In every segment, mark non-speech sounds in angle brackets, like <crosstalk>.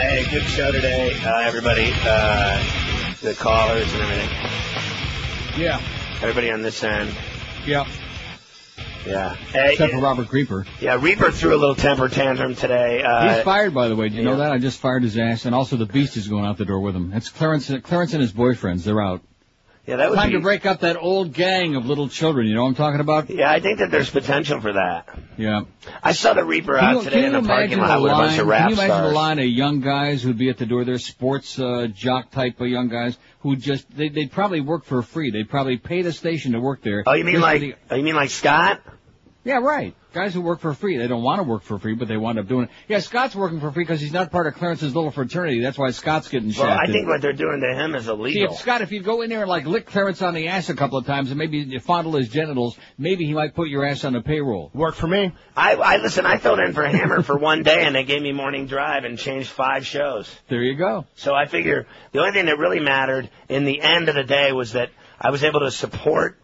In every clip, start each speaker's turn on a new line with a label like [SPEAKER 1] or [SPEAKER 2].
[SPEAKER 1] Hey, good show today, uh, everybody. Uh, the callers and everything.
[SPEAKER 2] Yeah.
[SPEAKER 1] Everybody on this end.
[SPEAKER 2] Yeah.
[SPEAKER 1] Yeah. Hey,
[SPEAKER 2] Except for Robert Creeper.
[SPEAKER 1] yeah, Reaper threw a little temper tantrum today. Uh,
[SPEAKER 2] He's fired, by the way. Do you know that? I just fired his ass, and also the Beast is going out the door with him. It's Clarence, Clarence and his boyfriends. They're out.
[SPEAKER 1] Yeah, that would
[SPEAKER 2] Time
[SPEAKER 1] be.
[SPEAKER 2] to break up that old gang of little children. You know what I'm talking about?
[SPEAKER 1] Yeah, I think that there's potential for that.
[SPEAKER 2] Yeah.
[SPEAKER 1] I saw the Reaper out
[SPEAKER 2] you,
[SPEAKER 1] today in the parking lot with a bunch of rap
[SPEAKER 2] Can you imagine
[SPEAKER 1] stars.
[SPEAKER 2] a line of young guys who'd be at the door? They're sports uh, jock type of young guys who just they they'd probably work for free. They'd probably pay the station to work there.
[SPEAKER 1] Oh, you mean like?
[SPEAKER 2] the-
[SPEAKER 1] Oh, you mean like Scott?
[SPEAKER 2] Yeah, right. Guys who work for free. They don't want to work for free, but they wind up doing it. Yeah, Scott's working for free because he's not part of Clarence's little fraternity. That's why Scott's getting
[SPEAKER 1] Well. I think what they're doing to him is illegal.
[SPEAKER 2] See,
[SPEAKER 1] illegal.
[SPEAKER 2] if Scott, if you go in there and like lick Clarence on the ass a couple of times and maybe you fondle his genitals, maybe he might put your ass on the payroll.
[SPEAKER 3] Work for me.
[SPEAKER 1] I, I listen. I filled in for Hammer for one day, and they gave me morning drive and changed five shows.
[SPEAKER 2] There you go.
[SPEAKER 1] So I figure the only thing that really mattered in the end of the day was that I was able to support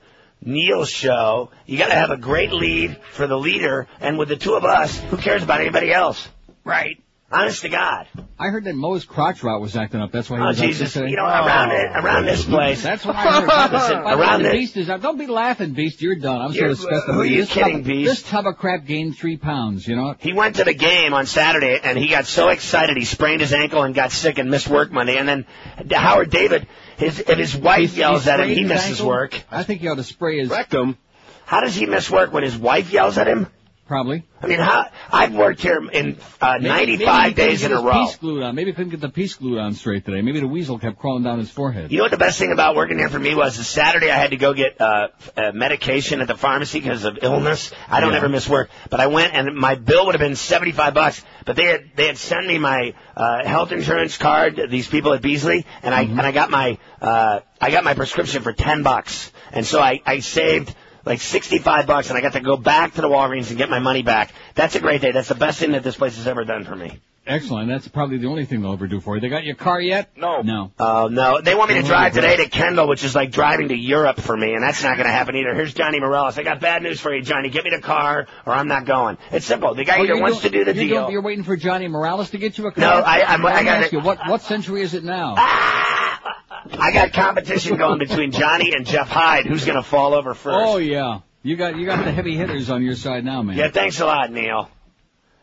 [SPEAKER 1] Neil's show. You got to have a great lead for the leader, and with the two of us, who cares about anybody else? Right. Honest to God.
[SPEAKER 2] I heard that Moe's crotch rot was acting up. That's why he
[SPEAKER 1] Oh
[SPEAKER 2] was out
[SPEAKER 1] Jesus!
[SPEAKER 2] today.
[SPEAKER 1] You know, around it, around this place.
[SPEAKER 2] That's what I heard. <laughs>
[SPEAKER 1] Listen,
[SPEAKER 2] By
[SPEAKER 1] around
[SPEAKER 2] the
[SPEAKER 1] it.
[SPEAKER 2] beast is out. Don't be laughing, beast. You're done. I'm
[SPEAKER 1] You're-
[SPEAKER 2] so disgusted.
[SPEAKER 1] who are you
[SPEAKER 2] this
[SPEAKER 1] kidding,
[SPEAKER 2] tub,
[SPEAKER 1] Beast?
[SPEAKER 2] This tub of crap gained three pounds. You know.
[SPEAKER 1] He went to the game on Saturday and he got so excited he sprained his ankle and got sick and missed work Monday. And then Howard David, his if his wife yells at him, he misses
[SPEAKER 2] ankle?
[SPEAKER 1] work.
[SPEAKER 2] I think you ought to spray his.
[SPEAKER 3] Rectum.
[SPEAKER 1] How does he miss work when his wife yells at him?
[SPEAKER 2] Probably.
[SPEAKER 1] I mean, how, I've worked here in uh,
[SPEAKER 2] Maybe-
[SPEAKER 1] 95
[SPEAKER 2] maybe
[SPEAKER 1] days in a row.
[SPEAKER 2] Piece glued on. Maybe he couldn't get the piece glued on straight today. Maybe the weasel kept crawling down his forehead.
[SPEAKER 1] You know what the best thing about working here for me was? Is Saturday I had to go get uh, uh, medication at the pharmacy because of illness. I don't
[SPEAKER 2] Yeah.
[SPEAKER 1] ever miss work, but I went and my bill would have been seventy five bucks. But they had they had sent me my uh, health insurance card. These people at Beasley, and I
[SPEAKER 2] Mm-hmm.
[SPEAKER 1] and I got my uh, I got my prescription for ten bucks, and so I I saved. Like 65 bucks and I got to go back to the Walgreens and get my money back. That's a great day. That's the best thing that this place has ever done for me.
[SPEAKER 2] Excellent. That's probably the only thing they'll ever do for you. They got your car yet?
[SPEAKER 3] No.
[SPEAKER 2] No.
[SPEAKER 1] Oh no, they want me to drive today to Kendall, which is like driving to Europe for me, and that's not going to happen either. Here's Johnny Morales. I got bad news for you, Johnny. Get me the car, or I'm not going. It's simple. The guy
[SPEAKER 2] Oh,
[SPEAKER 1] either wants to do the
[SPEAKER 2] you're
[SPEAKER 1] deal.
[SPEAKER 2] you're waiting for Johnny Morales to get you a car?
[SPEAKER 1] No, I- I'm- I gotta-
[SPEAKER 2] ask you, what, what century is it now? Ah!
[SPEAKER 1] I got competition going between Johnny and Jeff Hyde. Who's going to fall over first?
[SPEAKER 2] Oh, yeah. You got, you got the heavy hitters on your side now, man.
[SPEAKER 1] Yeah, thanks a lot, Neil.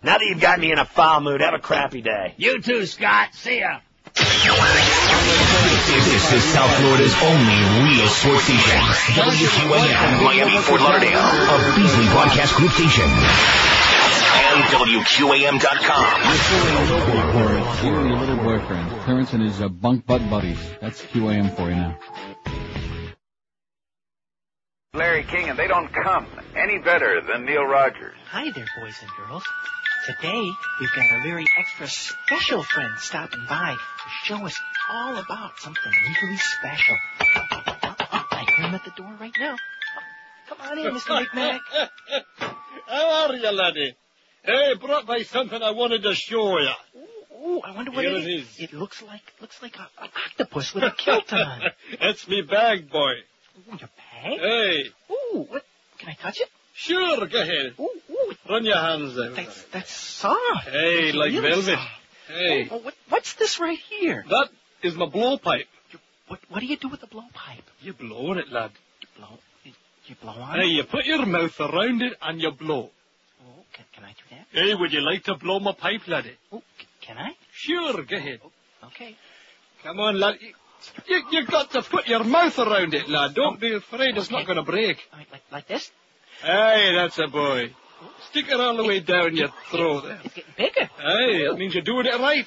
[SPEAKER 1] Now that you've got me in a foul mood, have a crappy day.
[SPEAKER 4] You too, Scott. See ya.
[SPEAKER 5] This is South Florida's only real sports station. WQAM, Miami, Fort Lauderdale, a Beasley Broadcast Group station. And WQAM.com.
[SPEAKER 2] You and your little boyfriend. Clarence and his uh, bunk butt buddies. That's QAM for you now.
[SPEAKER 6] Larry King, and they don't come any better than Neil Rogers.
[SPEAKER 4] Hi there, boys and girls. Today, we've got a very extra special friend stopping by to show us all about something really special. I hear him at the door right now. Come on in, Mr. McMack. <laughs>
[SPEAKER 7] How are you, laddie? Hey, brought by something I wanted to show you.
[SPEAKER 4] Ooh, I wonder what
[SPEAKER 7] Here
[SPEAKER 4] it is. It looks like looks like a, an octopus with a kilt on. <laughs>
[SPEAKER 7] That's me bag, boy.
[SPEAKER 4] Ooh, your bag?
[SPEAKER 7] Hey,
[SPEAKER 4] Ooh, what? Can I touch it?
[SPEAKER 7] sure, go ahead.
[SPEAKER 4] Ooh, ooh,
[SPEAKER 7] Run your hands out.
[SPEAKER 4] that's that's soft.
[SPEAKER 7] Hey, like
[SPEAKER 4] really
[SPEAKER 7] velvet.
[SPEAKER 4] soft.
[SPEAKER 7] Hey,
[SPEAKER 4] oh, oh, what, what's this right here?
[SPEAKER 7] that is my blowpipe.
[SPEAKER 4] What what do you do with the blowpipe?
[SPEAKER 7] You blow on it, lad.
[SPEAKER 4] You blow you, you blow on
[SPEAKER 7] Hey,
[SPEAKER 4] it?
[SPEAKER 7] Hey, you put your mouth around it and you blow.
[SPEAKER 4] Oh, can, can I do that?
[SPEAKER 7] Hey, would you like to blow my pipe, laddie?
[SPEAKER 4] Oh, c- can I?
[SPEAKER 7] Sure, go ahead.
[SPEAKER 4] Oh, okay.
[SPEAKER 7] Come on, lad. You, you got to put your mouth around it, lad. Don't be afraid it's not
[SPEAKER 4] Okay.
[SPEAKER 7] going to break.
[SPEAKER 4] Right, like like this.
[SPEAKER 7] Hey, that's a boy. Stick it all the way down your throat there.
[SPEAKER 4] It's getting bigger.
[SPEAKER 7] Hey, that means you're doing it right.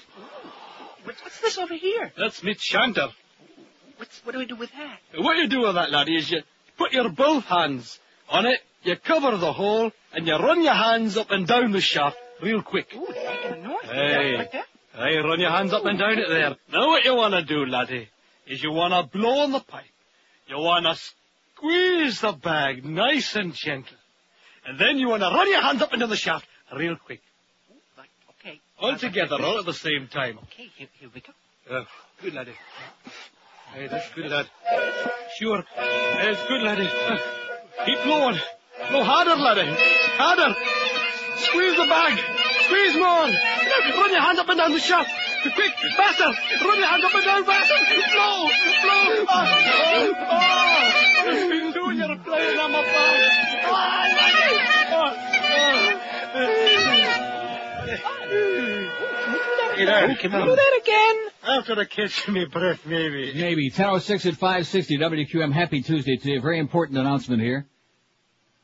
[SPEAKER 4] What's what's this over here?
[SPEAKER 7] That's me chanter.
[SPEAKER 4] What's what do we do with that?
[SPEAKER 7] What you do with that, laddie, is you put your both hands on it, you cover the hole, and you run your hands up and down the shaft real quick.
[SPEAKER 4] Ooh, making a noise.
[SPEAKER 7] Hey.
[SPEAKER 4] Like that?
[SPEAKER 7] Hey, run your hands up and down it there. Now what you want to do, laddie, is you want to blow on the pipe. You want to squeeze the bag nice and gentle. And then you want to run your hands up into the shaft real quick.
[SPEAKER 4] Like okay.
[SPEAKER 7] All together, all at the same time.
[SPEAKER 4] Okay, here, here we go.
[SPEAKER 7] Uh, good laddie. Hey, that's good, lad. Sure. It's good, laddie. Keep blowing. Blow harder, laddie. Harder. Squeeze the bag. Squeeze more. Run your hand up and down the shaft. Quick, faster! Run your hand up and down, faster! Blow! Blow! Oh, oh, oh. Have you doing? You're playing on my back. Oh, Hey,
[SPEAKER 4] Can we do that again?
[SPEAKER 7] After the catch me breath, maybe.
[SPEAKER 2] Maybe. 1006 at 560 WQAM. Happy Tuesday to you. Very important announcement here.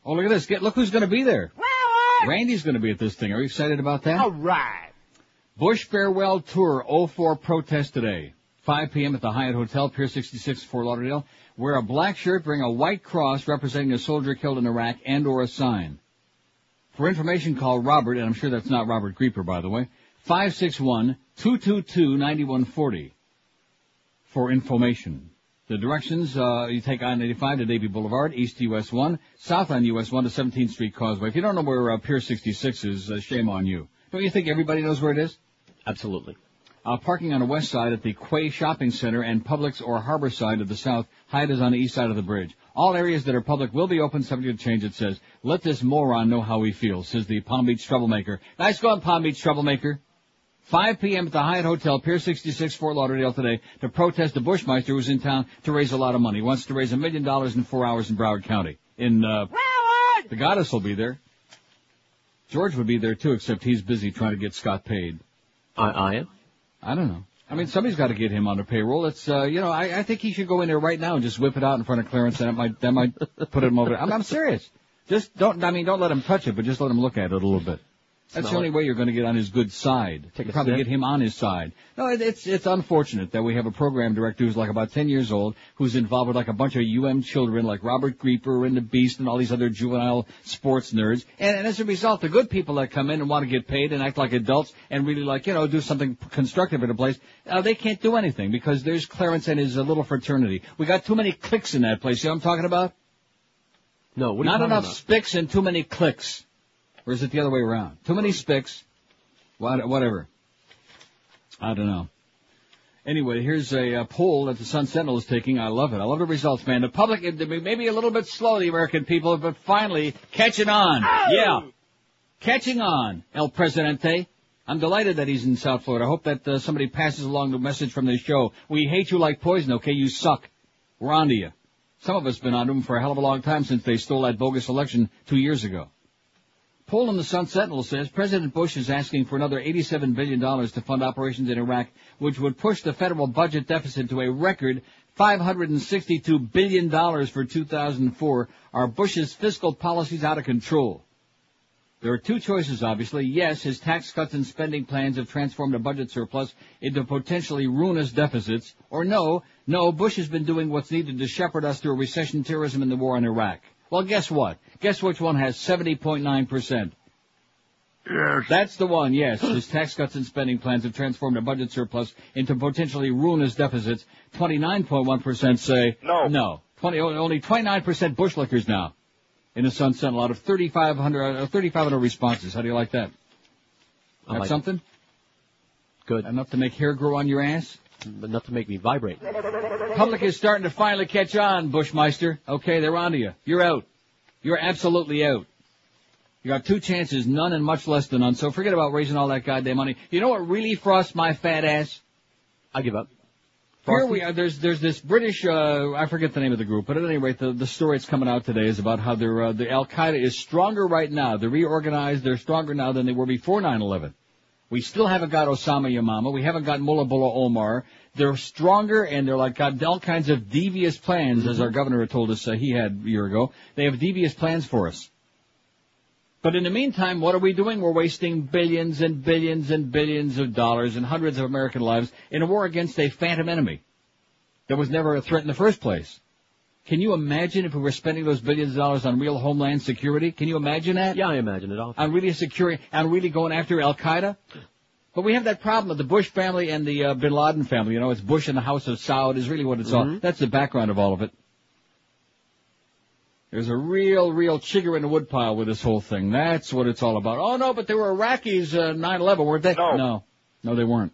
[SPEAKER 2] Oh, look at this. Get, look who's going to be there. Uh, Randy's going to be at this thing. Are you excited about that?
[SPEAKER 4] All right.
[SPEAKER 2] Bush Farewell Tour 04 protest today. 5 p.m. at the Hyatt Hotel, Pier 66, Fort Lauderdale. Wear a black shirt, bring a white cross representing a soldier killed in Iraq and or a sign. For information, call Robert, and I'm sure that's not Robert Grieper, by the way, 561-222-9140 for information. The directions, uh, you take I-95 to Davie Boulevard, east to US 1, south on US 1 to 17th Street Causeway. If you don't know where uh, Pier 66 is, uh, shame on you. Don't you think everybody knows where it is?
[SPEAKER 3] Absolutely.
[SPEAKER 2] Uh, parking on the west side at the Quay Shopping Center and Publix or Harbor side of the south. Hyde is on the east side of the bridge. All areas that are public will be open subject to change, it says. Let this moron know how he feels, says the Palm Beach troublemaker. Nice going, Palm Beach troublemaker. 5 p.m. at the Hyatt Hotel, Pier 66, Fort Lauderdale today to protest the Bushmeister who's in town to raise a lot of money. He wants to raise a million dollars in four hours in Broward County. In, uh, the goddess will be there. George would be there too, except he's busy trying to get Scott paid.
[SPEAKER 3] I, I am.
[SPEAKER 2] I don't know. I mean, somebody's got to get him on the payroll. It's, uh, you know, I, I think he should go in there right now and just whip it out in front of Clarence, and that might, that might put him over. I'm, I'm serious. Just don't, I mean, don't let him touch it, but just let him look at it a little bit. That's the only way you're going to get on his good side.
[SPEAKER 3] Take
[SPEAKER 2] probably get him on his side. No, it, it's it's unfortunate that we have a program director who's like about 10 years old, who's involved with like a bunch of UM children, like Robert Grieper and the Beast and all these other juvenile sports nerds. And, and as a result, the good people that come in and want to get paid and act like adults and really like you know do something constructive in a place, uh, they can't do anything because there's Clarence and his uh, little fraternity. We got too many cliques in that place. You know what I'm talking about?
[SPEAKER 3] No, what are
[SPEAKER 2] Not enough
[SPEAKER 3] about?
[SPEAKER 2] spics and too many clicks. Or is it the other way around? Too many spics, whatever. I don't know. Anyway, here's a uh, poll that the Sun Sentinel is taking. I love it. I love the results, man. The public, maybe a little bit slow, the American people, but finally catching on. Yeah. Catching on, El Presidente. I'm delighted that he's in South Florida. I hope that uh, somebody passes along the message from this show. We hate you like poison, okay? You suck. We're on to you. Some of us been on to them for a hell of a long time since they stole that bogus election two years ago. Poll in the Sun Sentinel says President Bush is asking for another $87 billion to fund operations in Iraq, which would push the federal budget deficit to a record $562 billion for 2004. Are Bush's fiscal policies out of control? There are two choices, obviously. Yes, his tax cuts and spending plans have transformed a budget surplus into potentially ruinous deficits. Or no, no, Bush has been doing what's needed to shepherd us through recession, terrorism, and the war in Iraq. Well, guess what? Guess which one has 70.9%?
[SPEAKER 7] Yes.
[SPEAKER 2] That's the one, yes. His tax cuts and spending plans have transformed a budget surplus into potentially ruinous deficits. 29.1% say
[SPEAKER 6] No.
[SPEAKER 2] No. 20, only 29% bushlickers now in the Sun Sentinel out of 3,500, uh, 3,500 responses. How do you like that?
[SPEAKER 3] I
[SPEAKER 2] That's
[SPEAKER 3] like it.
[SPEAKER 2] something?
[SPEAKER 3] Good.
[SPEAKER 2] Enough to make hair grow on your ass?
[SPEAKER 3] Enough to make me vibrate.
[SPEAKER 2] Public is starting to finally catch on, Bushmeister. Okay, they're onto you. You're out. You're absolutely out. You got two chances, none and much less than none. So forget about raising all that goddamn money. You know what really frosts my fat ass?
[SPEAKER 3] I give up.
[SPEAKER 2] Here we are. There's there's this British. Uh, I forget the name of the group, but at any rate, the the story that's coming out today is about how they're uh, the Al Qaeda is stronger right now. They're reorganized. They're stronger now than they were before 9/11. We still haven't got Osama Yamama. We haven't got Mullah Bullah Omar. They're stronger and they're like got all kinds of devious plans, as our governor had told us uh, he had a year ago. They have devious plans for us. But in the meantime, what are we doing? We're wasting billions and billions and billions of dollars and hundreds of American lives in a war against a phantom enemy that was never a threat in the first place. Can you imagine if we were spending those billions of dollars on real homeland security? Can you imagine that?
[SPEAKER 3] Yeah, I imagine it all.
[SPEAKER 2] On really securing, on really going after Al Qaeda? But we have that problem of the Bush family and the uh, Bin Laden family. You know, it's Bush and the House of Saud is really what it's all. That's the background of all of it. There's a real, real chigger in the woodpile with this whole thing. That's what it's all about. Oh no, but there were Iraqis uh, 9/11, weren't they?
[SPEAKER 6] No.
[SPEAKER 2] no, no, they weren't.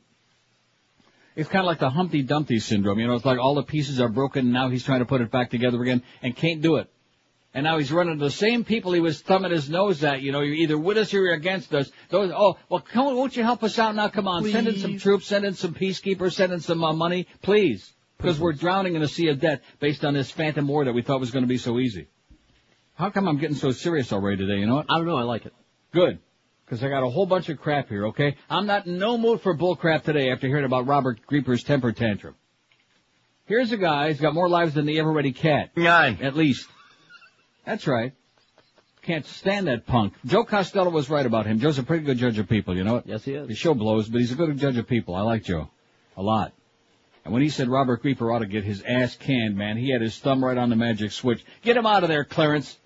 [SPEAKER 2] It's kind of like the Humpty Dumpty syndrome. You know, it's like all the pieces are broken, and now he's trying to put it back together again and can't do it. And now he's running to the same people he was thumbing his nose at. You know, you're either with us or you're against us. Those, oh, well, come, on, won't you help us out now? Come on, send in some troops, send in some peacekeepers, send in some uh, money, please. Because we're drowning in a sea of debt based on this phantom war that we thought was going to be so easy. How come I'm getting so serious already today? You know what?
[SPEAKER 3] I don't know. I like it.
[SPEAKER 2] Good. Because I got a whole bunch of crap here, okay? I'm not in no mood for bull crap today after hearing about Robert Grieper's temper tantrum. Here's a guy who's got more lives than the ever-ready cat.
[SPEAKER 1] Nine.
[SPEAKER 2] At least. That's right. Can't stand that punk. Joe Costello was right about him. Joe's a pretty good judge of people, you know what?
[SPEAKER 3] Yes, he is.
[SPEAKER 2] His show blows, but he's a good judge of people. I like Joe. A lot. And when he said Robert Grieper ought to get his ass canned, man, he had his thumb right on the magic switch. Get him out of there, Clarence.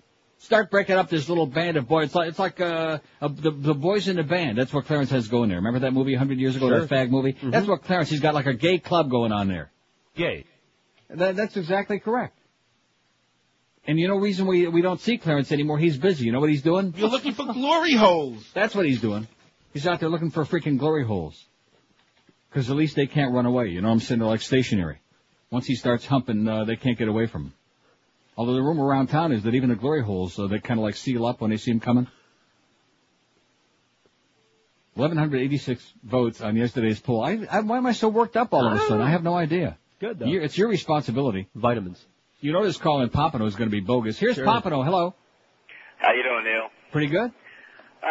[SPEAKER 2] Start breaking up this little band of boys. It's like, it's like uh, uh, the, the boys in the band. That's what Clarence has going there. Remember that movie 100 years ago,
[SPEAKER 3] Sure.
[SPEAKER 2] that fag movie? That's what Clarence, he's got like a gay club going on there.
[SPEAKER 1] Gay.
[SPEAKER 2] That, that's exactly correct. And you know the reason we we don't see Clarence anymore? He's busy. You know what he's doing?
[SPEAKER 8] You're looking for glory holes.
[SPEAKER 2] That's what he's doing. He's out there looking for freaking glory holes. Because at least they can't run away. You know what I'm saying? They're like stationary. Once he starts humping, uh, they can't get away from him. Although the rumor around town is that even the glory holes, uh, they kind of like seal up when they see him coming. 1,186 votes on yesterday's poll. I, I, why am I so worked up all of a sudden? I have no idea.
[SPEAKER 3] Good though.
[SPEAKER 2] You're, it's your responsibility.
[SPEAKER 3] Vitamins.
[SPEAKER 2] You know this call in Pompano is going to be bogus. Here's
[SPEAKER 3] Sure.
[SPEAKER 2] Pompano. Hello.
[SPEAKER 6] How you doing, Neil?
[SPEAKER 2] Pretty good.
[SPEAKER 6] Uh,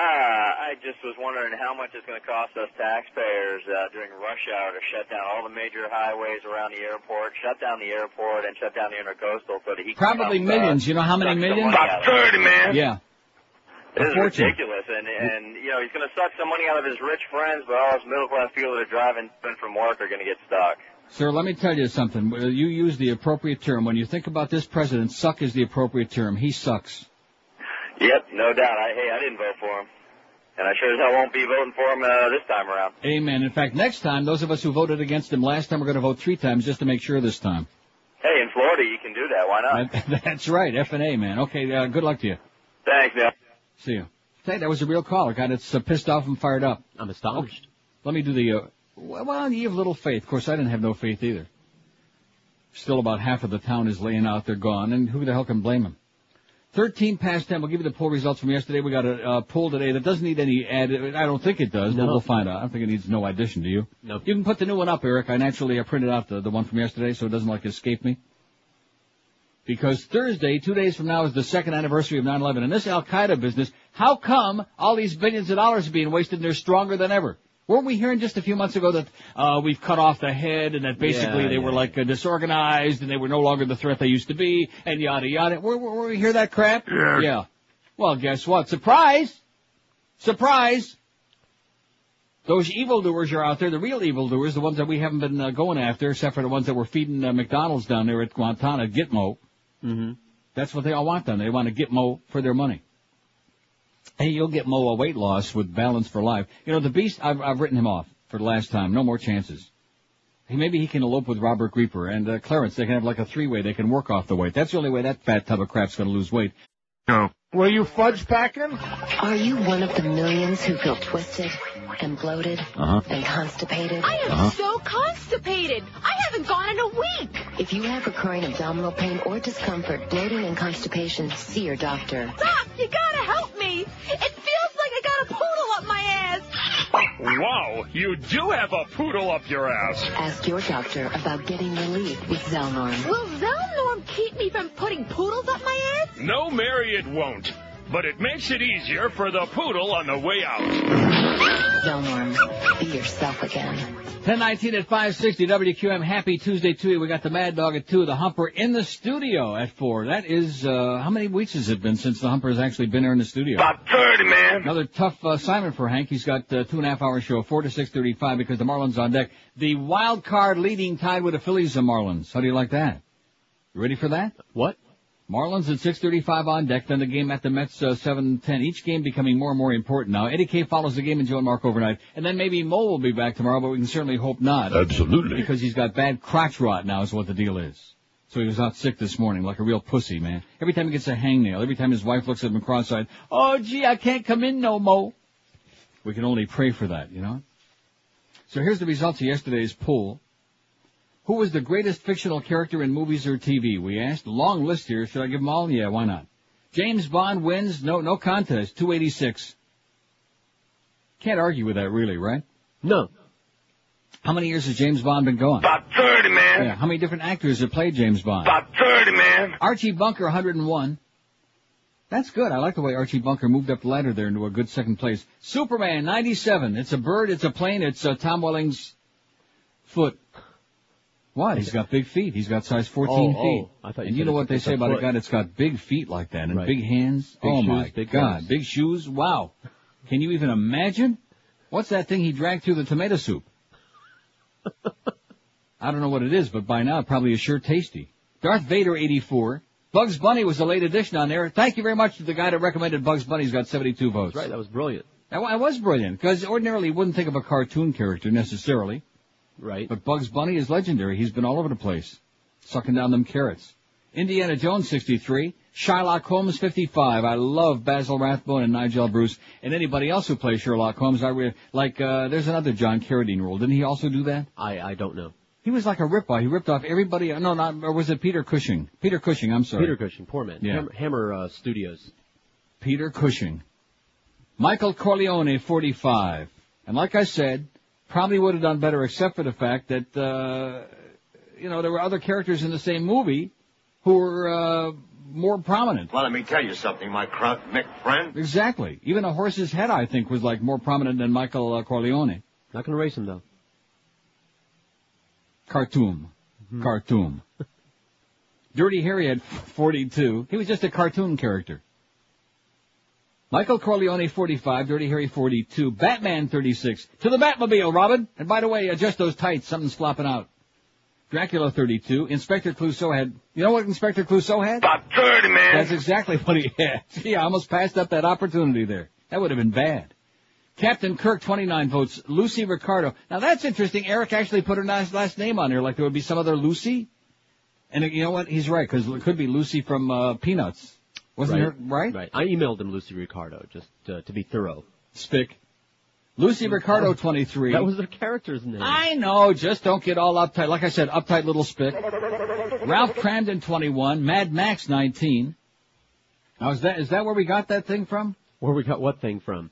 [SPEAKER 6] I just was wondering how much it's going to cost us taxpayers uh, during rush hour to shut down all the major highways around the airport, shut down the airport, and shut down the intercoastal so that he
[SPEAKER 2] Probably
[SPEAKER 6] come,
[SPEAKER 2] millions.
[SPEAKER 6] Uh,
[SPEAKER 2] You know how many millions?
[SPEAKER 6] money out of it.
[SPEAKER 1] man.
[SPEAKER 2] Yeah.
[SPEAKER 6] This is ridiculous, and and you know he's going to suck some money out of his rich friends, but all his middle class people that are driving to and from work are going to get stuck.
[SPEAKER 2] Sir, let me tell you something. Uh, You use the appropriate term. When you think about this president, suck is the appropriate term. He sucks.
[SPEAKER 6] Yep, no doubt. I hey, I didn't vote for him, and I sure as hell won't be voting for him uh, this time around.
[SPEAKER 2] Amen. In fact, next time, those of us who voted against him last time, we're going to vote three times just to make sure this time.
[SPEAKER 6] Hey, in Florida, you can do that. Why not?
[SPEAKER 2] That- <laughs> That's right. F and A, man. Okay, uh, good luck to you.
[SPEAKER 6] Thanks, Neil.
[SPEAKER 2] See you. Hey, that was a real call. A guy that's uh, pissed off and fired up.
[SPEAKER 3] I'm astonished.
[SPEAKER 2] Let me do the, uh, well, you have little faith. Of course, I didn't have no faith either. Still about half of the town is laying out. They're gone, and who the hell can blame them? 13 past 10. We'll give you the poll results from yesterday. We got a uh, poll today that doesn't need any add. I don't think it does, but
[SPEAKER 3] No.
[SPEAKER 2] we'll find out. I don't think it needs no addition, do you?
[SPEAKER 3] Nope.
[SPEAKER 2] You can put the new one up, Eric. I naturally uh, printed out the, the one from yesterday so it doesn't like escape me. Because Thursday, two days from now, is the second anniversary of 9-11. And this Al-Qaeda business, how come all these billions of dollars are being wasted and they're stronger than ever? Weren't we hearing just a few months ago that uh, we've cut off the head and that basically
[SPEAKER 3] Yeah,
[SPEAKER 2] they were like uh, disorganized and they were no longer the threat they used to be and yada yada? Were, were, were we hear that crap?
[SPEAKER 1] Yeah.
[SPEAKER 2] Yeah. Well, guess what? Surprise! Surprise! Those evildoers are out there, the real evildoers, the ones that we haven't been uh, going after, except for the ones that were feeding uh, McDonald's down there at Guantanamo, Gitmo.
[SPEAKER 3] Mm-hmm.
[SPEAKER 2] That's what they all want done. They want to get Mo for their money. Hey, you'll get Mo a weight loss with Balance for Life. You know, the Beast, I've, I've written him off for the last time. No more chances. Hey, maybe he can elope with Robert Grieper and uh, Clarence. They can have like a three-way. They can work off the weight. That's the only way that fat tub of crap's going to lose weight.
[SPEAKER 1] No.
[SPEAKER 8] Were you fudge packing?
[SPEAKER 9] Are you one of the millions who feel twisted and bloated
[SPEAKER 2] Uh-huh.
[SPEAKER 9] and constipated?
[SPEAKER 10] I am so constipated. I haven't gone in a week.
[SPEAKER 9] If you have recurring abdominal pain or discomfort, bloating and constipation, see your doctor.
[SPEAKER 10] Doc, you gotta help me. It feels like I got a poodle up my ass.
[SPEAKER 11] Wow, you do have a poodle up your ass.
[SPEAKER 9] Ask your doctor about getting relief with Zelnorm.
[SPEAKER 10] Will Zelnorm keep me from putting poodles up my ass?
[SPEAKER 11] No, Mary, it won't. But it makes it easier for the poodle on the way out.
[SPEAKER 9] Zelnorm, be yourself again.
[SPEAKER 2] 1019 at 560 WQAM. Happy Tuesday to you. We got the Mad Dog at 2, the Humper in the studio at 4. That is, uh, how many weeks has it been since the Humper has actually been here in the studio?
[SPEAKER 1] About 30, man.
[SPEAKER 2] Another tough uh, assignment for Hank. He's got uh, two and a half hour show, 4 to 6.35 because the Marlins on deck. The wild card leading tied with the Phillies and Marlins. How do you like that? You ready for that?
[SPEAKER 3] What?
[SPEAKER 2] Marlins at 6:35 on deck. Then the game at the Mets uh, 7:10. Each game becoming more and more important now. Eddie K follows the game and Joe and Mark overnight, and then maybe Mo will be back tomorrow, but we can certainly hope not.
[SPEAKER 11] Absolutely.
[SPEAKER 2] Because he's got bad crotch rot now, is what the deal is. So he was out sick this morning, like a real pussy, man. Every time he gets a hangnail, every time his wife looks at him cross-eyed, oh gee, I can't come in no mo. We can only pray for that, you know. So here's the results of yesterday's poll. Who was the greatest fictional character in movies or TV? We asked. Long list here. Should I give them all? Yeah, why not? James Bond wins. No, no contest. 286. Can't argue with that, really, right?
[SPEAKER 3] No.
[SPEAKER 2] How many years has James Bond been going?
[SPEAKER 1] About 30, man.
[SPEAKER 2] Yeah. How many different actors have played James Bond?
[SPEAKER 1] About 30, man.
[SPEAKER 2] Archie Bunker, 101. That's good. I like the way Archie Bunker moved up the ladder there into a good second place. Superman, 97. It's a bird, it's a plane, it's uh, Tom Welling's foot. What? He's got big feet. He's got size 14
[SPEAKER 3] Oh, oh
[SPEAKER 2] feet.
[SPEAKER 3] oh. I thought you
[SPEAKER 2] and you know what they say about a guy that's got big feet like that and
[SPEAKER 3] Right.
[SPEAKER 2] big hands?
[SPEAKER 3] Big
[SPEAKER 2] oh
[SPEAKER 3] shoes,
[SPEAKER 2] my
[SPEAKER 3] big
[SPEAKER 2] God.
[SPEAKER 3] legs.
[SPEAKER 2] Big shoes? Wow. Can you even imagine? What's that thing he dragged through the tomato soup? I don't know what it is, but by now it probably is sure tasty. Darth Vader 84. Bugs Bunny was a late addition on there. Thank you very much to the guy that recommended Bugs Bunny. He's got 72 votes.
[SPEAKER 3] Right, that was brilliant.
[SPEAKER 2] That was brilliant, because ordinarily you wouldn't think of a cartoon character necessarily.
[SPEAKER 3] Right.
[SPEAKER 2] But Bugs Bunny is legendary. He's been all over the place. Sucking down them carrots. Indiana Jones 63. Sherlock Holmes 55. I love Basil Rathbone and Nigel Bruce and anybody else who plays Sherlock Holmes. I re- like, uh, there's another John Carradine role. Didn't he also do that?
[SPEAKER 3] I, I don't know.
[SPEAKER 2] He was like a rip-off. He ripped off everybody. No, not, or was it Peter Cushing? Peter Cushing, I'm sorry.
[SPEAKER 3] Peter Cushing, poor man.
[SPEAKER 2] Yeah.
[SPEAKER 3] Hammer, Hammer uh, Studios.
[SPEAKER 2] Peter Cushing. Michael Corleone, 45. And like I said, probably would have done better except for the fact that, uh, you know, there were other characters in the same movie who were, uh, more prominent.
[SPEAKER 12] Well, let me tell you something, my cr- Mick friend.
[SPEAKER 2] Exactly. Even a horse's head, I think, was like more prominent than Michael uh, Corleone.
[SPEAKER 3] Not gonna race him though.
[SPEAKER 2] Cartoon. Cartoon. <laughs> Dirty Harry had 42. He was just a cartoon character. Michael Corleone 45, Dirty Harry 42, Batman 36. To the Batmobile, Robin! And by the way, adjust those tights, something's flopping out. Dracula 32, Inspector Clouseau had, you know what Inspector Clouseau had?
[SPEAKER 1] About 30, man.
[SPEAKER 2] That's exactly what he had. <laughs> Gee, I almost passed up that opportunity there. That would have been bad. Captain Kirk, 29 votes. Lucy Ricardo. Now that's interesting. Eric actually put her nice last name on there, like there would be some other Lucy. And you know what? He's right, because it could be Lucy from uh, Peanuts. Wasn't
[SPEAKER 3] right.
[SPEAKER 2] her right?
[SPEAKER 3] Right. I emailed him Lucy Ricardo just uh, to be thorough.
[SPEAKER 2] Spick. Lucy Ricardo, 23.
[SPEAKER 3] That was their character's name.
[SPEAKER 2] I know, just don't get all uptight. Like I said, uptight little spick. Ralph Kramden, 21. Mad Max, 19. Now is that, is that where we got that thing from?
[SPEAKER 3] Where we got what thing from?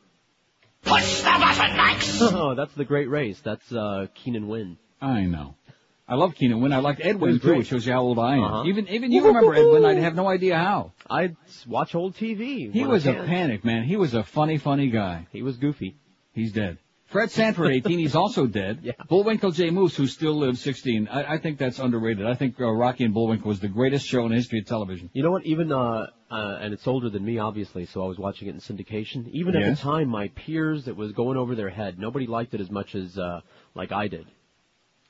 [SPEAKER 5] Push the button, Max! <laughs>
[SPEAKER 3] Oh, that's the Great Race. That's uh, Keenan Wynn.
[SPEAKER 2] I know. I love Keenan Wynn. I liked
[SPEAKER 3] He
[SPEAKER 2] Ed
[SPEAKER 3] Wynn
[SPEAKER 2] too,
[SPEAKER 3] great.
[SPEAKER 2] which shows you how old I am.
[SPEAKER 3] Uh-huh.
[SPEAKER 2] Even even you remember Ed Wynn? I'd have no idea how.
[SPEAKER 3] I'd watch old TV.
[SPEAKER 2] He was a
[SPEAKER 3] can.
[SPEAKER 2] panic man. He was a funny, funny guy.
[SPEAKER 3] He was goofy.
[SPEAKER 2] He's dead. Fred Sanford, 18. He's also dead. <laughs>
[SPEAKER 3] Yeah.
[SPEAKER 2] Bullwinkle J. Moose, who still lives, 16. I, I think that's underrated. I think uh, Rocky and Bullwinkle was the greatest show in the history of television.
[SPEAKER 3] You know what? Even uh, uh, and it's older than me, obviously. So I was watching it in syndication. Even at the time, my peers, it was going over their head. Nobody liked it as much as uh, like I did,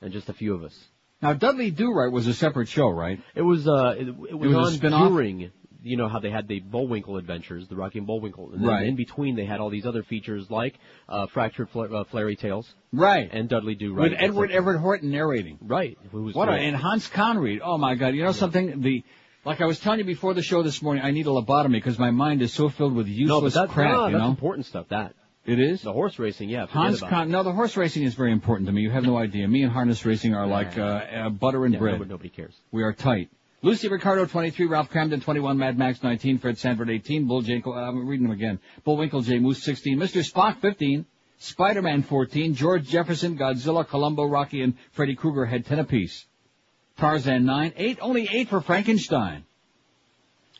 [SPEAKER 3] and just a few of us.
[SPEAKER 2] Now Dudley Do Right was a separate show, right?
[SPEAKER 3] It was uh, it, it was,
[SPEAKER 2] was a
[SPEAKER 3] on during. You know how they had the Bullwinkle adventures, the Rocky and Bullwinkle, and then
[SPEAKER 2] Right.
[SPEAKER 3] in between they had all these other features like uh, Fractured Fla- uh, Flary Tales
[SPEAKER 2] Right.
[SPEAKER 3] and Dudley Do Right.
[SPEAKER 2] With Edward Everett Horton narrating.
[SPEAKER 3] Right. Who was
[SPEAKER 2] What a, and Hans Conried. Oh my God! You know something? The like I was telling you before the show this morning, I need a lobotomy because my mind is so filled with
[SPEAKER 3] no,
[SPEAKER 2] useless
[SPEAKER 3] but that's,
[SPEAKER 2] crap.
[SPEAKER 3] no,
[SPEAKER 2] you
[SPEAKER 3] that's
[SPEAKER 2] know,
[SPEAKER 3] important stuff. That
[SPEAKER 2] it is.
[SPEAKER 3] the horse racing, yeah.
[SPEAKER 2] Hans Con. No, the horse racing is very important to me. You have no idea. Me and harness racing are like uh, uh, butter and.
[SPEAKER 3] Yeah,
[SPEAKER 2] bread.
[SPEAKER 3] nobody, nobody cares.
[SPEAKER 2] We are tight. Lucy Ricardo, 23, Ralph Kramden, 21, Mad Max, 19, Fred Sanford, 18, Bull J, uh, I'm reading them again. Bullwinkle J. Moose, 16, Mr. Spock, 15, Spider-Man, 14, George Jefferson, Godzilla, Columbo, Rocky, and Freddy Krueger had 10 apiece. Tarzan, 9, 8, only 8 for Frankenstein.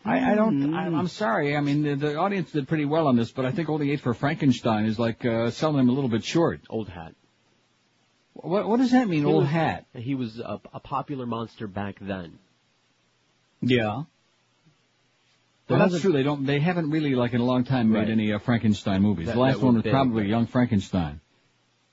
[SPEAKER 2] I, I don't, I, I'm sorry, I mean, the, the audience did pretty well on this, but I think only 8 for Frankenstein is like, uh, selling them a little bit short.
[SPEAKER 3] Old hat.
[SPEAKER 2] What, what does that mean,
[SPEAKER 3] He
[SPEAKER 2] old
[SPEAKER 3] was-
[SPEAKER 2] hat?
[SPEAKER 3] He was a, a popular monster back then.
[SPEAKER 2] Yeah. Well, that's true. They don't. They haven't really, like in a long time, made
[SPEAKER 3] Right.
[SPEAKER 2] any uh, Frankenstein movies.
[SPEAKER 3] That-
[SPEAKER 2] the last one was
[SPEAKER 3] big,
[SPEAKER 2] probably
[SPEAKER 3] right.
[SPEAKER 2] Young Frankenstein.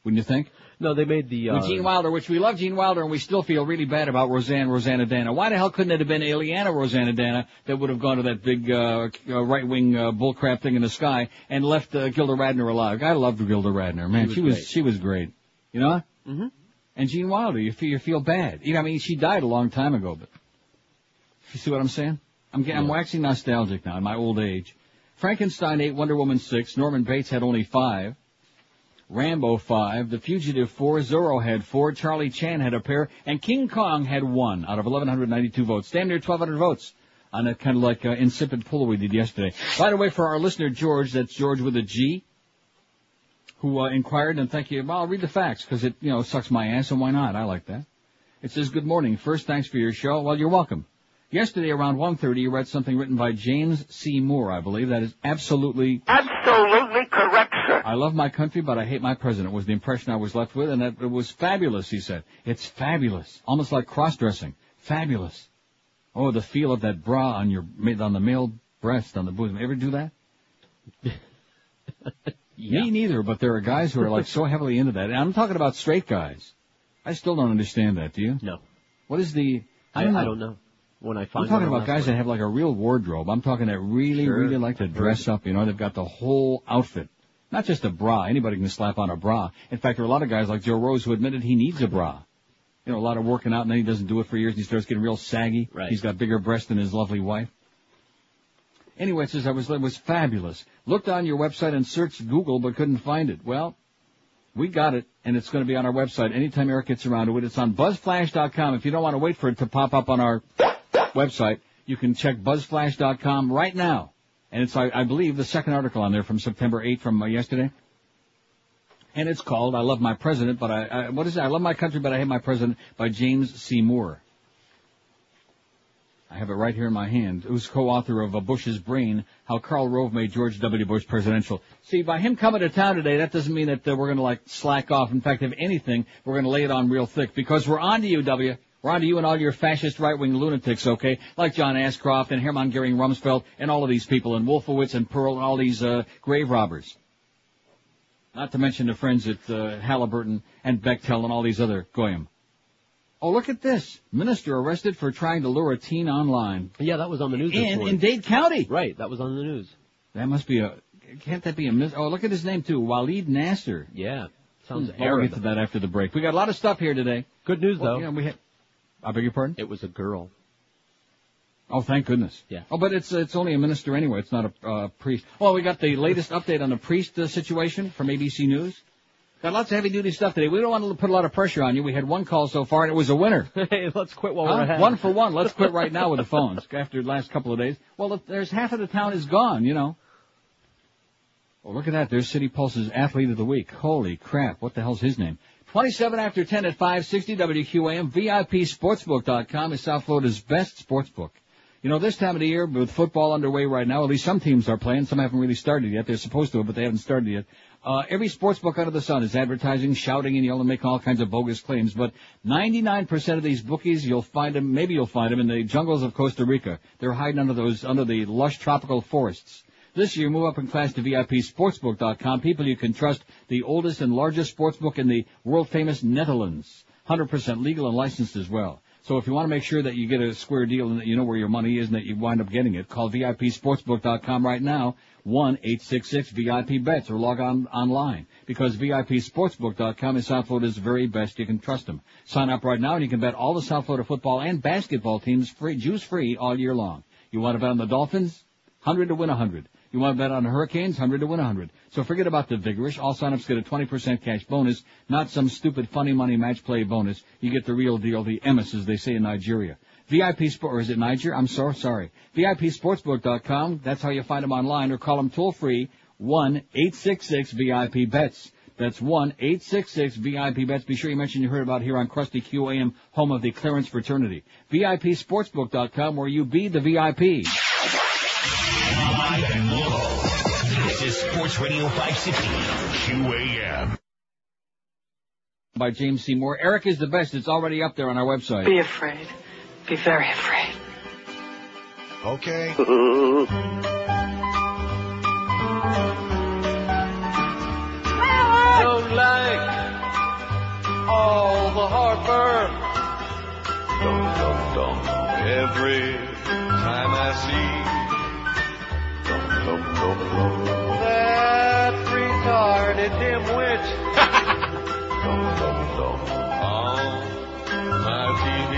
[SPEAKER 2] Wouldn't you think?
[SPEAKER 3] No, they made the. Uh,
[SPEAKER 2] With Gene Wilder, which we love Gene Wilder, and we still feel really bad about Roseanne Rosanna Dana. Why the hell couldn't it have been Aliana Rosanna Dana that would have gone to that big uh, uh, right-wing uh, bullcrap thing in the sky and left uh, Gilda Radner alive? I loved Gilda Radner, man.
[SPEAKER 3] was
[SPEAKER 2] She was she was great. You know.
[SPEAKER 3] hmm
[SPEAKER 2] And Gene Wilder, you feel you feel bad. You know, I mean, she died a long time ago, but you see what I'm saying? I'm getting, I'm waxing nostalgic now in my old age. Frankenstein eight, Wonder Woman six, Norman Bates had only five, Rambo five, The Fugitive four, Zorro had four, Charlie Chan had a pair, and King Kong had one out of 1,192 votes. Damn near 1,200 votes. on a kind of like uh, insipid pull we did yesterday. By the way, for our listener George, that's George with a G, who uh, inquired, and thank you. Well, I'll read the facts because it you know sucks my ass, and why not? I like that. It says, "Good morning. First, thanks for your show. Well, you're welcome." Yesterday around 1.30, you read something written by James C. Moore, I believe. That is absolutely...
[SPEAKER 12] Absolutely correct, sir.
[SPEAKER 2] I love my country, but I hate my president, was the impression I was left with, and that it was fabulous, he said. It's fabulous. Almost like cross-dressing. Fabulous. Oh, the feel of that bra on your, on the male breast, on the bosom. Ever do that? <laughs> Me neither, but there are guys who are like so heavily into that. And I'm talking about straight guys. I still don't understand that, do you?
[SPEAKER 3] No.
[SPEAKER 2] What is the...
[SPEAKER 3] I, I don't know. When I find
[SPEAKER 2] I'm talking about guys that have like a real wardrobe. I'm talking that really,
[SPEAKER 3] Sure.
[SPEAKER 2] really like to dress up. You know, they've got the whole outfit. Not just a bra. Anybody can slap on a bra. In fact, there are a lot of guys like Joe Rose who admitted he needs a bra. You know, a lot of working out and then he doesn't do it for years and he starts getting real saggy.
[SPEAKER 3] Right.
[SPEAKER 2] He's got bigger breasts than his lovely wife. Anyway, it says I was, it was fabulous. Looked on your website and searched Google but couldn't find it. Well, we got it, and it's going to be on our website anytime Eric gets around to it. It's on buzzflash.com. If you don't want to wait for it to pop up on our website, you can check buzzflash.com right now. And it's, I, I believe, the second article on there from September 8th from uh, yesterday. And it's called I Love My President, but I, I, what is it? I Love My Country, but I Hate My President by James C. Moore. I have it right here in my hand. Who's co-author of uh, Bush's Brain, How Karl Rove Made George W. Bush Presidential. See, by him coming to town today, that doesn't mean that uh, we're going to like slack off. In fact, if anything, we're going to lay it on real thick because we're on to you, W. We're on to you and all your fascist right-wing lunatics, okay? Like John Ashcroft and Hermann Goering Rumsfeld and all of these people and Wolfowitz and Perle and all these uh, grave robbers. Not to mention the friends at uh, Halliburton and Bechtel and all these other goyim. Oh, look at this. Minister arrested for trying to lure a teen online.
[SPEAKER 3] Yeah, that was on the news this
[SPEAKER 2] In, in Dade County.
[SPEAKER 3] Right, that was on the news.
[SPEAKER 2] That must be a, can't that be a mis, oh, look at his name too. Waleed Nasser.
[SPEAKER 3] Yeah, sounds
[SPEAKER 2] Hmm, Well, we'll get to that after the break. We got a lot of stuff here today.
[SPEAKER 3] Good news
[SPEAKER 2] Well,
[SPEAKER 3] though.
[SPEAKER 2] yeah, we had, I beg your pardon?
[SPEAKER 3] It was a girl.
[SPEAKER 2] Oh, thank goodness.
[SPEAKER 3] Yeah.
[SPEAKER 2] Oh, but it's it's only a minister anyway. It's not a uh, priest. Well, we got the latest update on the priest uh, situation from ABC News. Got lots of heavy duty stuff today. We don't want to put a lot of pressure on you. We had one call so far, and it was a winner. <laughs>
[SPEAKER 3] hey, let's quit while
[SPEAKER 2] Huh?
[SPEAKER 3] we're ahead.
[SPEAKER 2] One for one. Let's quit right now with the <laughs> phones after the last couple of days. Well, if there's half of the town is gone, you know. Well, look at that. There's City Pulse's Athlete of the Week. Holy crap. What the hell's his name? 27 after 10 at 560 WQAM. VIPSportsbook.com is South Florida's best sportsbook. You know, this time of the year, with football underway right now, at least some teams are playing. Some haven't really started yet. They're supposed to, but they haven't started yet. Uh, every sportsbook under the sun is advertising, shouting, and yelling, making all kinds of bogus claims. But 99% of these bookies, you'll find them, maybe you'll find them in the jungles of Costa Rica. They're hiding under those, under the lush tropical forests. This year, move up in class to VIPSportsbook.com. People you can trust, the oldest and largest sportsbook in the world-famous Netherlands. 100% legal and licensed as well. So if you want to make sure that you get a square deal and that you know where your money is and that you wind up getting it, call VIPSportsbook.com right now, 1-866-VIP-BETS, or log on online. Because VIPSportsbook.com is South Florida's very best. You can trust them. Sign up right now and you can bet all the South Florida football and basketball teams free, juice free all year long. You want to bet on the Dolphins? 100 to win 100. You want to bet on Hurricanes? 100 to win 100. So forget about the vigorish. All signups get a 20% cash bonus, not some stupid funny money match play bonus. You get the real deal, the Emis, as they say in Nigeria. VIP Sport, or is it Niger? I'm so sorry. VIPSportsbook.com. That's how you find them online, or call them toll free, 1-866-VIP-BETS. That's 1-866-VIP-BETS. Be sure you mention you heard about here on Krusty QAM, home of the Clarence fraternity. VIPSportsbook.com, where you be the VIP.
[SPEAKER 5] Sports Radio 560. QAM.
[SPEAKER 2] By James C. Moore. Eric is the best. It's already up there on our website.
[SPEAKER 13] Be afraid. Be very afraid.
[SPEAKER 14] Okay. <laughs>
[SPEAKER 15] Don't like all the heartburn. Dum dum dum. Every time I see dum dum dum dum that retarded dimwit. dum dum dum on my TV.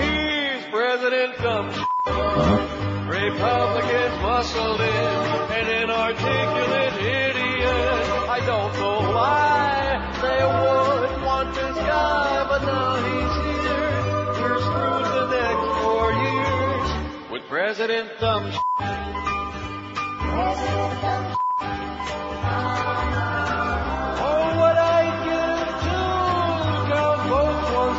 [SPEAKER 15] He's President Dumb. Uh-huh. Republicans muscled in, an inarticulate idiot. I don't know why they would want this guy, but now he's here. We're screwed the next four years.
[SPEAKER 16] With President Dumb Oh, what Oh, mindless drunk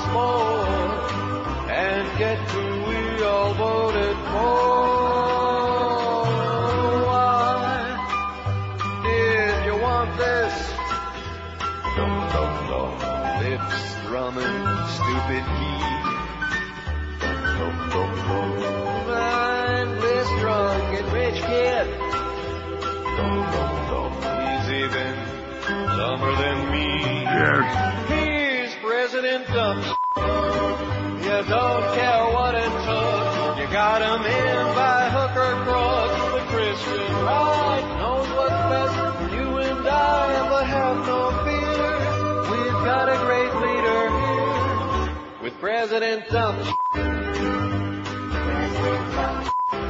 [SPEAKER 16] and get who we all voted for. Why did you want this? Lips drumming, stupid he. Don't move, I'm this drunken rich kid. Dumber than me. Yes. He's President Dumb. You don't care what it took. You got him in by hook or crook. The Christian right knows what's best for you and I, but have no fear. We've got a great leader here with President Dumb.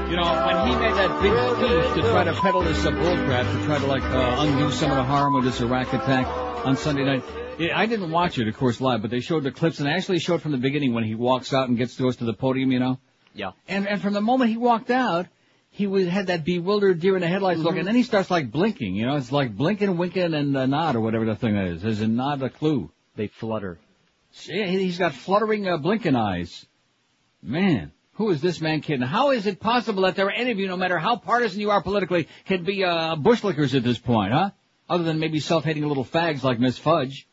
[SPEAKER 2] You know, when he made that big speech to try to peddle this uh, bullcrap, to try to like uh, undo some of the harm with this Iraq attack on Sunday night, yeah, I didn't watch it, of course, live, but they showed the clips and they actually showed from the beginning when he walks out and gets goes to the podium, you know.
[SPEAKER 3] Yeah.
[SPEAKER 2] And and from the moment he walked out, he was had that bewildered deer in the headlights look, and then he starts like blinking. You know, it's like blinking, winking, and a nod or whatever the thing is. There's a nod, a clue.
[SPEAKER 3] They flutter.
[SPEAKER 2] Yeah, he- he's got fluttering, uh, blinking eyes. Man, who is this man kidding? How is it possible that there are any of you, no matter how partisan you are politically, can be uh, bushlickers at this point, huh? Other than maybe self-hating little fags like Miss Fudge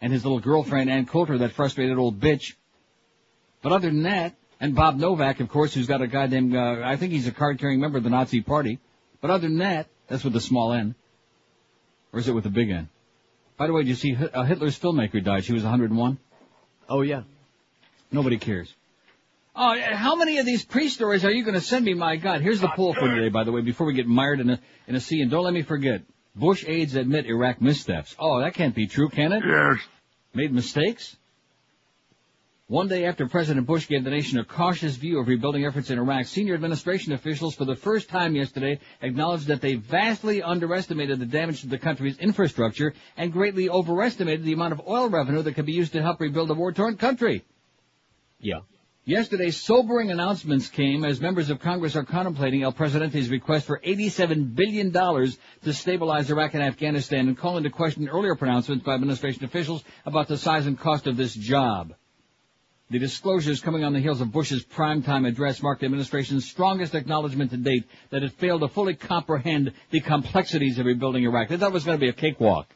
[SPEAKER 2] and his little girlfriend Ann Coulter, that frustrated old bitch. But other than that, and Bob Novak, of course, who's got a goddamn, uh, I think he's a card-carrying member of the Nazi Party. But other than that, that's with the small N. Or is it with the big N? By the way, did you see uh, Hitler's filmmaker died? She was 101.
[SPEAKER 3] Oh yeah.
[SPEAKER 2] Nobody cares. Oh, how many of these pre-stories are you going to send me? My God, here's the poll for today, by the way, before we get mired in a, in a sea. And don't let me forget, Bush aides admit Iraq missteps. Oh, that can't be true, can it? Yes. Made mistakes? One day after President Bush gave the nation a cautious view of rebuilding efforts in Iraq, senior administration officials for the first time yesterday acknowledged that they vastly underestimated the damage to the country's infrastructure and greatly overestimated the amount of oil revenue that could be used to help rebuild a war-torn country.
[SPEAKER 3] Yeah.
[SPEAKER 2] Yesterday's sobering announcements came as members of Congress are contemplating El Presidente's request for $87 billion to stabilize Iraq and Afghanistan and call into question earlier pronouncements by administration officials about the size and cost of this job. The disclosures coming on the heels of Bush's primetime address marked the administration's strongest acknowledgement to date that it failed to fully comprehend the complexities of rebuilding Iraq. They thought it was going to be a cakewalk.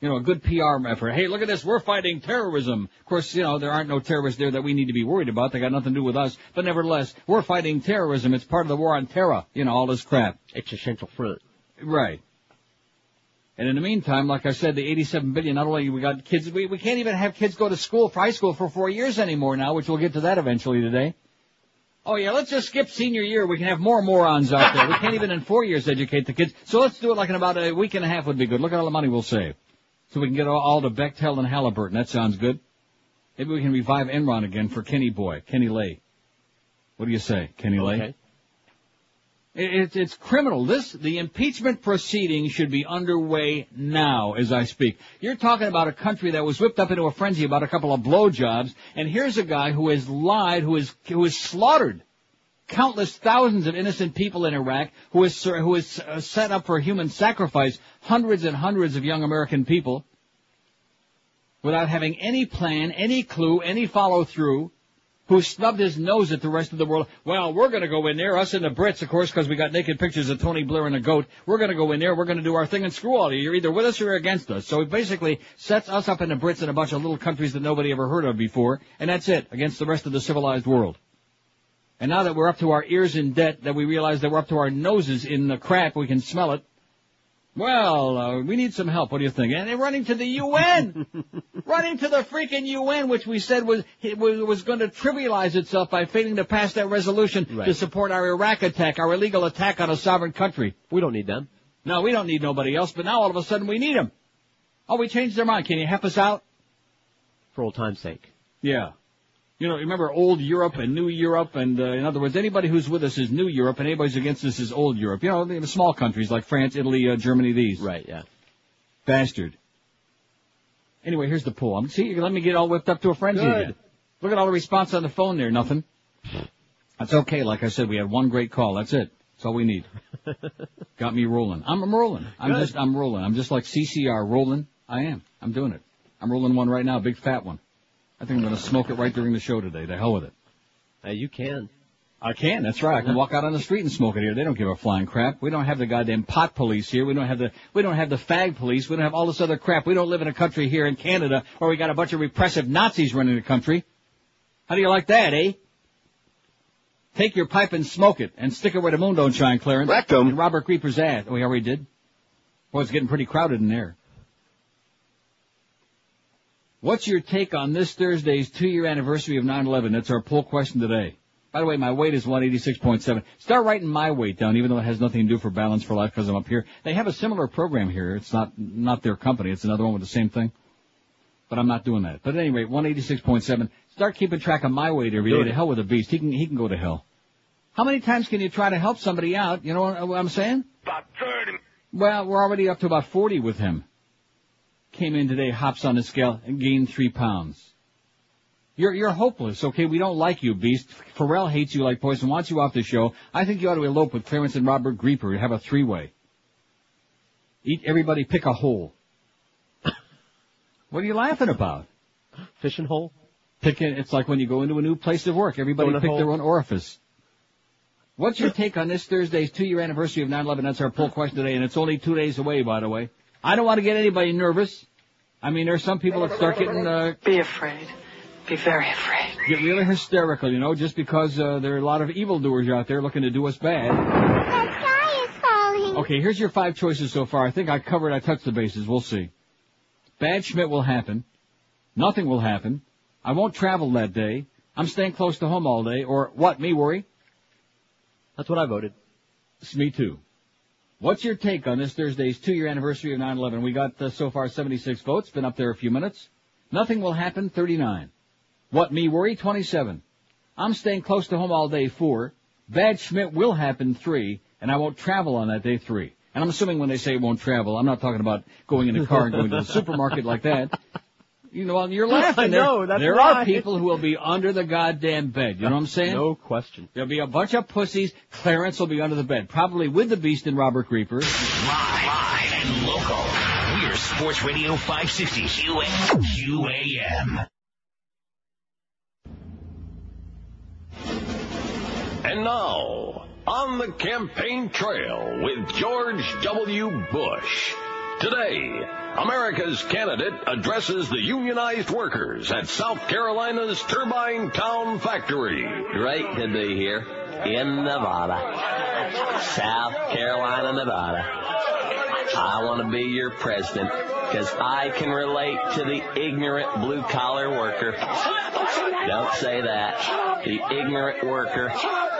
[SPEAKER 2] You know, a good PR effort. Hey, look at this. We're fighting terrorism. Of course, you know, there aren't no terrorists there that we need to be worried about. They got nothing to do with us. But nevertheless, we're fighting terrorism. It's part of the war on terror. You know, all this crap.
[SPEAKER 3] It's a central front.
[SPEAKER 2] Right. And in the meantime, like I said, the 87 billion, not only we got kids, we, we can't even have kids go to school, for high school for four years anymore now, which we'll get to that eventually today. Oh yeah, let's just skip senior year. We can have more morons out there. We can't even in four years educate the kids. So let's do it like in about a week and a half would be good. Look at all the money we'll save. So we can get all, to Bechtel and Halliburton. That sounds good. Maybe we can revive Enron again for Kenny Boy, Kenny Lay. What do you say, Kenny Lay?
[SPEAKER 3] Okay.
[SPEAKER 2] It, it's it's criminal. This, the impeachment proceeding should be underway now as I speak. You're talking about a country that was whipped up into a frenzy about a couple of blowjobs, and here's a guy who has lied, who has, who has slaughtered countless thousands of innocent people in Iraq, who ser- who has uh, set up for human sacrifice hundreds and hundreds of young American people without having any plan, any clue, any follow through, who snubbed his nose at the rest of the world. Well, we're going to go in there, us and the Brits, of course, because we got naked pictures of Tony Blair and a goat. We're going to go in there, we're going to do our thing and screw all of you. You're either with us or you're against us. So it basically sets us up in the Brits and a bunch of little countries that nobody ever heard of before, and that's it, against the rest of the civilized world. And now that we're up to our ears in debt, that we realize that we're up to our noses in the crap, we can smell it. Well, uh, we need some help. What do you think? And they're running to the UN, <laughs> running to the freaking UN, which we said was it was, was going to trivialize itself by failing to pass that resolution
[SPEAKER 3] Right.
[SPEAKER 2] to support our Iraq attack, our illegal attack on a sovereign country.
[SPEAKER 3] We don't need them.
[SPEAKER 2] No, we don't need nobody else. But now all of a sudden we need them. Oh, we changed their mind. Can you help us out?
[SPEAKER 3] For old time's sake.
[SPEAKER 2] Yeah. You know, remember old Europe and new Europe, and uh, in other words, anybody who's with us is new Europe, and anybody who's against us is old Europe. You know, the small countries like France, Italy, uh, Germany, these.
[SPEAKER 3] Right, yeah.
[SPEAKER 2] Bastard. Anyway, here's the poll. I'm, see, let me get all whipped up to a frenzy
[SPEAKER 3] Good.
[SPEAKER 2] again. Look at all the response on the phone there. Nothing. That's okay. Like I said, we had one great call. That's it. That's all we need. <laughs> Got me rolling. I'm, I'm rolling. I'm
[SPEAKER 3] Good.
[SPEAKER 2] just, I'm rolling. I'm just like CCR rolling. I am. I'm doing it. I'm rolling one right now, big fat one. I think I'm going to smoke it right during the show today. The hell with it.
[SPEAKER 3] Uh, you can.
[SPEAKER 2] I can. That's right. I can walk out on the street and smoke it here. They don't give a flying crap. We don't have the goddamn pot police here. We don't have the we don't have the fag police. We don't have all this other crap. We don't live in a country here in Canada where we got a bunch of repressive Nazis running the country. How do you like that, eh? Take your pipe and smoke it and stick it where the moon don't shine, Clarence.
[SPEAKER 17] Rectum.
[SPEAKER 2] And Robert Creeper's ass. Oh, we already did. Boy, it's getting pretty crowded in there. What's your take on this Thursday's two-year anniversary of 9/11? That's our poll question today. By the way, my weight is 186.7. Start writing my weight down, even though it has nothing to do for Balance for Life because I'm up here. They have a similar program here. It's not not their company. It's another one with the same thing. But I'm not doing that. But at any rate, 186.7. Start keeping track of my weight every day. To hell with the beast. He can he can go to hell. How many times can you try to help somebody out? You know what, what I'm saying?
[SPEAKER 11] About 30.
[SPEAKER 2] Well, we're already up to about 40 with him. Came in today, hops on the scale, and gained three pounds. You're, you're hopeless, okay? We don't like you, Beast. Pharrell hates you like poison, wants you off the show. I think you ought to elope with Clarence and Robert Grieper and have a three-way. Eat, everybody pick a hole. <coughs> what are you laughing about?
[SPEAKER 3] Fishing hole?
[SPEAKER 2] Picking, it's like when you go into a new place of work, everybody pick
[SPEAKER 3] hole?
[SPEAKER 2] their own orifice. What's your take on this Thursday's two-year anniversary of 9/11? That's our poll question today, and it's only two days away, by the way. I don't want to get anybody nervous. I mean, there's some people that start getting uh,
[SPEAKER 13] Be afraid. Be very afraid.
[SPEAKER 2] get really hysterical, you know, just because uh, there are a lot of evildoers out there looking to do us bad.
[SPEAKER 10] The sky is falling.
[SPEAKER 2] Okay, here's your five choices so far. I think I covered, I touched the bases. We'll see. Bad Schmidt will happen. Nothing will happen. I won't travel that day. I'm staying close to home all day. Or what? Me worry?
[SPEAKER 3] That's what I voted.
[SPEAKER 2] It's me too. What's your take on this Thursday's two-year anniversary of 9/11? We got uh, so far 76 votes. Been up there a few minutes. Nothing will happen. 39. What me worry? 27. I'm staying close to home all day. Four. Bad Schmidt will happen. Three. And I won't travel on that day. Three. And I'm assuming when they say it won't travel, I'm not talking about going in a car and going to the <laughs> supermarket like that. You know, well, you're laughing.
[SPEAKER 3] I
[SPEAKER 2] There-
[SPEAKER 3] know, that's
[SPEAKER 2] there
[SPEAKER 3] why.
[SPEAKER 2] are people who will be under the goddamn bed. You know what I'm saying?
[SPEAKER 3] No question.
[SPEAKER 2] There'll be a bunch of pussies. Clarence will be under the bed, probably with the Beast and Robert Creeper.
[SPEAKER 5] Live and local. We're Sports Radio 560 QAM.
[SPEAKER 11] And now, on the campaign trail with George W. Bush. Today, America's candidate addresses the unionized workers at South Carolina's Turbine Town Factory.
[SPEAKER 18] Great to be here in Nevada, South Carolina, Nevada. I want to be your president because I can relate to the ignorant blue collar worker. Don't say that. The ignorant worker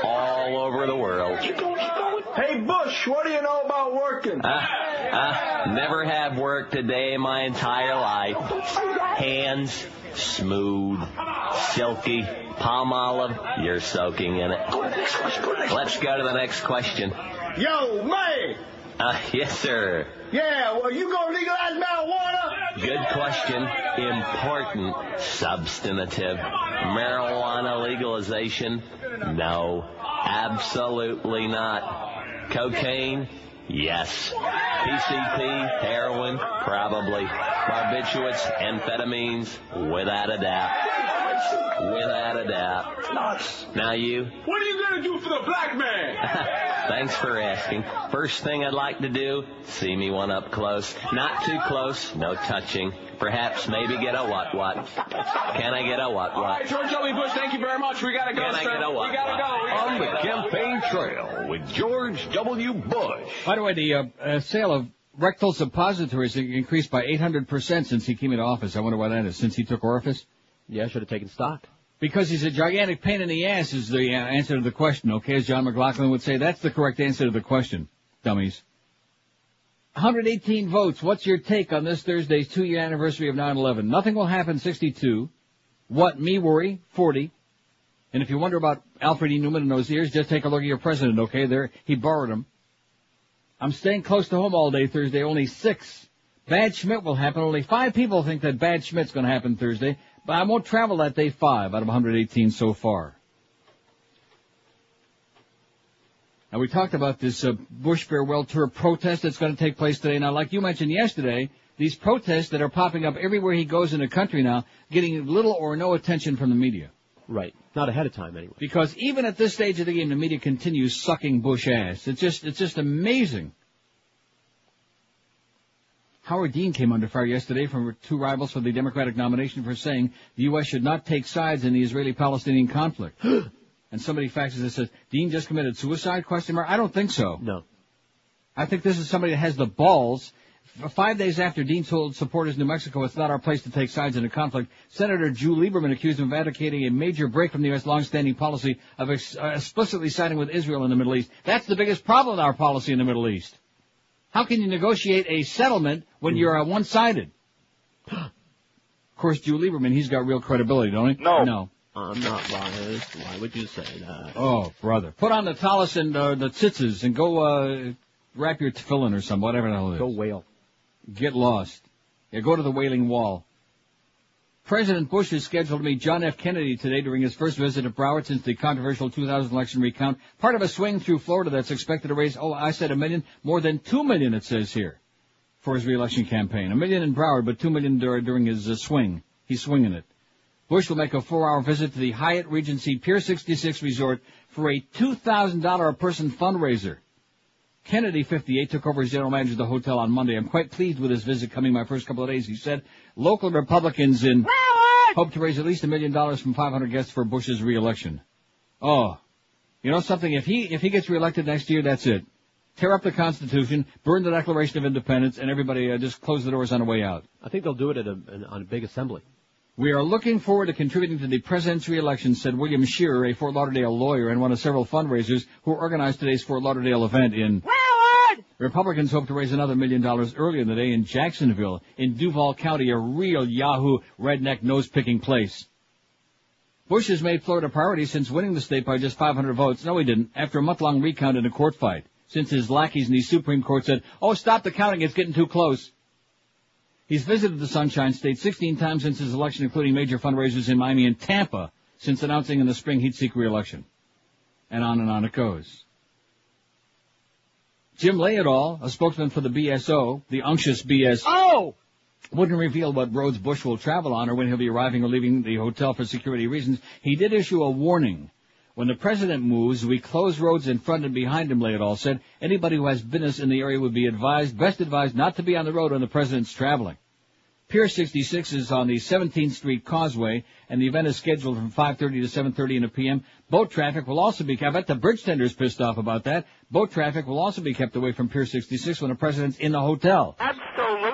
[SPEAKER 18] all over the world.
[SPEAKER 19] Hey Bush, what do you know about working?
[SPEAKER 18] I, I never have worked a day in my entire life. Hands smooth, silky, palm olive. You're soaking in it. Let's go to the next question.
[SPEAKER 19] Yo, man!
[SPEAKER 18] Uh, yes, sir.
[SPEAKER 19] Yeah, well, you gonna legalize marijuana?
[SPEAKER 18] Good question. Important. Substantive. Marijuana legalization? No. Absolutely not. Cocaine? Yes. PCP? Heroin? Probably. Barbiturates? Amphetamines? Without a doubt. Without a doubt. Now you?
[SPEAKER 19] What are you gonna do for the black man? <laughs>
[SPEAKER 18] Thanks for asking. First thing I'd like to do, see me one up close. Not too close, no touching. Perhaps maybe get a what what. Can I get a what
[SPEAKER 19] All right,
[SPEAKER 18] what?
[SPEAKER 19] George W. Bush, thank you very much. We gotta go,
[SPEAKER 18] Can I get a what
[SPEAKER 19] we gotta go. We gotta
[SPEAKER 11] On the campaign trail with George W. Bush.
[SPEAKER 2] By the way, the uh, uh, sale of rectal suppositories increased by 800% since he came into office. I wonder why that is. Since he took office?
[SPEAKER 3] Yeah, I should have taken stock.
[SPEAKER 2] Because he's a gigantic pain in the ass is the uh, answer to the question, okay? As John McLaughlin would say, that's the correct answer to the question, dummies. 118 votes. What's your take on this Thursday's two-year anniversary of 9/11? Nothing will happen. 62. What me worry? 40. And if you wonder about Alfred E. Neuman and those ears, just take a look at your president. Okay, there he borrowed them. I'm staying close to home all day Thursday. Only six. Bad Schmidt will happen. Only five people think that Bad Schmidt's going to happen Thursday, but I won't travel that day. Five out of 118 so far. Now we talked about this uh, Bush farewell tour protest that's going to take place today. Now, like you mentioned yesterday, these protests that are popping up everywhere he goes in the country now, getting little or no attention from the media.
[SPEAKER 3] Right. Not ahead of time anyway.
[SPEAKER 2] Because even at this stage of the game, the media continues sucking Bush ass. It's just, it's just amazing. Howard Dean came under fire yesterday from two rivals for the Democratic nomination for saying the U.S. should not take sides in the Israeli-Palestinian conflict. <gasps> and somebody faxes and says, Dean just committed suicide, question mark? I don't think so.
[SPEAKER 3] No.
[SPEAKER 2] I think this is somebody that has the balls. Five days after Dean told supporters in New Mexico it's not our place to take sides in a conflict, Senator Drew Lieberman accused him of advocating a major break from the U.S. longstanding policy of ex- uh, explicitly siding with Israel in the Middle East. That's the biggest problem in our policy in the Middle East. How can you negotiate a settlement when you're uh, one-sided? <gasps> of course, Drew Lieberman, he's got real credibility, don't he?
[SPEAKER 3] No.
[SPEAKER 2] No.
[SPEAKER 3] I'm not biased. Why would you say that?
[SPEAKER 2] Oh, brother. Put on the tallis and uh, the tzitzis and go uh, wrap your tefillin or something, whatever the hell it is.
[SPEAKER 3] Go whale.
[SPEAKER 2] Get lost. Yeah, go to the Wailing Wall. President Bush is scheduled to meet John F. Kennedy today during his first visit to Broward since the controversial 2000 election recount. Part of a swing through Florida that's expected to raise, oh, I said a million, more than two million it says here, for his reelection campaign. A million in Broward, but two million dur- during his uh, swing. He's swinging it. Bush will make a four-hour visit to the Hyatt Regency Pier 66 Resort for a $2,000 a person fundraiser. Kennedy, 58, took over as general manager of the hotel on Monday. I'm quite pleased with his visit coming my first couple of days. He said local Republicans in hope to raise at least a million dollars from 500 guests for Bush's reelection. Oh, you know something? If he if he gets reelected next year, that's it. Tear up the Constitution, burn the Declaration of Independence, and everybody uh, just close the doors on the way out.
[SPEAKER 3] I think they'll do it at a, an, on a big assembly.
[SPEAKER 2] We are looking forward to contributing to the president's reelection, said William Scherer, a Fort Lauderdale lawyer and one of several fundraisers who organized today's Fort Lauderdale event in Republicans hope to raise another million dollars earlier in the day in Jacksonville, in Duval County, a real Yahoo redneck nose-picking place. Bush has made Florida a priority since winning the state by just 500 votes. No, he didn't. After a month-long recount in a court fight, since his lackeys in the Supreme Court said, "Oh, stop the counting; it's getting too close." He's visited the Sunshine State 16 times since his election, including major fundraisers in Miami and Tampa, since announcing in the spring he'd seek re-election. And on and on it goes. Jim Leljedal, a spokesman for the BSO, the unctuous BSO,
[SPEAKER 7] Oh!
[SPEAKER 2] wouldn't reveal what roads Bush will travel on or when he'll be arriving or leaving the hotel for security reasons. He did issue a warning. When the president moves, we close roads in front and behind him, Leljedal said. Anybody who has business in the area would be advised, best advised not to be on the road when the president's traveling. Pier 66 is on the 17th Street Causeway, and the event is scheduled from 5.30 to 7.30 in the p.m. Boat traffic will also be, kept I bet the bridge tender's pissed off about that. Boat traffic will also be kept away from Pier 66 when the president's in the hotel.
[SPEAKER 12] Absolutely.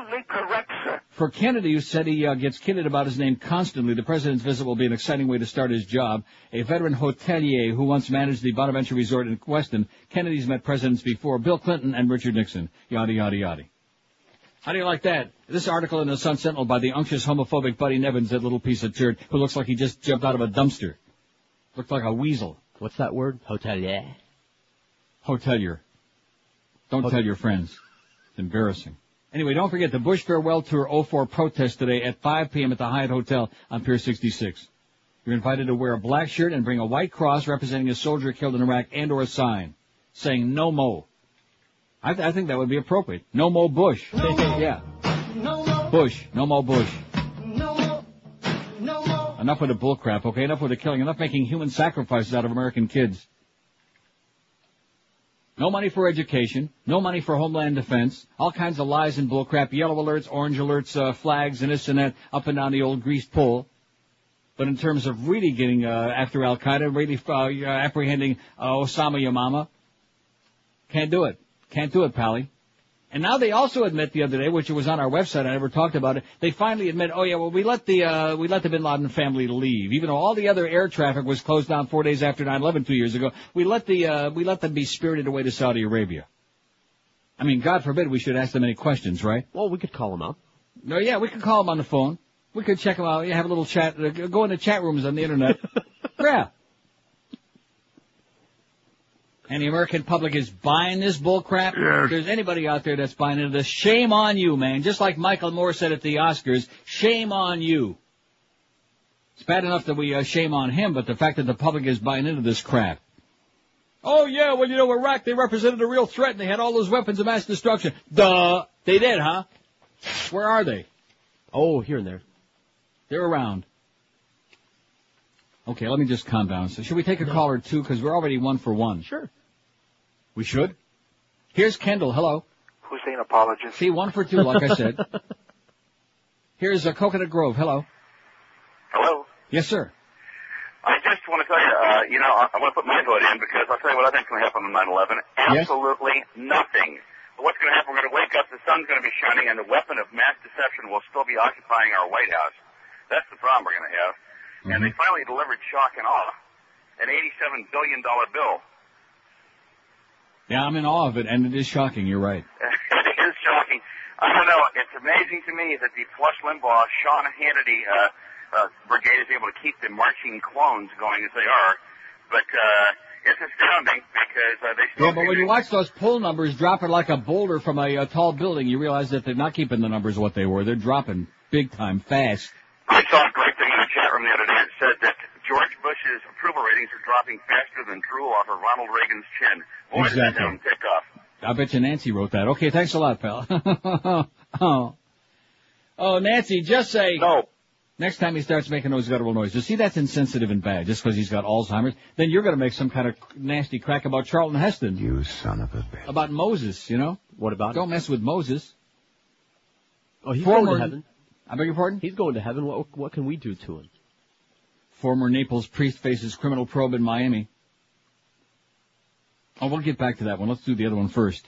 [SPEAKER 2] For Kennedy, who said he uh, gets kidded about his name constantly, the president's visit will be an exciting way to start his job. A veteran hotelier who once managed the Bonaventure Resort in Weston, Kennedy's met presidents before, Bill Clinton and Richard Nixon. Yada, yada, yada. How do you like that? This article in the Sun Sentinel by the unctuous homophobic Buddy Nevins, that little piece of turd, who looks like he just jumped out of a dumpster. Looked like a weasel.
[SPEAKER 3] What's that word? Hotelier.
[SPEAKER 2] Hotelier. Don't tell your friends. It's embarrassing. Anyway, don't forget the Bush Farewell Tour 04 protest today at 5 p.m. at the Hyatt Hotel on Pier 66. You're invited to wear a black shirt and bring a white cross representing a soldier killed in Iraq and or a sign saying no mo. I, th- I think that would be appropriate. No mo Bush. No <laughs> yeah. Bush. No mo Bush. No more no mo enough with the bullcrap, okay? Enough with the killing. Enough making human sacrifices out of American kids. No money for education. No money for homeland defense. All kinds of lies and bullcrap. Yellow alerts, orange alerts, uh, flags, and this and that up and down the old greased pole. But in terms of really getting uh, after Al Qaeda, really uh, apprehending uh, Osama Yamama, can't do it. Can't do it, Pally. And now they also admit the other day, which was on our website, I never talked about it. They finally admit, oh yeah, well we let the uh, we let the Bin Laden family leave, even though all the other air traffic was closed down four days after 9/11 two years ago. We let the uh, we let them be spirited away to Saudi Arabia. I mean, God forbid we should ask them any questions, right?
[SPEAKER 3] Well, we could call them up.
[SPEAKER 2] No, yeah, we could call them on the phone. We could check them out. Yeah, have a little chat. Uh, go in the chat rooms on the internet. <laughs> yeah. And the American public is buying this bull crap. If there's anybody out there that's buying into this, shame on you, man. Just like Michael Moore said at the Oscars, shame on you. It's bad enough that we uh, shame on him, but the fact that the public is buying into this crap. Oh yeah, well you know Iraq they represented a real threat and they had all those weapons of mass destruction. Duh, they did, huh? Where are they?
[SPEAKER 3] Oh, here and there.
[SPEAKER 2] They're around. Okay, let me just calm down. So should we take a call or two? Because we're already one for one.
[SPEAKER 3] Sure.
[SPEAKER 2] We should? Here's Kendall. Hello.
[SPEAKER 17] Who's Hussein apologist.
[SPEAKER 2] See, one for two, like I said. <laughs> Here's a Coconut Grove. Hello.
[SPEAKER 20] Hello.
[SPEAKER 2] Yes, sir.
[SPEAKER 20] I just want to tell you, uh, you know, I, I want to put my vote in because I'll tell you what I think is going to happen on 9/11.
[SPEAKER 2] Yes?
[SPEAKER 20] Absolutely nothing. What's going to happen? We're going to wake up, the sun's going to be shining, and the weapon of mass deception will still be occupying our White House. That's the problem we're going to have. And they finally delivered shock and awe, an 87 billion dollar bill.
[SPEAKER 2] Yeah, I'm in awe of it, and it is shocking. You're right. <laughs>
[SPEAKER 20] it is shocking. I don't know. It's amazing to me that the Flush Limbaugh, Sean Hannity uh, uh, brigade is able to keep the marching clones going as they are. But uh, it's astounding because uh, they still
[SPEAKER 2] Yeah, but when you watch those poll numbers dropping like a boulder from a, uh tall building, you realize that they're not keeping the numbers what they were. They're dropping big time, fast.
[SPEAKER 20] I saw a great thing in the chat room the other day. It said that George Bush's approval ratings are dropping faster than drool off of Ronald Reagan's chin. Boy,
[SPEAKER 2] Exactly.
[SPEAKER 20] down tick off.
[SPEAKER 2] I bet you Nancy wrote that. Okay, thanks a lot, pal. <laughs> oh. oh, Nancy, just say
[SPEAKER 17] no.
[SPEAKER 2] Next time he starts making those guttural noises, see that's insensitive and bad, just because he's got Alzheimer's. Then you're going to make some kind of nasty crack about Charlton Heston.
[SPEAKER 14] You son of a bitch.
[SPEAKER 2] About Moses, you know?
[SPEAKER 3] What about
[SPEAKER 2] Don't mess with Moses.
[SPEAKER 3] Oh, he's
[SPEAKER 2] Former-
[SPEAKER 3] going to heaven.
[SPEAKER 2] I beg your pardon?
[SPEAKER 3] He's going to heaven. What what can we do to him?
[SPEAKER 2] Former Naples priest faces criminal probe in Miami. Oh, we'll get back to that one. Let's do the other one first.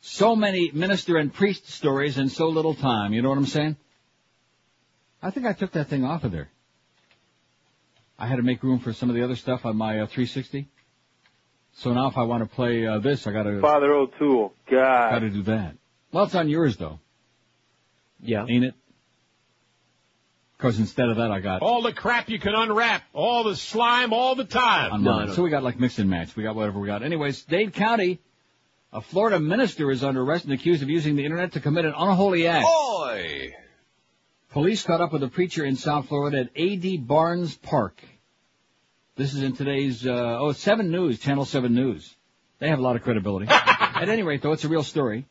[SPEAKER 2] So many minister and priest stories in so little time. You know what I'm saying? I think I took that thing off of there. I had to make room for some of the other stuff on my uh, 360. So now if I want to play uh, this, I gotta,
[SPEAKER 17] Father O'Toole. God.
[SPEAKER 2] gotta do that. Well, it's on yours though.
[SPEAKER 3] Yeah.
[SPEAKER 2] Ain't it? Cause instead of that I got
[SPEAKER 21] All the crap you can unwrap, all the slime, all the time.
[SPEAKER 2] mine. So we got like mix and match. We got whatever we got. Anyways, Dade County, a Florida minister is under arrest and accused of using the internet to commit an unholy act.
[SPEAKER 21] Boy!
[SPEAKER 2] Police caught up with a preacher in South Florida at A.D. Barnes Park. This is in today's, uh, oh, 7 News, Channel 7 News. They have a lot of credibility. <laughs> at any rate, though, it's a real story.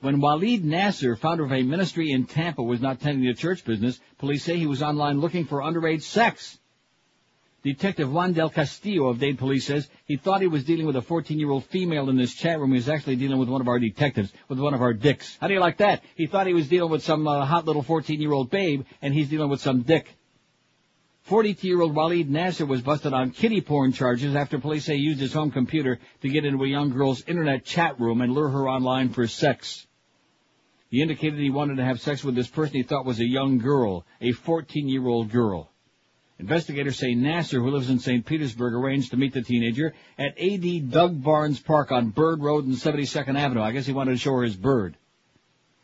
[SPEAKER 2] When Waleed Nasser, founder of a ministry in Tampa, was not tending to church business, police say he was online looking for underage sex. Detective Juan Del Castillo of Dade Police says he thought he was dealing with a 14-year-old female in this chat room. He was actually dealing with one of our detectives, with one of our dicks. How do you like that? He thought he was dealing with some uh, hot little 14-year-old babe, and he's dealing with some dick. 42-year-old Waleed Nasser was busted on kitty porn charges after police say he used his home computer to get into a young girl's internet chat room and lure her online for sex. He indicated he wanted to have sex with this person he thought was a young girl, a 14-year-old girl. Investigators say Nasser, who lives in St. Petersburg, arranged to meet the teenager at AD Doug Barnes Park on Bird Road and 72nd Avenue. I guess he wanted to show her his bird.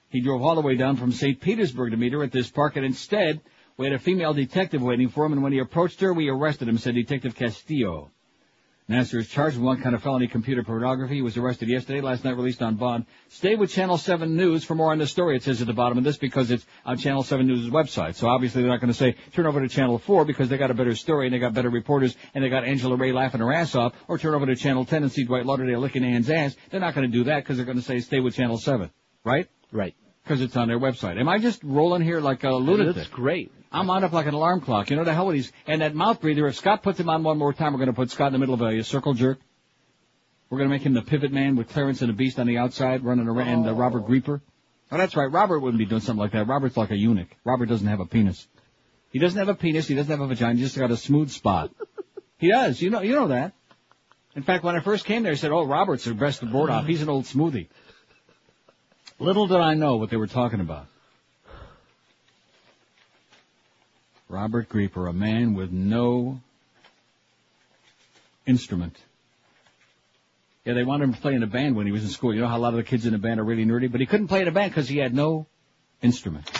[SPEAKER 2] He drove all the way down from St. Petersburg to meet her at this park, and instead, we had a female detective waiting for him, and when he approached her, we arrested him, said Detective Castillo. Nasser is charged with one kind of felony computer pornography. He was arrested yesterday, last night released on bond. Stay with Channel 7 News for more on the story, it says at the bottom of this, because it's on Channel 7 News' website. So obviously they're not going to say, turn over to Channel 4 because they got a better story and they got better reporters and they got Angela Ray laughing her ass off, or turn over to Channel 10 and see Dwight Lauderdale licking Ann's ass. They're not going to do that because they're going to say, stay with Channel 7. Right?
[SPEAKER 3] Right.
[SPEAKER 2] Because it's on their website. Am I just rolling here like a lunatic?
[SPEAKER 3] That's great.
[SPEAKER 2] I'm on up like an alarm clock. You know the hell what he's and that mouth breather. If Scott puts him on one more time, we're going to put Scott in the middle of a, circle jerk. We're going to make him the pivot man with Clarence and the Beast on the outside, running around, and uh, Robert Grieper. Oh, that's right. Robert wouldn't be doing something like that. Robert's like a eunuch. Robert doesn't have a penis. He doesn't have a penis. He doesn't have a vagina. He just got a smooth spot. <laughs> he does. You know. You know that. In fact, when I first came there, I said, "Oh, Robert's the best of board off. He's an old smoothie." Little did I know what they were talking about. Robert Grieper, a man with no instrument. Yeah, they wanted him to play in a band when he was in school. You know how a lot of the kids in a band are really nerdy, but he couldn't play in a band because he had no instrument.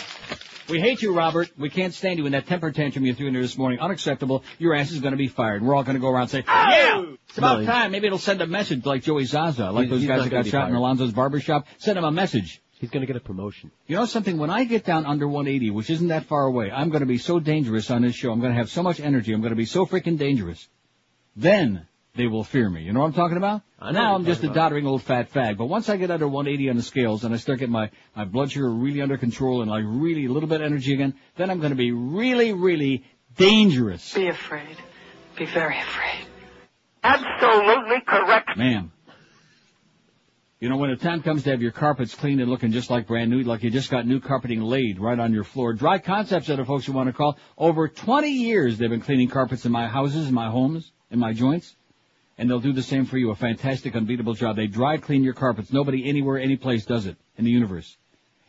[SPEAKER 2] We hate you, Robert. We can't stand you in that temper tantrum you threw in there this morning. Unacceptable. Your ass is going to be fired. We're all going to go around and say, oh! yeah, it's about
[SPEAKER 3] No,
[SPEAKER 2] time. Maybe it'll send a message like Joey Zaza, like
[SPEAKER 3] He's-
[SPEAKER 2] those
[SPEAKER 3] he's
[SPEAKER 2] guys
[SPEAKER 3] not
[SPEAKER 2] that
[SPEAKER 3] gonna
[SPEAKER 2] got
[SPEAKER 3] be
[SPEAKER 2] shot in
[SPEAKER 3] fired.
[SPEAKER 2] Alonzo's barber shop. Send him a message.
[SPEAKER 3] He's going to get a promotion.
[SPEAKER 2] You know something? When I get down under 180, which isn't that far away, I'm going to be so dangerous on this show. I'm going to have so much energy. I'm going to be so freaking dangerous. Then they will fear me. You know what I'm talking about?
[SPEAKER 3] I know
[SPEAKER 2] now I'm just a
[SPEAKER 3] talking about.
[SPEAKER 2] doddering old fat fag. But once I get under 180 on the scales and I start getting my, my blood sugar really under control and like really a little bit of energy again, then I'm going to be really, really dangerous.
[SPEAKER 13] Be afraid. Be very afraid.
[SPEAKER 12] Absolutely correct.
[SPEAKER 2] Ma'am. You know, when the time comes to have your carpets cleaned and looking just like brand new, like you just got new carpeting laid right on your floor, Dry Concepts are the folks you want to call. Over 20 years they've been cleaning carpets in my houses, in my homes, in my joints. And they'll do the same for you. A fantastic, unbeatable job. They dry clean your carpets. Nobody anywhere, any place does it in the universe.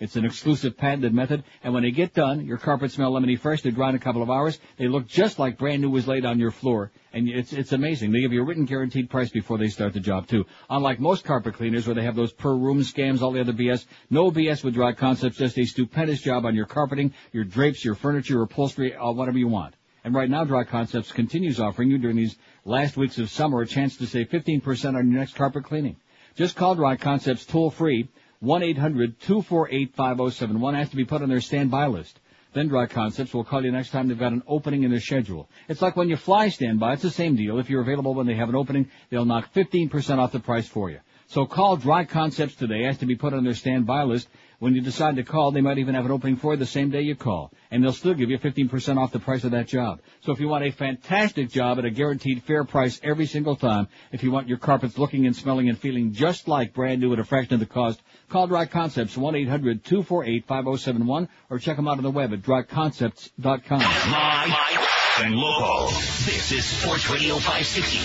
[SPEAKER 2] It's an exclusive patented method, and when they get done, your carpets smell lemony fresh. They dry in a couple of hours. They look just like brand new was laid on your floor, and it's it's amazing. They give you a written guaranteed price before they start the job too. Unlike most carpet cleaners, where they have those per room scams, all the other BS. No BS with Dry Concepts. Just a stupendous job on your carpeting, your drapes, your furniture, your upholstery, uh, whatever you want. And right now, Dry Concepts continues offering you during these last weeks of summer a chance to save 15% on your next carpet cleaning. Just call Dry Concepts toll free 1-800-248-5071 has to be put on their standby list. Then Dry Concepts will call you next time they've got an opening in their schedule. It's like when you fly standby, it's the same deal. If you're available when they have an opening, they'll knock 15% off the price for you. So call Dry Concepts today, has to be put on their standby list. When you decide to call, they might even have an opening for you the same day you call. And they'll still give you 15% off the price of that job. So if you want a fantastic job at a guaranteed fair price every single time, if you want your carpets looking and smelling and feeling just like brand new at a fraction of the cost, call Dry Concepts 1-800-248-5071 or check them out on the web at dryconcepts.com.
[SPEAKER 5] Live and local. This is Sports Radio 560.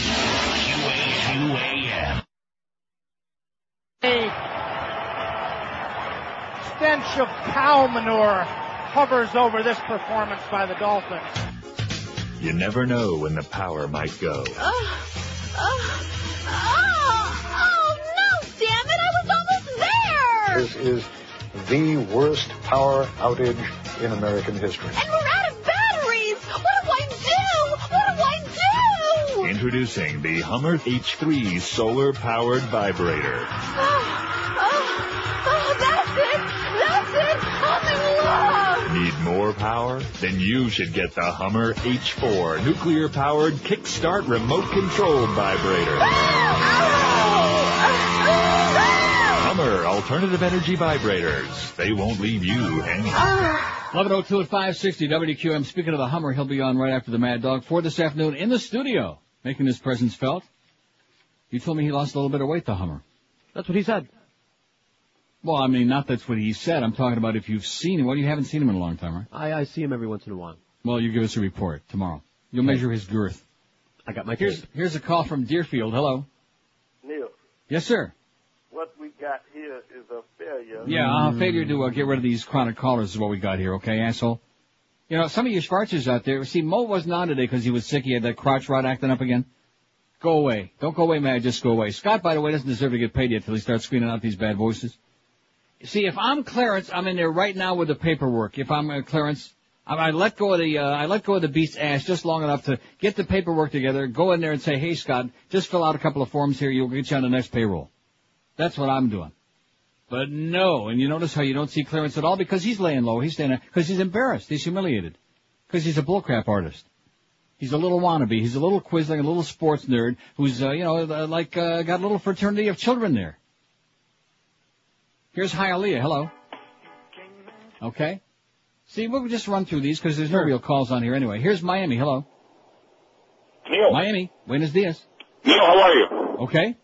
[SPEAKER 5] QAM.
[SPEAKER 8] A stench of cow manure hovers over this performance by the Dolphins.
[SPEAKER 22] You never know when the power might go.
[SPEAKER 10] Oh, oh, oh, oh, no, damn it, I was almost there!
[SPEAKER 14] This is the worst power outage in American history.
[SPEAKER 10] And we're out of batteries! What do I do? What do I do?
[SPEAKER 22] Introducing the Hummer H3 solar powered vibrator.
[SPEAKER 10] Oh,
[SPEAKER 22] power? Then you should get the Hummer H4 nuclear powered kickstart remote controlled vibrator. Hummer alternative energy vibrators. They won't leave you hanging.
[SPEAKER 2] 1102 at 560 WQAM. Speaking of the Hummer, he'll be on right after the Mad Dog for this afternoon in the studio, making his presence felt. You told me he lost a little bit of weight, the Hummer.
[SPEAKER 3] That's what he said.
[SPEAKER 2] Well, I mean, not that's what he said. I'm talking about if you've seen him. Well, you haven't seen him in a long time, right?
[SPEAKER 3] I, I see him every once in a while.
[SPEAKER 2] Well, you give us a report tomorrow. You'll measure his girth.
[SPEAKER 3] I got my
[SPEAKER 2] Here's,
[SPEAKER 3] tape.
[SPEAKER 2] here's a call from Deerfield. Hello.
[SPEAKER 23] Neil,
[SPEAKER 2] Yes, sir.
[SPEAKER 23] what we got here is a failure.
[SPEAKER 2] Yeah, uh, failure to uh, get rid of these chronic callers is what we got here, okay, asshole? You know, some of you Schwarzers out there, see, Mo wasn't on today because he was sick. He had that crotch rot acting up again. Go away. Don't go away, man. Just go away. Scott, by the way, doesn't deserve to get paid yet till he starts screening out these bad voices. See, if I'm Clarence, I'm in there right now with the paperwork. If I'm uh, Clarence, I, I let go of the, uh, I let go of the beast's ass just long enough to get the paperwork together, go in there and say, hey Scott, just fill out a couple of forms here, you'll get you on the next payroll. That's what I'm doing. But no, and you notice how you don't see Clarence at all because he's laying low. He's standing because he's embarrassed. He's humiliated because he's a bullcrap artist. He's a little wannabe. He's a little quisling, a little sports nerd who's, uh, you know, uh, like uh, got a little fraternity of children there. Here's Hialeah. Hello. Okay. See, we'll just run through these because there's no real calls on here anyway. Here's Miami. Hello.
[SPEAKER 24] Neil.
[SPEAKER 2] Miami. Buenos dias.
[SPEAKER 24] Neil, how are you?
[SPEAKER 2] Okay.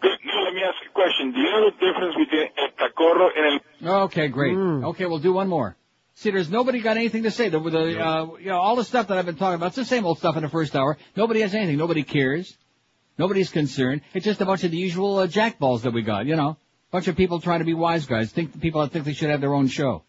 [SPEAKER 24] Good. Neil, let me ask you a question. Do you know the difference between el tacorro and el...
[SPEAKER 2] Okay, great. Okay, we'll do one more. See, there's nobody got anything to say. The, the uh, you know, all the stuff that I've been talking about, it's the same old stuff in the first hour. Nobody has anything. Nobody cares. Nobody's concerned. It's just a bunch of the usual uh, jackballs that we got, you know. Bunch of people trying to be wise guys. Think people that think they should have their own show.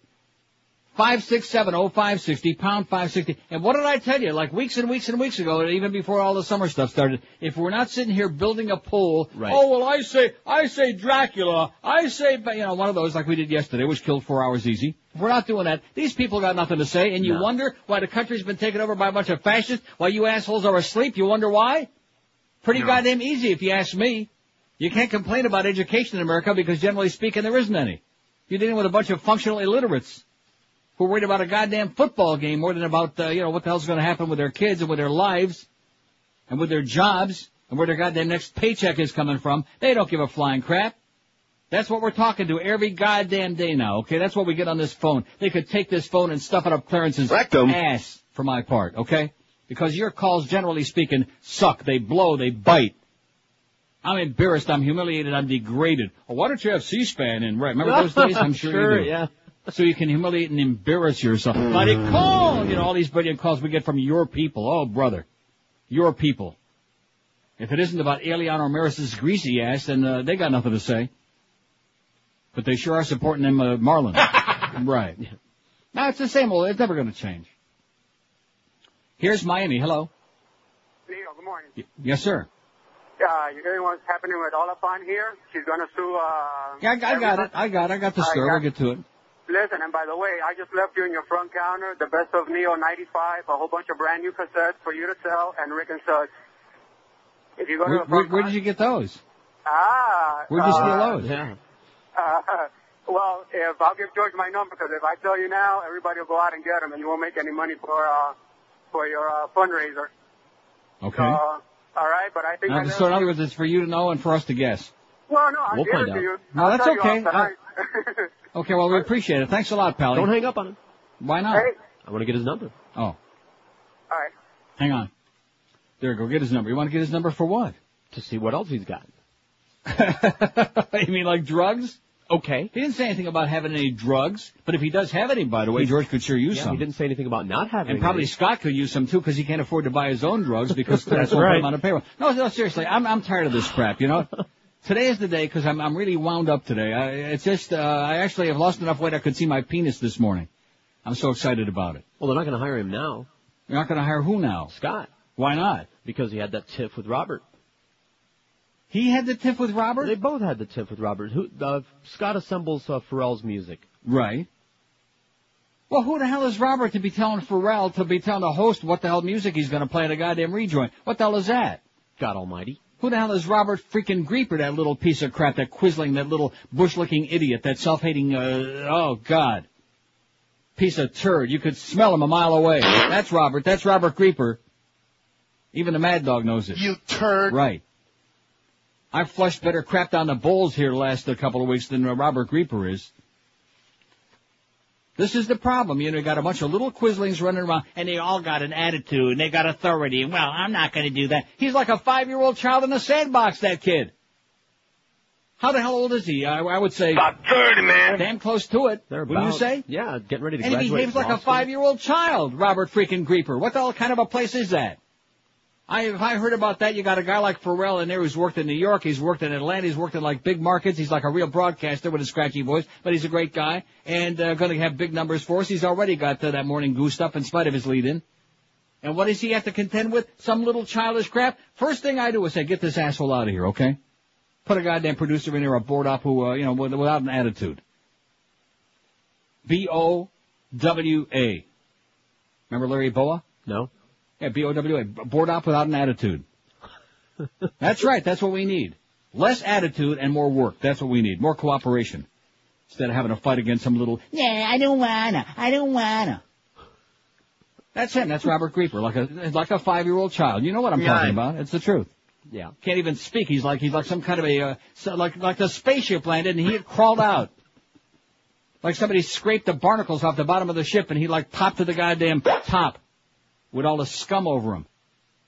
[SPEAKER 2] Five six seven oh five sixty pound five sixty. And what did I tell you? Like weeks and weeks and weeks ago, even before all the summer stuff started. If we're not sitting here building a poll,
[SPEAKER 3] Right.
[SPEAKER 2] oh well, I say, I say Dracula, I say, you know, one of those like we did yesterday, which killed four hours easy. If we're not doing that, these people got nothing to say, and you
[SPEAKER 3] No.
[SPEAKER 2] wonder why the country's been taken over by a bunch of fascists, while you assholes are asleep. You wonder why? Pretty goddamn easy, if you ask me. You can't complain about education in America because generally speaking, there isn't any. You're dealing with a bunch of functional illiterates who are worried about a goddamn football game more than about, uh, you know, what the hell's going to happen with their kids and with their lives and with their jobs and where their goddamn next paycheck is coming from, they don't give a flying crap. That's what we're talking to every goddamn day now, okay? That's what we get on this phone. They could take this phone and stuff it up Clarence's ass, for my part, okay? Because your calls, generally speaking, suck. They blow, they bite. I'm embarrassed, I'm humiliated, I'm degraded. Oh, why don't you have C-SPAN in? Right, remember those days? I'm sure,
[SPEAKER 3] Sure,
[SPEAKER 2] you do.
[SPEAKER 3] yeah.
[SPEAKER 2] So you can humiliate and embarrass yourself. Bloody call! You know, all these brilliant calls we get from your people. Oh, brother. Your people. If it isn't about Eliana Ramirez's greasy ass, then uh, they got nothing to say. But they sure are supporting them uh, Marlins. <laughs> right. Now it's the same old. It's never going to change. Here's Miami. Hello.
[SPEAKER 25] Neil, good morning.
[SPEAKER 2] Y- yes, sir.
[SPEAKER 25] Uh, you hearing what's happening with Oliphant here? She's gonna sue, uh...
[SPEAKER 2] Yeah, I, I got it. I got it. I got the
[SPEAKER 25] I
[SPEAKER 2] story.
[SPEAKER 25] got-
[SPEAKER 2] We'll get to it.
[SPEAKER 25] Listen, and by the way, I just left you in your front counter the best of Neo 95, a whole bunch of brand new cassettes for you to sell, and Rick and Suds. If you go to the
[SPEAKER 2] where,
[SPEAKER 25] front
[SPEAKER 2] where did you get those?
[SPEAKER 25] Ah!
[SPEAKER 2] Where'd you steal
[SPEAKER 25] uh,
[SPEAKER 2] those? Yeah. <laughs>
[SPEAKER 25] Uh, well, if I'll give George my number, because if I tell you now, everybody will go out and get them, and you won't make any money for, uh, for your, uh, fundraiser.
[SPEAKER 2] Okay.
[SPEAKER 25] So, all right, but I think I
[SPEAKER 2] Now,
[SPEAKER 25] know-
[SPEAKER 2] so in other words, it's for you to know and for us to guess.
[SPEAKER 25] Well, no, I'll
[SPEAKER 2] We'll
[SPEAKER 25] give
[SPEAKER 2] find out.
[SPEAKER 25] you.
[SPEAKER 2] No,
[SPEAKER 25] I'll
[SPEAKER 2] that's
[SPEAKER 25] tell
[SPEAKER 2] okay.
[SPEAKER 25] off tonight.
[SPEAKER 2] Okay, well, we appreciate it. Thanks a lot, Pally.
[SPEAKER 3] Don't hang up on him.
[SPEAKER 2] Why not?
[SPEAKER 25] Hey.
[SPEAKER 3] I want to get his number.
[SPEAKER 2] Oh,
[SPEAKER 25] All right.
[SPEAKER 2] hang on. There, go get his number. You want to get his number for what?
[SPEAKER 3] To see what else he's got. <laughs>
[SPEAKER 2] you mean like drugs?
[SPEAKER 3] Okay.
[SPEAKER 2] He didn't say anything about having any drugs, but if he does have any, by the way, George could sure use
[SPEAKER 3] Yeah,
[SPEAKER 2] some.
[SPEAKER 3] he didn't say anything about not having
[SPEAKER 2] And probably
[SPEAKER 3] any.
[SPEAKER 2] Scott could use some too because he can't afford to buy his own drugs because <laughs>
[SPEAKER 3] That's
[SPEAKER 2] what
[SPEAKER 3] right.
[SPEAKER 2] on a payroll. No, no, seriously, I'm I'm tired of this crap. You know, <laughs> today is the day because I'm I'm really wound up today. I, it's just uh, I actually have lost enough weight I could see my penis this morning. I'm so excited about it.
[SPEAKER 3] Well, they're not going to hire him now.
[SPEAKER 2] They're not going to hire who now?
[SPEAKER 3] Scott.
[SPEAKER 2] Why not?
[SPEAKER 3] Because he had that tiff with Robert.
[SPEAKER 2] He had the tiff with Robert.
[SPEAKER 3] They both had the tiff with Robert. Who uh, Scott assembles uh, Pharrell's music.
[SPEAKER 2] Right. Well, who the hell is Robert to be telling Pharrell to be telling the host what the hell music he's going to play at a goddamn rejoin? What the hell is that?
[SPEAKER 3] God Almighty.
[SPEAKER 2] Who the hell is Robert freaking Grieper, that little piece of crap, that quisling, that little bush-looking idiot, that self-hating, uh, oh God. Piece of turd. You could smell him a mile away. That's Robert. That's Robert Grieper. Even the Mad Dog knows it.
[SPEAKER 26] You turd.
[SPEAKER 2] Right. I've flushed better crap down the bowls here last uh, couple of weeks than uh, Robert Grieper is. This is the problem. You know, you got a bunch of little quislings running around, and they all got an attitude, and they got authority, and well, I'm not gonna do that. He's like a five-year-old child in a sandbox, that kid. How the hell old is he? I, I would say...
[SPEAKER 20] About 30, man.
[SPEAKER 2] Damn close to it.
[SPEAKER 3] They're
[SPEAKER 2] Wouldn't you say?
[SPEAKER 3] Yeah, getting ready to go.
[SPEAKER 2] And he behaves like a five-year-old child, Robert freaking Grieper. What the hell kind of a place is that? I, if I heard about that, you got a guy like Pharrell in there who's worked in New York, he's worked in Atlanta, he's worked in like big markets, he's like a real broadcaster with a scratchy voice, but he's a great guy, and uh, gonna have big numbers for us. He's already got uh, that morning goosed up in spite of his lead-in. And what does he have to contend with? Some little childish crap? First thing I do is say, get this asshole out of here, okay? Put a goddamn producer in there, a board up who, uh, you know, without an attitude. B-O-W-A. Remember Larry Bowa?
[SPEAKER 3] No.
[SPEAKER 2] Yeah, B-O-W-A. Board op without an attitude. That's right. That's what we need. Less attitude and more work. That's what we need. More cooperation. Instead of having a fight against some little, yeah, I don't wanna, I don't wanna. That's him. That's Robert Grieper. Like a, like a five-year-old child. You know what I'm
[SPEAKER 3] Yeah.
[SPEAKER 2] talking about. It's the truth.
[SPEAKER 3] Yeah.
[SPEAKER 2] Can't even speak. He's like, he's like some kind of a, uh, so like, like the spaceship landed and he had crawled out. Like somebody scraped the barnacles off the bottom of the ship and he like popped to the goddamn top with all the scum over him.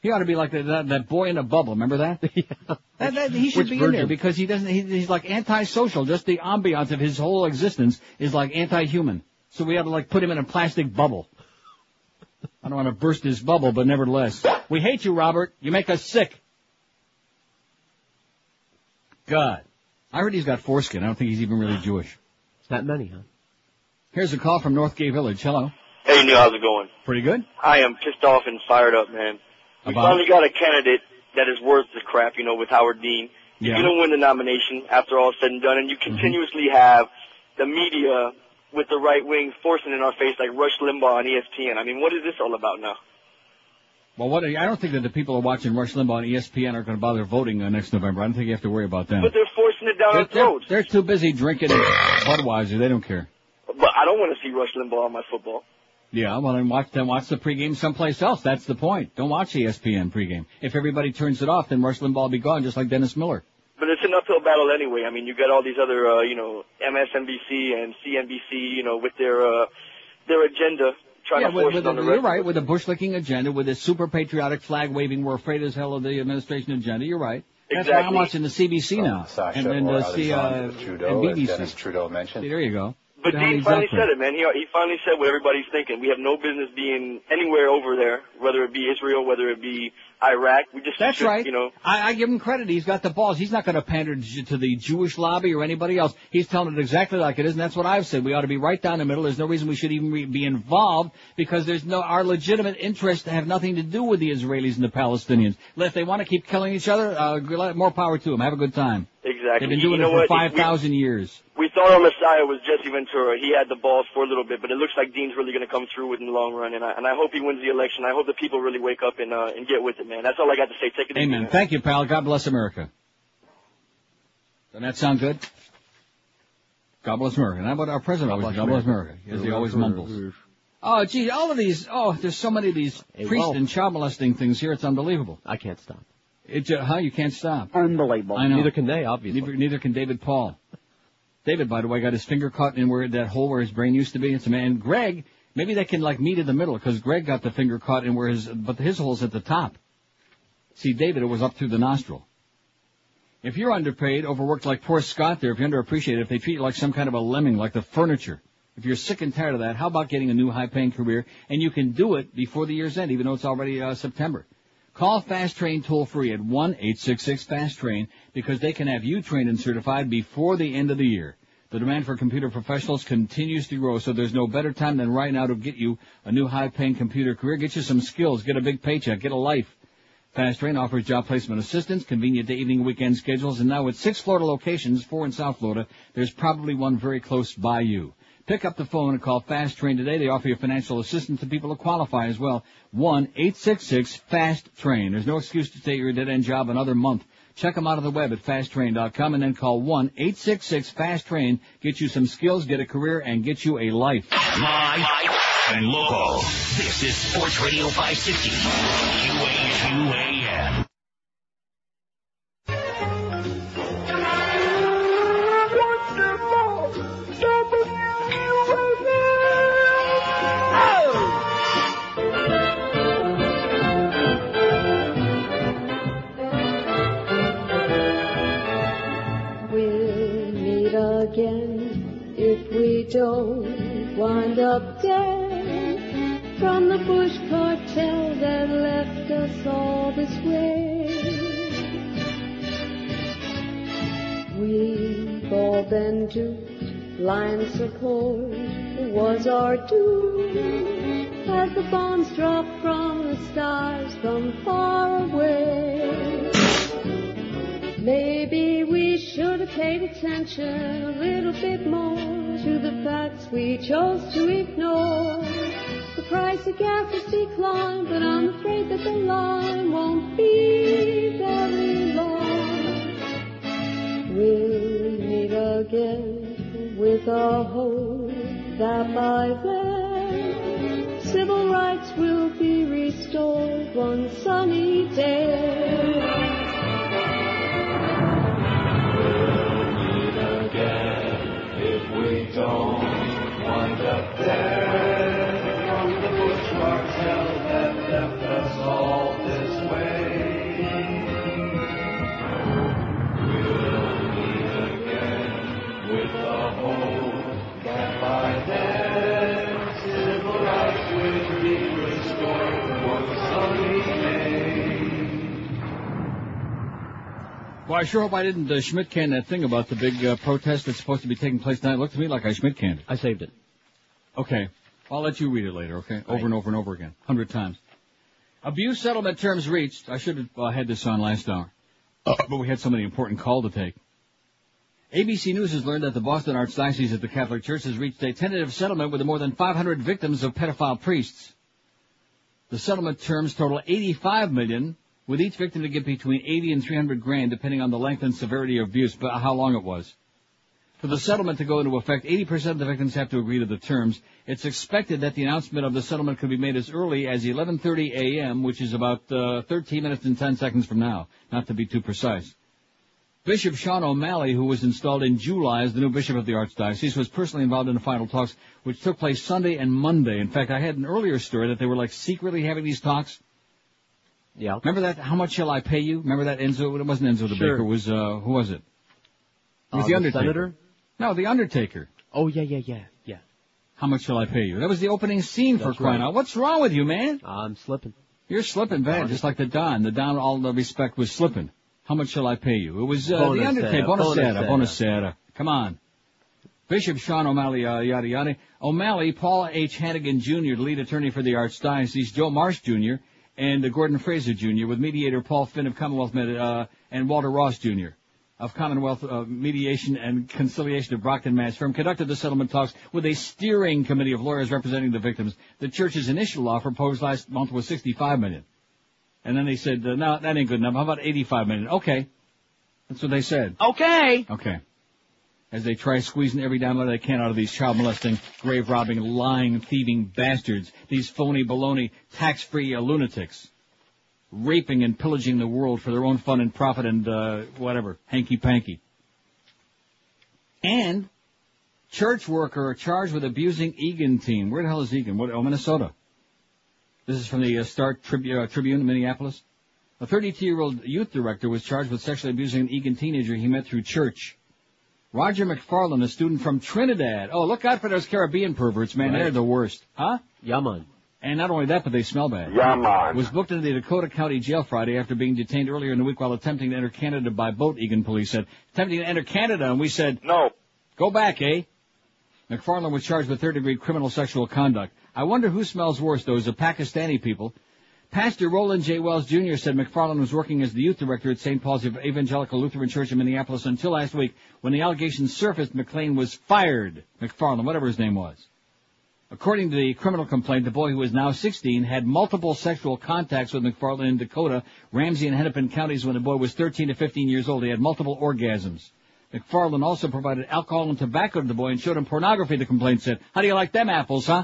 [SPEAKER 2] He ought to be like that, that, that boy in a bubble. Remember that? <laughs> that, that he should
[SPEAKER 3] Which
[SPEAKER 2] be in there because he doesn't. He, he's like antisocial. Just the ambiance of his whole existence is like anti-human. So we have to like put him in a plastic bubble. I don't want to burst his bubble, but nevertheless, we hate you, Robert. You make us sick. God, I heard he's got foreskin. I don't think he's even really Jewish.
[SPEAKER 3] Not many, huh?
[SPEAKER 2] Here's a call from Northgate Village. Hello.
[SPEAKER 27] Hey, Neil, how's it going?
[SPEAKER 2] Pretty good.
[SPEAKER 27] I am pissed off and fired up, man. We
[SPEAKER 2] About?
[SPEAKER 27] finally got a candidate that is worth the crap, you know, with Howard Dean.
[SPEAKER 2] Yeah.
[SPEAKER 27] You're going to win the nomination after all is said and done, and you continuously have the media with the right wing forcing in our face like Rush Limbaugh on ESPN. I mean, what is this all about now?
[SPEAKER 2] Well, what? I don't think that the people who are watching Rush Limbaugh on ESPN are going to bother voting uh, next November. I don't think you have to worry about them.
[SPEAKER 27] But they're forcing it down
[SPEAKER 2] They're,
[SPEAKER 27] our
[SPEAKER 2] they're,
[SPEAKER 27] throats.
[SPEAKER 2] they're too busy drinking Budweiser. They don't care.
[SPEAKER 27] But I don't want to see Rush Limbaugh on my football.
[SPEAKER 2] Yeah, well then watch then watch the pregame someplace else. That's the point. Don't watch ESPN pregame. If everybody turns it off, then Rush Limbaugh will be gone, just like Dennis Miller.
[SPEAKER 27] But it's an uphill battle anyway. I mean, you got all these other, uh, you know, MSNBC and CNBC, you know, with their uh, their agenda trying
[SPEAKER 2] yeah,
[SPEAKER 27] to
[SPEAKER 2] with,
[SPEAKER 27] force
[SPEAKER 2] with
[SPEAKER 27] it on
[SPEAKER 2] the,
[SPEAKER 27] the
[SPEAKER 2] you're
[SPEAKER 27] rest.
[SPEAKER 2] right. With a bush licking agenda, with a super patriotic flag waving, we're afraid as hell of the administration agenda. You're right. That's why I'm watching the CBC now
[SPEAKER 14] Sasha
[SPEAKER 2] and then
[SPEAKER 14] the
[SPEAKER 2] uh, uh,
[SPEAKER 14] Trudeau,
[SPEAKER 2] and
[SPEAKER 14] as Dennis
[SPEAKER 2] BBC.
[SPEAKER 14] Trudeau mentioned.
[SPEAKER 2] See, there you go.
[SPEAKER 27] But Dean finally said it, man. He he finally said what everybody's thinking. We have no business being anywhere over there, whether it be Israel, whether it be Iraq. We just
[SPEAKER 2] That's
[SPEAKER 27] should,
[SPEAKER 2] right.
[SPEAKER 27] You know,
[SPEAKER 2] I, I give him credit. He's got the balls. He's not going to pander to the Jewish lobby or anybody else. He's telling it exactly like it is, and that's what I've said. We ought to be right down the middle. There's no reason we should even re- be involved because there's no our legitimate interests have nothing to do with the Israelis and the Palestinians. If they want to keep killing each other, uh, more power to them. Have a good time.
[SPEAKER 27] exactly.
[SPEAKER 2] They've been doing
[SPEAKER 27] you know
[SPEAKER 2] it for five thousand years.
[SPEAKER 27] We, we thought our Messiah was Jesse Ventura. He had the balls for a little bit, but it looks like Dean's really going to come through with in the long run. And I and I hope he wins the election. I hope the people really wake up and uh, and get with it, man. That's all I got to say. Take it.
[SPEAKER 2] Amen.
[SPEAKER 27] man.
[SPEAKER 2] Thank you, pal. God bless America. Doesn't that sound good? God bless America. And how about our president always?
[SPEAKER 3] bless
[SPEAKER 2] God bless
[SPEAKER 3] America.
[SPEAKER 2] America. As he always mumbles. Oh, gee, all of these. Oh, there's so many of these
[SPEAKER 3] Hey,
[SPEAKER 2] priest
[SPEAKER 3] well-
[SPEAKER 2] and child molesting things here. It's unbelievable.
[SPEAKER 3] I can't stop.
[SPEAKER 2] It, uh, how you can't stop.
[SPEAKER 28] Unbelievable.
[SPEAKER 2] I know.
[SPEAKER 3] Neither can they, obviously.
[SPEAKER 2] Neither, neither can David Paul. David, by the way, got his finger caught in where that hole where his brain used to be. It's a man. Greg, maybe they can like meet in the middle because Greg got the finger caught in where his, but his hole's at the top. See, David, it was up through the nostril. If you're underpaid, overworked like poor Scott there, if you're underappreciated, if they treat you like some kind of a lemming, like the furniture, if you're sick and tired of that, how about getting a new high-paying career? And you can do it before the year's end, even though it's already uh, September. Call Fast Train toll free at 1-866-FAST-TRAIN because they can have you trained and certified before the end of the year. The demand for computer professionals continues to grow, so there's no better time than right now to get you a new high-paying computer career. Get you some skills, get a big paycheck, get a life. Fast Train offers job placement assistance, convenient day, evening, weekend schedules, and now with six Florida locations, four in South Florida, there's probably one very close by you. Pick up the phone and call Fast Train today. They offer you financial assistance to people who qualify as well. One eight six six Fast Train. There's no excuse to stay your dead end job another month. Check them out on the web at fasttrain.com and then call one eight six six Fast Train. Get you some skills, get a career, and get you a life.
[SPEAKER 5] Live and local. This is Sports Radio 560. QAQAM.
[SPEAKER 26] Paid
[SPEAKER 2] I sure hope I didn't uh, Schmidt can that thing about the big uh, protest that's supposed to be taking place tonight. It looked to me like I Schmidt canned it.
[SPEAKER 3] I saved it.
[SPEAKER 2] Okay. I'll let you read it later, okay? Over and over and over again. Hundred times. Abuse settlement terms reached. I should have uh, had this on last hour. but we had so many important call to take. ABC News has learned that the Boston Archdiocese of the Catholic Church has reached a tentative settlement with the more than 500 victims of pedophile priests. The settlement terms total 85 million, with each victim to get between 80 and 300 grand, depending on the length and severity of abuse, but how long it was. For the settlement to go into effect, 80% of the victims have to agree to the terms. It's expected that the announcement of the settlement could be made as early as 11:30 a.m., which is about uh, 13 minutes and 10 seconds from now, not to be too precise. Bishop Sean O'Malley, who was installed in July as the new bishop of the Archdiocese, was personally involved in the final talks, which took place Sunday and Monday. In fact, I had an earlier story that they were like secretly having these talks.
[SPEAKER 3] Yeah.
[SPEAKER 2] Remember that? How much shall I pay you? Remember that Enzo? It wasn't Enzo the
[SPEAKER 3] Sure.
[SPEAKER 2] Baker. It was uh, who was it? It was
[SPEAKER 3] Uh,
[SPEAKER 2] the
[SPEAKER 3] the
[SPEAKER 2] Undertaker.
[SPEAKER 3] Senator?
[SPEAKER 2] No, the Undertaker.
[SPEAKER 3] Oh yeah, yeah, yeah, yeah.
[SPEAKER 2] How much shall I pay you? That was the opening scene for crying
[SPEAKER 3] right.
[SPEAKER 2] out. What's wrong with you, man?
[SPEAKER 3] I'm slipping.
[SPEAKER 2] You're slipping bad, just like the Don. The Don, all the respect, was slipping. How much shall I pay you? It was uh, the Undertaker. Bonasera, bonasera. Come on. Bishop Sean O'Malley, uh, yada yada. O'Malley, Paul H. Hannigan Jr., the lead attorney for the Archdiocese, Joe Marsh Jr., and uh, Gordon Fraser Jr., with mediator Paul Finn of Commonwealth Med- uh, and Walter Ross Jr. of Commonwealth uh, Mediation and Conciliation of Brockton Mass firm conducted the settlement talks with a steering committee of lawyers representing the victims. The church's initial offer proposed last month was 65 million. And then they said, uh, no, that ain't good enough. How about 85 million? Okay. That's what they said.
[SPEAKER 3] Okay.
[SPEAKER 2] Okay. As they try squeezing every dime they can out of these child molesting, grave robbing, lying, thieving bastards, these phony baloney, tax-free lunatics, raping and pillaging the world for their own fun and profit and, uh, whatever, hanky-panky. And, church worker charged with abusing Eagan teen. Where the hell is Eagan? What, oh, Minnesota. This is from the uh, Star Tribu- uh, Tribune in Minneapolis. A 32-year-old youth director was charged with sexually abusing an Eagan teenager he met through church. Roger McFarland, a student from Trinidad. Oh, look out for those Caribbean perverts, man.
[SPEAKER 3] Right.
[SPEAKER 2] They're the worst. Huh?
[SPEAKER 3] Yaman.
[SPEAKER 2] And not only that, but they smell bad.
[SPEAKER 3] Yeah, man.
[SPEAKER 2] Was booked into the Dakota County Jail Friday after being detained earlier in the week while attempting to enter Canada by boat, Eagan police said. Attempting to enter Canada, and we said,
[SPEAKER 24] No.
[SPEAKER 2] Go back, eh? McFarland was charged with third degree criminal sexual conduct. I wonder who smells worse, those the Pakistani people. Pastor Roland J. Wells Jr. said McFarland was working as the youth director at St. Paul's Evangelical Lutheran Church in Minneapolis until last week when the allegations surfaced McLean was fired. McFarland, whatever his name was. According to the criminal complaint, the boy who is now 16 had multiple sexual contacts with McFarland in Dakota, Ramsey and Hennepin counties when the boy was 13 to 15 years old. He had multiple orgasms. McFarland also provided alcohol and tobacco to the boy and showed him pornography, the complaint said. How do you like them apples, huh?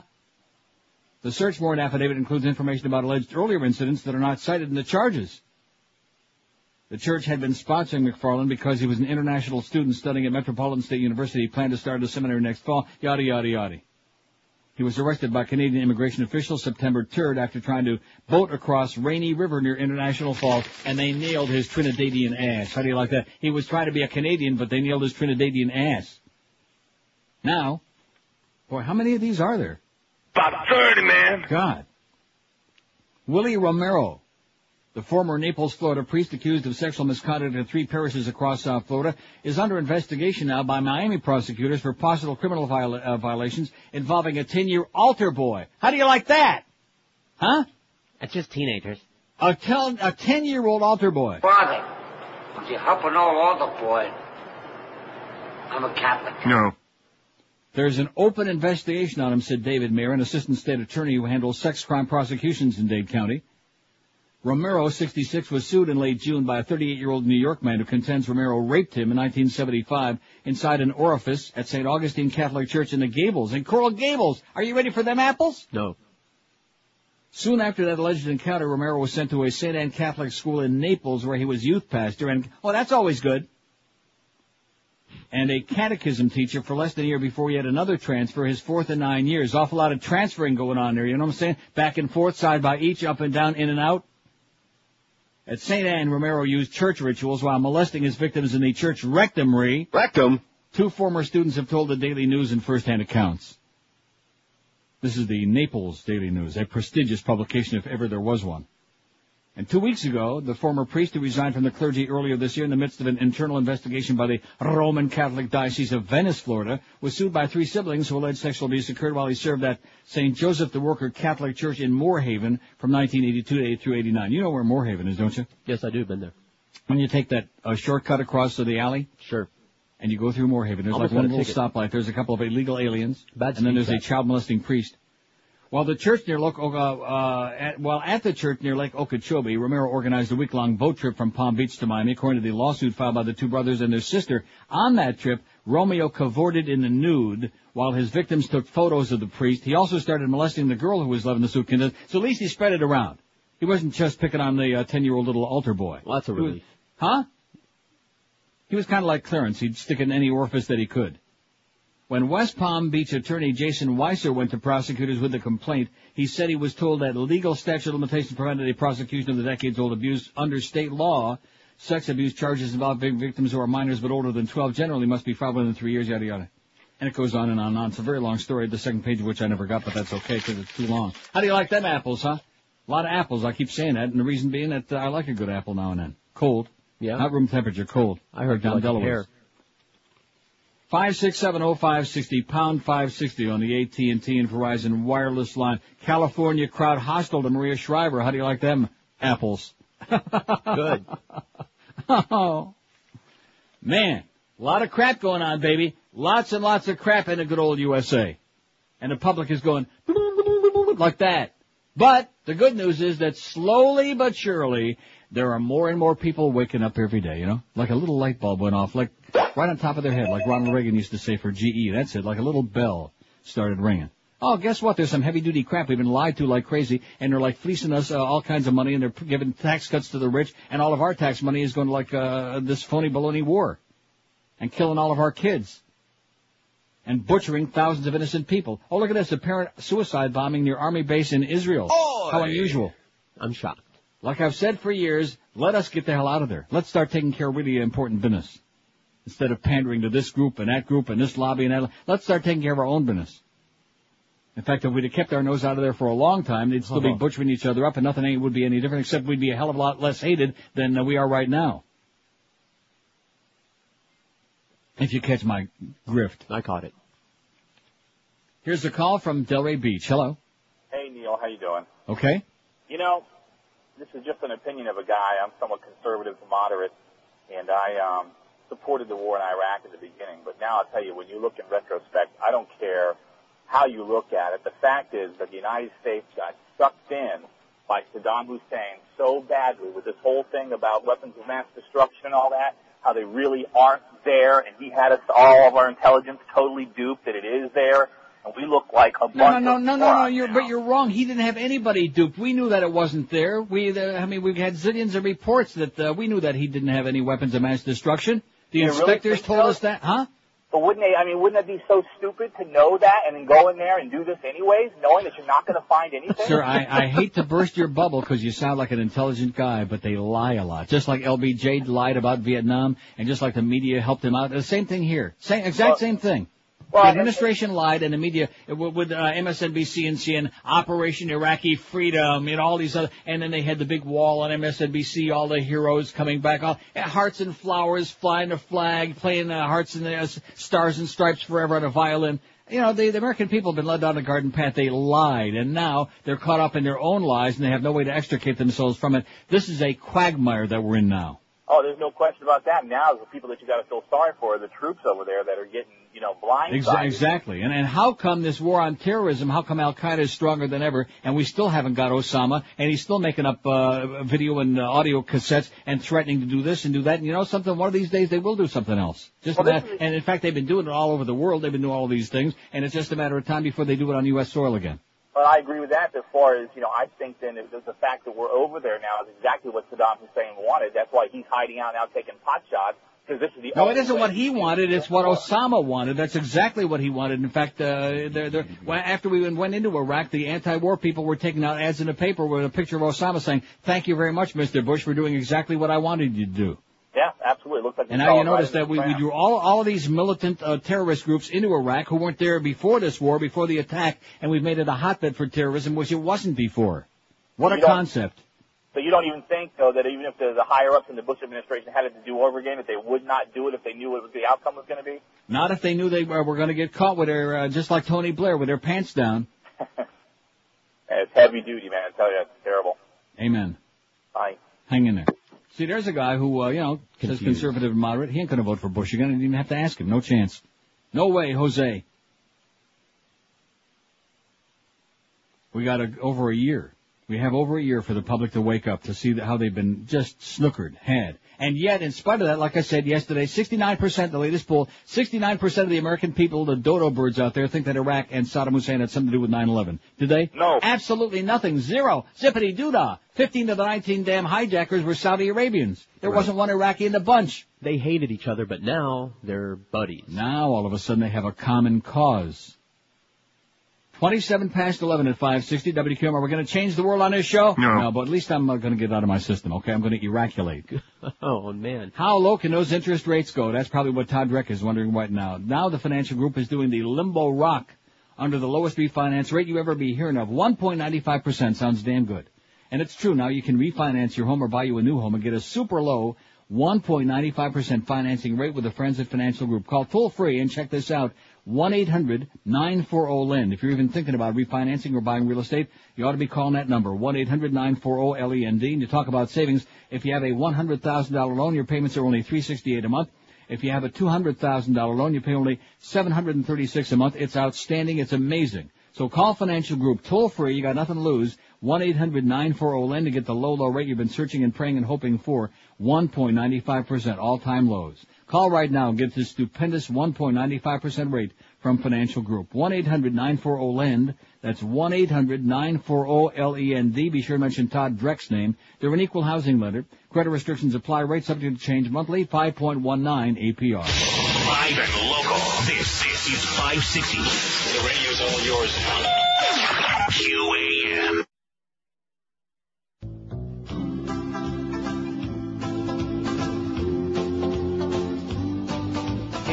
[SPEAKER 2] The search warrant affidavit includes information about alleged earlier incidents that are not cited in the charges. The church had been sponsoring McFarland because he was an international student studying at Metropolitan State University. He planned to start a seminary next fall. Yada, yada, yada. He was arrested by Canadian immigration officials September 3rd after trying to boat across Rainy River near International Falls, and they nailed his Trinidadian ass. How do you like that? He was trying to be a Canadian, but they nailed his Trinidadian ass. Now, boy, how many of these are there?
[SPEAKER 24] About 30, man.
[SPEAKER 2] God. Willie Romero, the former Naples, Florida priest accused of sexual misconduct in three parishes across South Florida, is under investigation now by Miami prosecutors for possible criminal viola- uh, violations involving a 10-year altar boy. How do you like that? Huh?
[SPEAKER 3] That's just teenagers.
[SPEAKER 2] A, tel- a 10-year-old altar boy.
[SPEAKER 28] Father, would you help an old altar boy? I'm a Catholic.
[SPEAKER 2] No. There's an open investigation on him, said David Mayer, an assistant state attorney who handles sex crime prosecutions in Dade County. Romero, 66, was sued in late June by a 38-year-old New York man who contends Romero raped him in 1975 inside an orifice at St. Augustine Catholic Church in the Gables, in Coral Gables. Are you ready for them apples?
[SPEAKER 3] No.
[SPEAKER 2] Soon after that alleged encounter, Romero was sent to a St. Anne Catholic school in Naples where he was youth pastor and, oh, that's always good. And a catechism teacher for less than a year before he had another transfer, his fourth in nine years. Awful lot of transferring going on there, you know what I'm saying? Back and forth, side by each, up and down, in and out. At St. Anne, Romero used church rituals while molesting his victims in the church rectumry.
[SPEAKER 22] Rectum?
[SPEAKER 2] Two former students have told the Daily News in first-hand accounts. This is the Naples Daily News, a prestigious publication if ever there was one. And two weeks ago, the former priest who resigned from the clergy earlier this year in the midst of an internal investigation by the Roman Catholic Diocese of Venice, Florida, was sued by three siblings who alleged sexual abuse occurred while he served at St. Joseph the Worker Catholic Church in Moore Haven from 1982 through 89. You know where Moore Haven is, don't you?
[SPEAKER 3] Yes, I do. Been there.
[SPEAKER 2] When you take that uh, shortcut across to the alley?
[SPEAKER 3] Sure.
[SPEAKER 2] And you go through Moore Haven. There's
[SPEAKER 3] Almost
[SPEAKER 2] like one little stoplight. There's a couple of illegal aliens.
[SPEAKER 3] Bad
[SPEAKER 2] and then there's a child molesting priest. While the church near Lake, uh, uh, at, while at the church near Lake Okeechobee, Romero organized a week-long boat trip from Palm Beach to Miami. According to the lawsuit filed by the two brothers and their sister, on that trip, Romeo cavorted in the nude while his victims took photos of the priest. He also started molesting the girl who was loving the suit content. So at least he spread it around. He wasn't just picking on the uh, 10-year-old little altar boy.
[SPEAKER 3] Well, that's a
[SPEAKER 2] He was-
[SPEAKER 3] relief.
[SPEAKER 2] Huh? He was kind of like Clarence. He'd stick it in any orifice that he could. When West Palm Beach attorney Jason Weiser went to prosecutors with a complaint, he said he was told that legal statute of limitations prevented a prosecution of the decades-old abuse under state law. Sex abuse charges involving victims who are minors but older than 12 generally must be filed within three years, yada yada. And it goes on and on and on. It's a very long story, the second page of which I never got, but that's okay because it's too long. How do you like them apples, huh? A lot of apples. I keep saying that, and the reason being that uh, I like a good apple now and then. Cold.
[SPEAKER 3] Yeah.
[SPEAKER 2] Not room temperature, cold.
[SPEAKER 3] I heard
[SPEAKER 2] John
[SPEAKER 3] like
[SPEAKER 2] Delaware's. 5670560 pound 560 on the AT&T and Verizon wireless line. California crowd hostile to Maria Shriver. How do you like them apples?
[SPEAKER 3] Good. <laughs>
[SPEAKER 2] oh. Man, a lot of crap going on, baby. Lots and lots of crap in the good old USA. And the public is going <laughs> like that. But the good news is that slowly but surely there are more and more people waking up every day. You know, like a little light bulb went off, like right on top of their head, like Ronald Reagan used to say for GE. That's it, like a little bell started ringing. Oh, guess what? There's some heavy duty crap we've been lied to like crazy, and they're like fleecing us uh, all kinds of money, and they're giving tax cuts to the rich, and all of our tax money is going to like uh, this phony baloney war, and killing all of our kids, and butchering thousands of innocent people. Oh, look at this! Apparent suicide bombing near army base in Israel. How unusual!
[SPEAKER 3] I'm shocked.
[SPEAKER 2] Like I've said for years, let us get the hell out of there. Let's start taking care of really important business. Instead of pandering to this group and that group and this lobby and that, let's start taking care of our own business. In fact, if we'd have kept our nose out of there for a long time, they'd still be
[SPEAKER 3] Uh-huh.
[SPEAKER 2] butchering each other up and nothing would be any different except we'd be a hell of a lot less hated than uh, we are right now. If you catch my grift.
[SPEAKER 3] I caught it.
[SPEAKER 2] Here's a call from Delray Beach. Hello.
[SPEAKER 29] Hey Neil, how you doing?
[SPEAKER 2] Okay.
[SPEAKER 29] You know, this is just an opinion of a guy. I'm somewhat conservative moderate, and I um, supported the war in Iraq at the beginning. But now I'll tell you, when you look in retrospect, I don't care how you look at it. The fact is that the United States got sucked in by Saddam Hussein so badly with this whole thing about weapons of mass destruction and all that, how they really aren't there, and he had us all of our intelligence totally duped that it is there, and we look like a
[SPEAKER 2] No, no,
[SPEAKER 29] bunch
[SPEAKER 2] no,
[SPEAKER 29] of
[SPEAKER 2] no, no, no.
[SPEAKER 29] morons
[SPEAKER 2] You're, but you're wrong. He didn't have anybody duped. We knew that it wasn't there. We, uh, I mean, we've had zillions of reports that uh, we knew that he didn't have any weapons of mass destruction. The
[SPEAKER 29] You
[SPEAKER 2] inspectors
[SPEAKER 29] think
[SPEAKER 2] told
[SPEAKER 29] so?
[SPEAKER 2] us that, huh?
[SPEAKER 29] But wouldn't they, I mean, wouldn't it be so stupid to know that and then go in there and do this anyways, knowing that you're not going to find anything?
[SPEAKER 2] Sir, I, I hate to burst your bubble because you sound like an intelligent guy, but they lie a lot. Just like LBJ lied about Vietnam, and just like the media helped him out. The same thing here. Same, exact
[SPEAKER 29] Well-
[SPEAKER 2] same thing.
[SPEAKER 29] Well,
[SPEAKER 2] the administration lied, and the media uh, with, uh, MSNBC and CNN, Operation Iraqi Freedom, and all these other, and then they had the big wall on MSNBC, all the heroes coming back, all uh, hearts and flowers, flying the flag, playing uh, hearts and uh, stars and stripes forever on a violin. You know, the, the American people have been led down the garden path. They lied, and now they're caught up in their own lies, and they have no way to extricate themselves from it. This is a quagmire that we're in now.
[SPEAKER 29] Oh, there's no question about that. Now, the people that you got to feel sorry for are the troops over there that are getting, you know, blindsided.
[SPEAKER 2] Exactly. And, and how come this war on terrorism, how come Al Qaeda is stronger than ever, and we still haven't got Osama, and he's still making up uh, video and uh, audio cassettes and threatening to do this and do that. And you know something? One of these days they will do something else. Just
[SPEAKER 29] Well, this
[SPEAKER 2] matter, and in fact they've been doing it all over the world. They've been doing all these things, and it's just a matter of time before they do it on U.S. soil again.
[SPEAKER 29] But I agree with that as far as, you know, I think then is the fact that we're over there now is exactly what Saddam Hussein wanted. That's why he's hiding out now taking pot shots, because this is the
[SPEAKER 2] No, it isn't what he wanted. It's what Osama wanted. That's exactly what he wanted. In fact, uh, they're, they're, well, after we went into Iraq, the anti-war people were taking out ads in the paper with a picture of Osama saying, "Thank you very much, Mr. Bush, for doing exactly what I wanted you to do."
[SPEAKER 29] Yeah, absolutely. It looks like
[SPEAKER 2] And now you notice that we, we drew all all of these militant uh, terrorist groups into Iraq who weren't there before this war, before the attack, and we've made it a hotbed for terrorism, which it wasn't before. What a
[SPEAKER 29] You don't-
[SPEAKER 2] concept!
[SPEAKER 29] So you don't even think, though, that even if the, the higher ups in the Bush administration had it to do over again, that they would not do it if they knew what the outcome was going to be?
[SPEAKER 2] Not if they knew they were, were going to get caught with their, uh, just like Tony Blair, with their pants down. <laughs>
[SPEAKER 29] It's heavy duty, man. I tell you, it's terrible.
[SPEAKER 2] Amen.
[SPEAKER 29] Bye.
[SPEAKER 2] Hang in there. See, there's a guy who, uh, you know, says conservative and moderate. He ain't going to vote for Bush again. I didn't even have to ask him. No chance. No way, Jose. We got a, over a year. We have over a year for the public to wake up to see how they've been just snookered, had. And yet, in spite of that, like I said yesterday, 69%, the latest poll, 69% of the American people, the dodo birds out there, think that Iraq and Saddam Hussein had something to do with 9-11. Did they?
[SPEAKER 24] No.
[SPEAKER 2] Absolutely nothing. Zero. Zippity doodah. 15 of the 19 damn hijackers were Saudi Arabians. There
[SPEAKER 3] Right.
[SPEAKER 2] wasn't one Iraqi in the bunch.
[SPEAKER 3] They hated each other, but now they're buddies.
[SPEAKER 2] Now, all of a sudden, they have a common cause. 27 past 11 at 560 WQAM. Are we going to change the world on this show?
[SPEAKER 3] No.
[SPEAKER 2] No, but at least I'm uh, going to get out of my system, okay? I'm going to eraculate. <laughs>
[SPEAKER 3] oh, man.
[SPEAKER 2] How low can those interest rates go? That's probably what Todd Dreck is wondering right now. Now the financial group is doing the limbo rock under the lowest refinance rate you ever be hearing of. 1.95% sounds damn good. And it's true. Now you can refinance your home or buy you a new home and get a super low 1.95% financing rate with the Friends at Financial Group. Call toll free and check this out. 1-800-940-LEND. If you're even thinking about refinancing or buying real estate, you ought to be calling that number, 1-800-940-LEND. And you talk about savings. If you have a $100,000 loan, your payments are only 368 a month. If you have a $200,000 loan, you pay only 736 a month. It's outstanding. It's amazing. So call Financial Group toll free. You got nothing to lose. 1-800-940-LEND to get the low, low rate you've been searching and praying and hoping for. 1.95% all-time lows. Call right now and get this stupendous 1.95% rate from Financial Group. 1-800-940-LEND. That's 1-800-940-LEND. E Be sure to mention Todd Dreck's name. They're an equal housing lender. Credit restrictions apply. Rate subject to change monthly. 5.19 APR.
[SPEAKER 5] Live and local. This, this is 560. The radio's all yours now. QAM.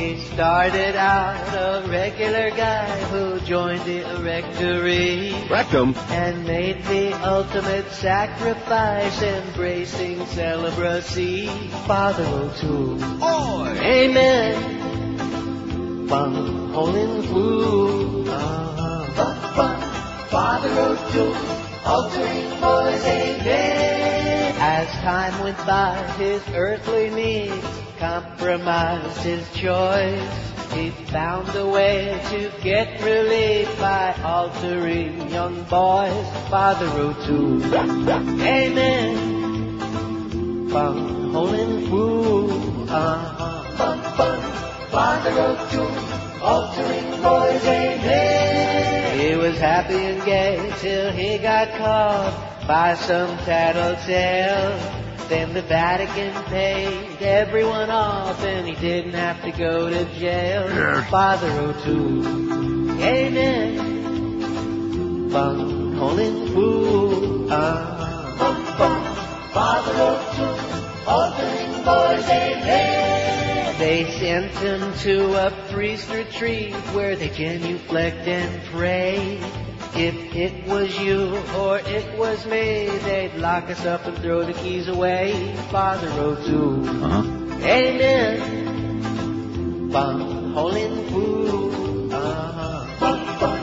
[SPEAKER 30] He started out a regular guy who joined the rectory.
[SPEAKER 3] Rectum.
[SPEAKER 30] And made the ultimate sacrifice, embracing celibacy. Father O'Toole. Oi! Amen. Bum, holding flu. Uh-huh. Father O'Toole, altering boys, amen. As time went by, his earthly needs compromised his choice. He found a way to get relief by altering young boys. Father O'Toole, amen. Bum, holding fool, uh-huh. Bum, bum. Father O'Toole, altering boys, amen. He was happy and gay till he got caught by some tattletale. Then the Vatican paid everyone off and he didn't have to go to jail. Father O'Toole, amen. Bum, holding fool, uh, bum, bum. Father O'Toole, altering boys, amen. They sent him to a priest retreat where they genuflect and pray. If it was you or it was me, they'd lock us up and throw the keys away. Father O'Toole,
[SPEAKER 2] Uh-huh.
[SPEAKER 30] amen. Bum, holding fool, uh-huh. Bum, bum.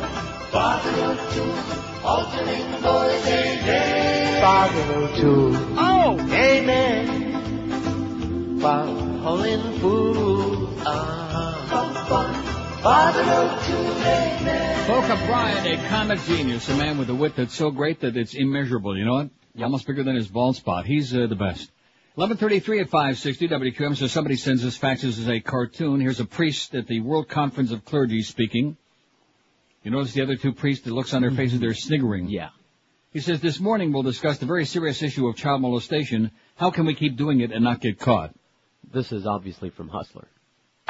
[SPEAKER 30] Father O'Toole, altering boys, amen. Father O'Toole, oh, amen. Bum, holding fool, uh-huh. Bum, bum. Amen.
[SPEAKER 2] Boca Brian, a comic genius, a man with a wit that's so great that it's immeasurable. You know what? Almost bigger than his bald spot. He's uh, the best. 11:33 at 560 WQAM. So somebody sends us faxes as a cartoon. Here's a priest at the World Conference of Clergy speaking. You notice the other two priests that looks on their faces, they're sniggering.
[SPEAKER 3] Yeah.
[SPEAKER 2] He says this morning we'll discuss the very serious issue of child molestation. How can we keep doing it and not get caught?
[SPEAKER 3] This is obviously from Hustler.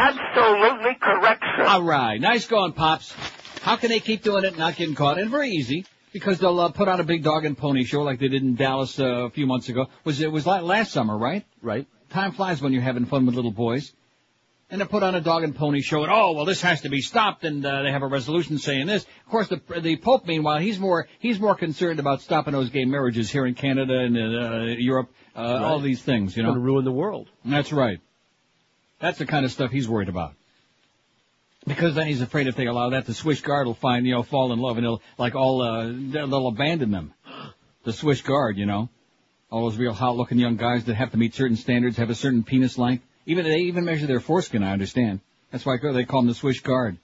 [SPEAKER 12] Absolutely correct, sir.
[SPEAKER 2] All right, nice going, pops. How can they keep doing it and not getting caught? And very easy because they'll uh, put on a big dog and pony show like they did in Dallas uh, a few months ago. Was it was like last summer, right?
[SPEAKER 3] Right.
[SPEAKER 2] Time flies when you're having fun with little boys. And they put on a dog and pony show, and oh well, this has to be stopped, and uh, they have a resolution saying this. Of course, the the Pope, meanwhile, he's more he's more concerned about stopping those gay marriages here in Canada and uh, Europe, uh, all these things, you know.
[SPEAKER 3] Going to ruin the world.
[SPEAKER 2] That's right. That's the kind of stuff he's worried about. Because then he's afraid if they allow that, the Swiss Guard will find, you know, fall in love and they'll, like all, uh, they'll they'll abandon them. <gasps> The Swiss Guard, you know. All those real hot looking young guys that have to meet certain standards, have a certain penis length. Even, they even measure their foreskin, I understand. That's why they call them the Swiss Guard.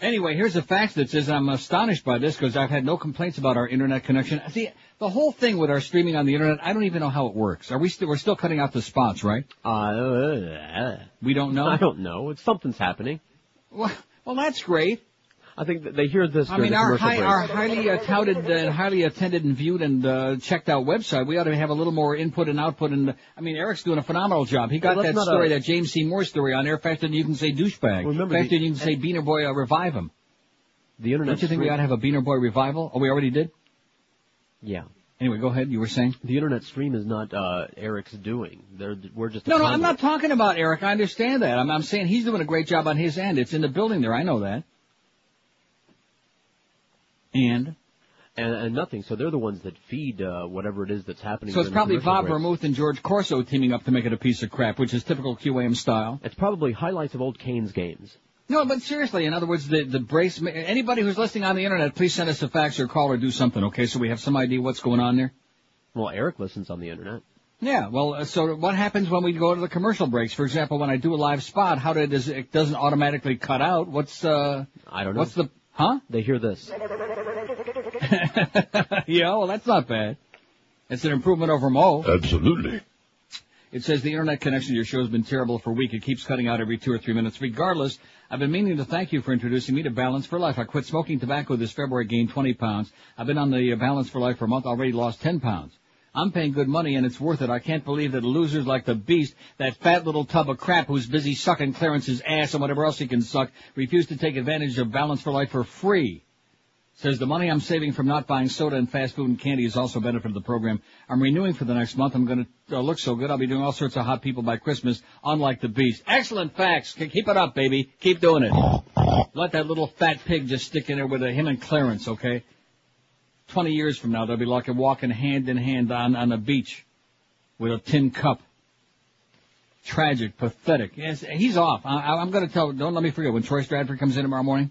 [SPEAKER 2] Anyway, here's a fax that says I'm astonished by this because I've had no complaints about our internet connection. See, the whole thing with our streaming on the internet, I don't even know how it works. Are we still, we're still cutting out the spots, right?
[SPEAKER 3] Uh, uh, uh, uh.
[SPEAKER 2] we don't know?
[SPEAKER 3] I don't know. It's something's happening.
[SPEAKER 2] Well, well, that's great.
[SPEAKER 3] I think that they hear this
[SPEAKER 2] I mean, our, high, our highly uh, touted and highly attended and viewed and uh, checked out website, we ought to have a little more input and output. And I mean, Eric's doing a phenomenal job. He got
[SPEAKER 3] Well,
[SPEAKER 2] that story,
[SPEAKER 3] a-
[SPEAKER 2] that James C. Moore story on there faster than you can say douchebag.
[SPEAKER 3] Remember
[SPEAKER 2] faster
[SPEAKER 3] the-
[SPEAKER 2] than you can say Beaner Boy uh, revive him.
[SPEAKER 3] The internet.
[SPEAKER 2] Don't you think we ought to have a Beaner Boy revival? Oh, we already did?
[SPEAKER 3] Yeah.
[SPEAKER 2] Anyway, go ahead. You were saying?
[SPEAKER 3] The internet stream is not uh, Eric's doing. They're, we're just.
[SPEAKER 2] No, no, I'm not talking about Eric. I understand that. I'm, I'm saying he's doing a great job on his end. It's in the building there. I know that. And?
[SPEAKER 3] And, and nothing. So they're the ones that feed uh, whatever it is that's happening.
[SPEAKER 2] So it's probably Bob
[SPEAKER 3] breaks.
[SPEAKER 2] Vermouth and George Corso teaming up to make it a piece of crap, which is typical QAM style.
[SPEAKER 3] It's probably highlights of old Canes games.
[SPEAKER 2] No, but seriously, in other words, the, the brace, anybody who's listening on the internet, please send us a fax or call or do something, okay, so we have some idea what's going on there.
[SPEAKER 3] Well, Eric listens on the internet.
[SPEAKER 2] Yeah, well, uh, so what happens when we go to the commercial breaks? For example, when I do a live spot, how did, does it doesn't automatically cut out? What's, uh,
[SPEAKER 3] I don't know.
[SPEAKER 2] what's the, huh?
[SPEAKER 3] They hear this. <laughs>
[SPEAKER 2] yeah, well, that's not bad. It's an improvement over Mo.
[SPEAKER 22] Absolutely.
[SPEAKER 2] It says the internet connection to your show has been terrible for a week. It keeps cutting out every two or three minutes. Regardless, I've been meaning to thank you for introducing me to Balance for Life. I quit smoking tobacco this February, gained 20 pounds. I've been on the uh, Balance for Life for a month, already lost 10 pounds. I'm paying good money and it's worth it. I can't believe that losers like the beast, that fat little tub of crap who's busy sucking Clarence's ass and whatever else he can suck, refuse to take advantage of Balance for Life for free. Says the money I'm saving from not buying soda and fast food and candy has also benefit benefited the program. I'm renewing for the next month. I'm going to uh, look so good. I'll be doing all sorts of hot people by Christmas, unlike the beast. Excellent facts. Keep it up, baby. Keep doing it. <laughs> Let that little fat pig just stick in there with uh, him and Clarence, okay? Twenty years from now, they'll be like walking hand in hand on on a beach with a tin cup. Tragic, pathetic. Yes, he's off. I, I, I'm going to tell. Don't let me forget when Troy Stratford comes in tomorrow morning.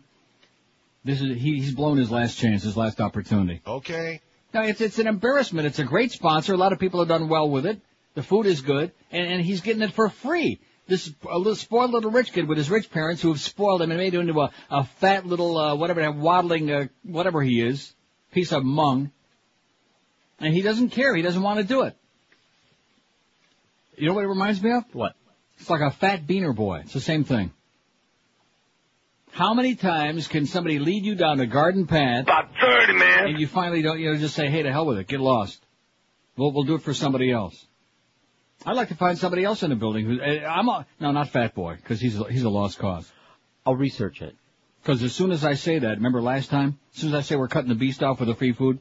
[SPEAKER 2] This is he, he's blown his last chance, his last opportunity.
[SPEAKER 21] Okay.
[SPEAKER 2] No, it's it's an embarrassment. It's a great sponsor. A lot of people have done well with it. The food is good, and, and he's getting it for free. This a little spoiled little rich kid with his rich parents who have spoiled him and made him into a, a fat little uh, whatever that waddling uh, whatever he is, piece of mung. And he doesn't care. He doesn't want to do it. You know what it reminds me of?
[SPEAKER 3] What?
[SPEAKER 2] It's like a fat beaner boy. It's the same thing. How many times can somebody lead you down the garden path?
[SPEAKER 20] About 30, man.
[SPEAKER 2] And you finally don't, you know, just say, hey, to hell with it, get lost. We'll, we'll do it for somebody else. I'd like to find somebody else in the building who, eh, I'm a, no, not Fat Boy, because he's, a- he's a lost cause.
[SPEAKER 3] I'll research it.
[SPEAKER 2] Because as soon as I say that, remember last time? As soon as I say we're cutting the beast off with the free food,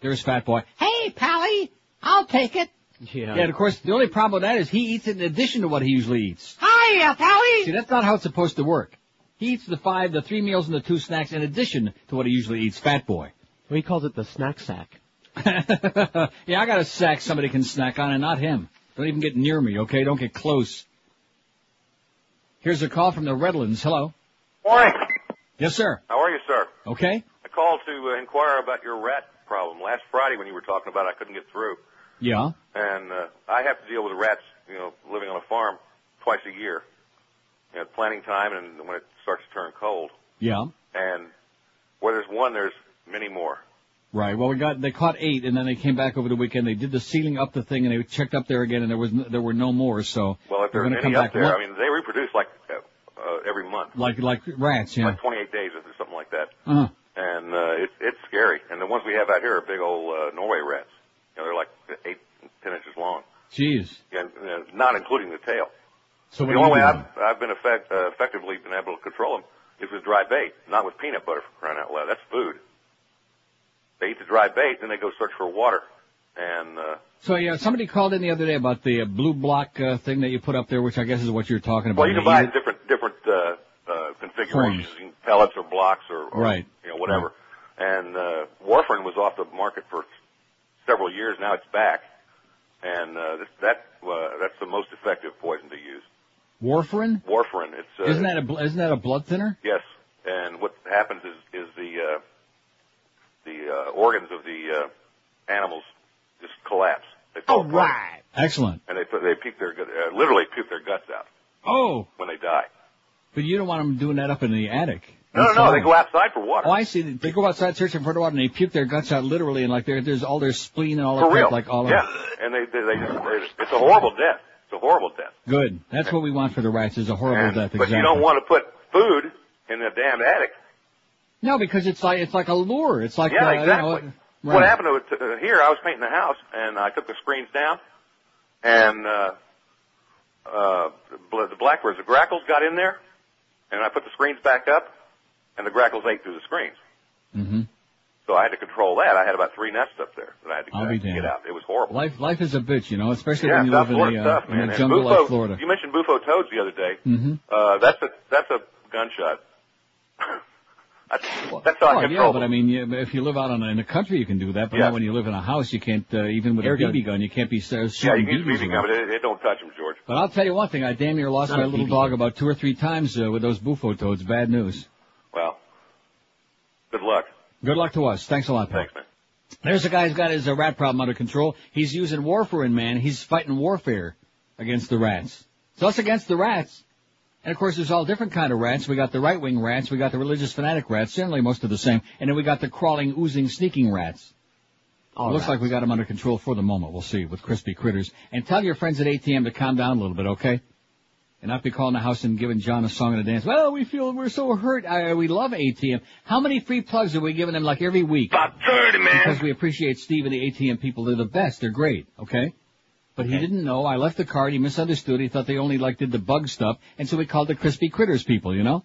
[SPEAKER 2] there's Fat Boy. Hey, Pally, I'll take it.
[SPEAKER 3] Yeah.
[SPEAKER 2] Yeah, and of course, the only problem with that is he eats it in addition to what he usually eats.
[SPEAKER 26] Hiya, uh, Pally!
[SPEAKER 2] See, that's not how it's supposed to work. He eats the five, the three meals and the two snacks in addition to what he usually eats, Fat Boy.
[SPEAKER 3] Well, he calls it the snack sack. <laughs>
[SPEAKER 2] yeah, I got a sack somebody can snack on and not him. Don't even get near me, okay? Don't get close. Here's a call from the Redlands. Hello.
[SPEAKER 31] Morning.
[SPEAKER 2] Yes, sir.
[SPEAKER 31] How are you, sir?
[SPEAKER 2] Okay.
[SPEAKER 31] I called to uh, inquire about your rat problem. Last Friday when you were talking about it, I couldn't get through.
[SPEAKER 2] Yeah.
[SPEAKER 31] And uh, I have to deal with rats, you know, living on a farm twice a year. You know, planting time and when it starts to turn cold.
[SPEAKER 2] Yeah.
[SPEAKER 31] And where there's one, there's many more.
[SPEAKER 2] Right. Well, we got they caught eight, and then they came back over the weekend. They did the sealing up the thing, and they checked up there again, and there was there were no more. So
[SPEAKER 31] Well, if
[SPEAKER 2] they're going to come
[SPEAKER 31] any
[SPEAKER 2] back
[SPEAKER 31] up there,
[SPEAKER 2] one-
[SPEAKER 31] I mean, they reproduce like uh, every month,
[SPEAKER 2] like like rats. Yeah.
[SPEAKER 31] like 28 days or something like that.
[SPEAKER 2] Uh-huh.
[SPEAKER 31] And uh, it's it's scary. And the ones we have out here are big old uh, Norway rats. You know, they're like eight, ten inches long.
[SPEAKER 2] Jeez.
[SPEAKER 31] and uh, not including the tail.
[SPEAKER 2] So
[SPEAKER 31] the only way? I've, I've been effect, uh, effectively been able to control them is with dry bait, not with peanut butter for crying out loud. That's food. They eat the dry bait, then they go search for water. And uh,
[SPEAKER 2] So yeah, somebody called in the other day about the uh, blue block uh, thing that you put up there, which I guess is what you're talking about.
[SPEAKER 31] well, you can buy
[SPEAKER 2] it?
[SPEAKER 31] different different uh, uh, configurations,
[SPEAKER 2] Forms.
[SPEAKER 31] pellets or blocks or, or
[SPEAKER 2] Right.
[SPEAKER 31] you know whatever. And uh, warfarin was off the market for several years. Now it's back, and uh, this, that uh, that's the most effective poison to use.
[SPEAKER 2] Warfarin?
[SPEAKER 31] Warfarin. It's uh,
[SPEAKER 2] Isn't that a isn't that a blood thinner?
[SPEAKER 31] Yes, and what happens is is the uh, the uh, organs of the uh, animals just collapse. They fall
[SPEAKER 2] All
[SPEAKER 31] apart,
[SPEAKER 2] right. Excellent.
[SPEAKER 31] and they they puke their uh, literally puke their guts out
[SPEAKER 2] Oh,
[SPEAKER 31] when they die.
[SPEAKER 2] but you don't want them doing that up in the attic.
[SPEAKER 31] No, no, no. They go outside for water.
[SPEAKER 2] Oh, I see. They go outside searching for water and they puke their guts out literally, and like there, there's all their spleen and all
[SPEAKER 31] For
[SPEAKER 2] that
[SPEAKER 31] real.
[SPEAKER 2] crap, like all
[SPEAKER 31] yeah.
[SPEAKER 2] of
[SPEAKER 31] And they, they, they just, it's a horrible death. It's a horrible death.
[SPEAKER 2] Good. That's what we want for the rats. Is a horrible
[SPEAKER 31] And-
[SPEAKER 2] death.
[SPEAKER 31] but
[SPEAKER 2] exactly.
[SPEAKER 31] you don't want to put food in the damn attic.
[SPEAKER 2] No, because it's like it's like a lure. It's like
[SPEAKER 31] yeah,
[SPEAKER 2] uh, you know,
[SPEAKER 31] exactly.
[SPEAKER 2] right.
[SPEAKER 31] What happened to, to here? I was painting the house, and I took the screens down, and uh, uh, the the blackbirds, the grackles got in there, and I put the screens back up, and the grackles ate through the screens.
[SPEAKER 2] Mm-hmm.
[SPEAKER 31] So I had to control that. I had about three nests up there that I had to
[SPEAKER 2] I'll be
[SPEAKER 31] get, get out. It was horrible.
[SPEAKER 2] Life life is a bitch, you know, especially
[SPEAKER 31] yeah,
[SPEAKER 2] when you
[SPEAKER 31] South
[SPEAKER 2] live in
[SPEAKER 31] Florida's
[SPEAKER 2] a, uh, in a jungle
[SPEAKER 31] bufo,
[SPEAKER 2] like Florida.
[SPEAKER 31] You mentioned bufo toads the other day.
[SPEAKER 2] Mm-hmm.
[SPEAKER 31] Uh, that's a that's a gunshot. <laughs> that's, that's how I
[SPEAKER 2] Oh,
[SPEAKER 31] control
[SPEAKER 2] yeah, but I mean, yeah, if you live out on, in the country, you can do that. But
[SPEAKER 31] Yeah.
[SPEAKER 2] not when you live in a house, you can't. Uh, even with
[SPEAKER 31] Air
[SPEAKER 2] a
[SPEAKER 31] gun.
[SPEAKER 2] BB gun, you can't be uh,
[SPEAKER 31] Yeah, you can use
[SPEAKER 2] BBs
[SPEAKER 31] BB gun, but it, it don't touch them, George.
[SPEAKER 2] But I'll tell you one thing: I damn near lost
[SPEAKER 31] Not
[SPEAKER 2] my little
[SPEAKER 31] BB
[SPEAKER 2] dog about two or three times uh, with those bufo toads. Bad news.
[SPEAKER 31] Well, good luck.
[SPEAKER 2] Good luck to us. Thanks a lot, pal.
[SPEAKER 31] Thanks, man.
[SPEAKER 2] There's a guy who's got his uh, rat problem under control. He's using warfarin, man. He's fighting warfare against the rats. So us against the rats. And of course, there's all different kind of rats. We got the right-wing rats. We got the religious fanatic rats. Generally, most of the same. And then we got the crawling, oozing, sneaking rats.
[SPEAKER 3] All
[SPEAKER 2] Looks
[SPEAKER 3] rats.
[SPEAKER 2] like we got them under control for the moment. We'll see with crispy critters. And tell your friends at ATM to calm down a little bit, okay? And not be calling the house and giving John a song and a dance. Well, we feel we're so hurt. I, we love ATM. How many free plugs are we giving them like every week?
[SPEAKER 20] About 30, man.
[SPEAKER 2] Because we appreciate Steve and the ATM people. They're the best. They're great. Okay? But he didn't know. I left the card. He misunderstood. He thought they only like did the bug stuff. And so we called the crispy critters people, you know?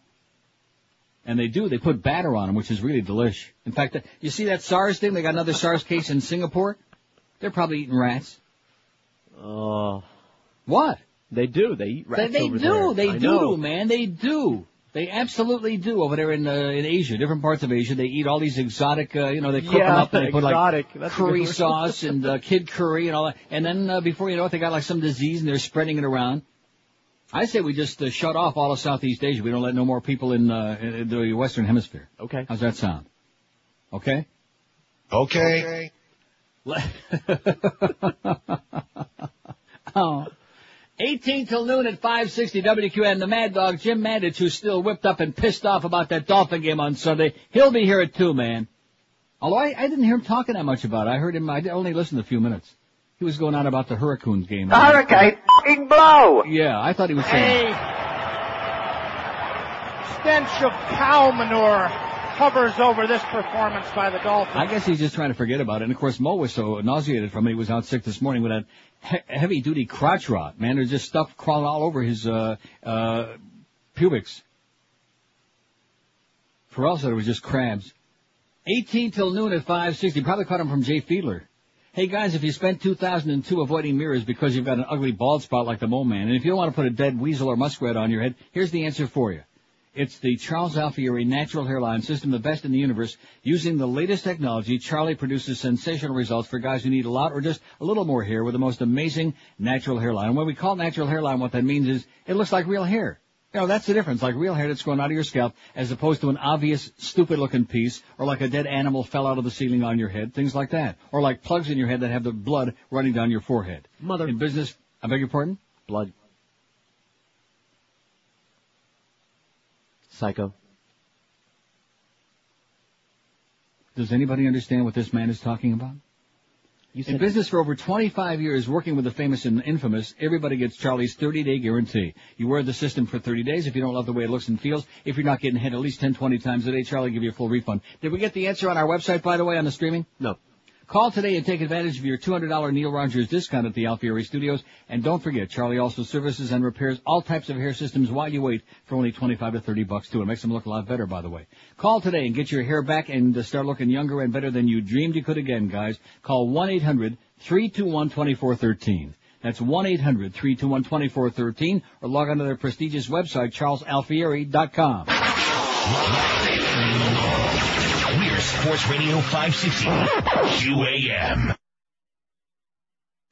[SPEAKER 2] And they do. They put batter on them, which is really delish. In fact, uh, you see that SARS thing? They got another SARS case in Singapore. They're probably eating rats.
[SPEAKER 3] Oh.
[SPEAKER 2] What?
[SPEAKER 3] They do. They eat
[SPEAKER 2] They,
[SPEAKER 3] rats
[SPEAKER 2] they
[SPEAKER 3] over
[SPEAKER 2] do.
[SPEAKER 3] there.
[SPEAKER 2] They
[SPEAKER 3] I
[SPEAKER 2] do,
[SPEAKER 3] know.
[SPEAKER 2] man. They do. They absolutely do over there in uh, in Asia, different parts of Asia. They eat all these exotic, uh, you know, they cook them up and they put like <laughs>
[SPEAKER 3] exotic. That's
[SPEAKER 2] curry sauce and uh, kid curry and all that. And then uh, before you know it, they got like some disease and they're spreading it around. I say we just uh, shut off all of Southeast Asia. We don't let no more people in, uh, in the Western Hemisphere.
[SPEAKER 3] Okay.
[SPEAKER 2] How's that sound? Okay.
[SPEAKER 14] Okay. <laughs>
[SPEAKER 2] oh. 18 till noon at 560 WQAM. The Mad Dog, Jim Mandich, who's still whipped up and pissed off about that Dolphin game on Sunday. He'll be here at 2, man. Although I, I didn't hear him talking that much about it. I heard him, I only listened a few minutes. He was going on about the Hurricanes game.
[SPEAKER 12] The hurricane f***ing blow.
[SPEAKER 2] Yeah, I thought he was saying.
[SPEAKER 8] A stench of cow manure hovers over this performance by the Dolphins.
[SPEAKER 2] I guess he's just trying to forget about it. And of course, Mo was so nauseated from it. He was out sick this morning with that he- heavy duty crotch rot. Man, there's just stuff crawling all over his, uh, uh, pubics. Pharrell said it was just crabs. 18 till noon at 560. Probably caught him from Jay Fiedler. Hey guys, if you spent 2002 avoiding mirrors because you've got an ugly bald spot like the mole Man, and if you don't want to put a dead weasel or muskrat on your head, here's the answer for you. It's the Charles Alfieri natural hairline system, the best in the universe. Using the latest technology, Charlie produces sensational results for guys who need a lot or just a little more hair with the most amazing natural hairline. And when we call natural hairline, what that means is it looks like real hair. You know, that's the difference, like real hair that's growing out of your scalp as opposed to an obvious, stupid looking piece or like a dead animal fell out of the ceiling on your head, things like that. Or like plugs in your head that have the blood running down your forehead.
[SPEAKER 3] Mother.
[SPEAKER 2] In business, I beg your pardon?
[SPEAKER 3] Blood. Psycho.
[SPEAKER 2] Does anybody understand what this man is talking about? In business for over 25 years, working with the famous and infamous, everybody gets Charlie's 30-day guarantee. You wear the system for 30 days. If you don't love the way it looks and feels, if you're not getting hit at least 10, 20 times a day, Charlie will give you a full refund. Did we get the answer on our website, by the way, on the streaming?
[SPEAKER 3] No.
[SPEAKER 2] Call today and take advantage of your $200 Neil Rogers discount at the Alfieri Studios. And don't forget, Charlie also services and repairs all types of hair systems while you wait for only 25 to 30 bucks too. It makes them look a lot better, by the way. Call today and get your hair back and uh, start looking younger and better than you dreamed you could again, guys. Call 1-800-321-2413. That's 1-800-321-2413 or log on to their prestigious website, charlesalfieri.com.
[SPEAKER 5] We're Sports Radio 560 QAM.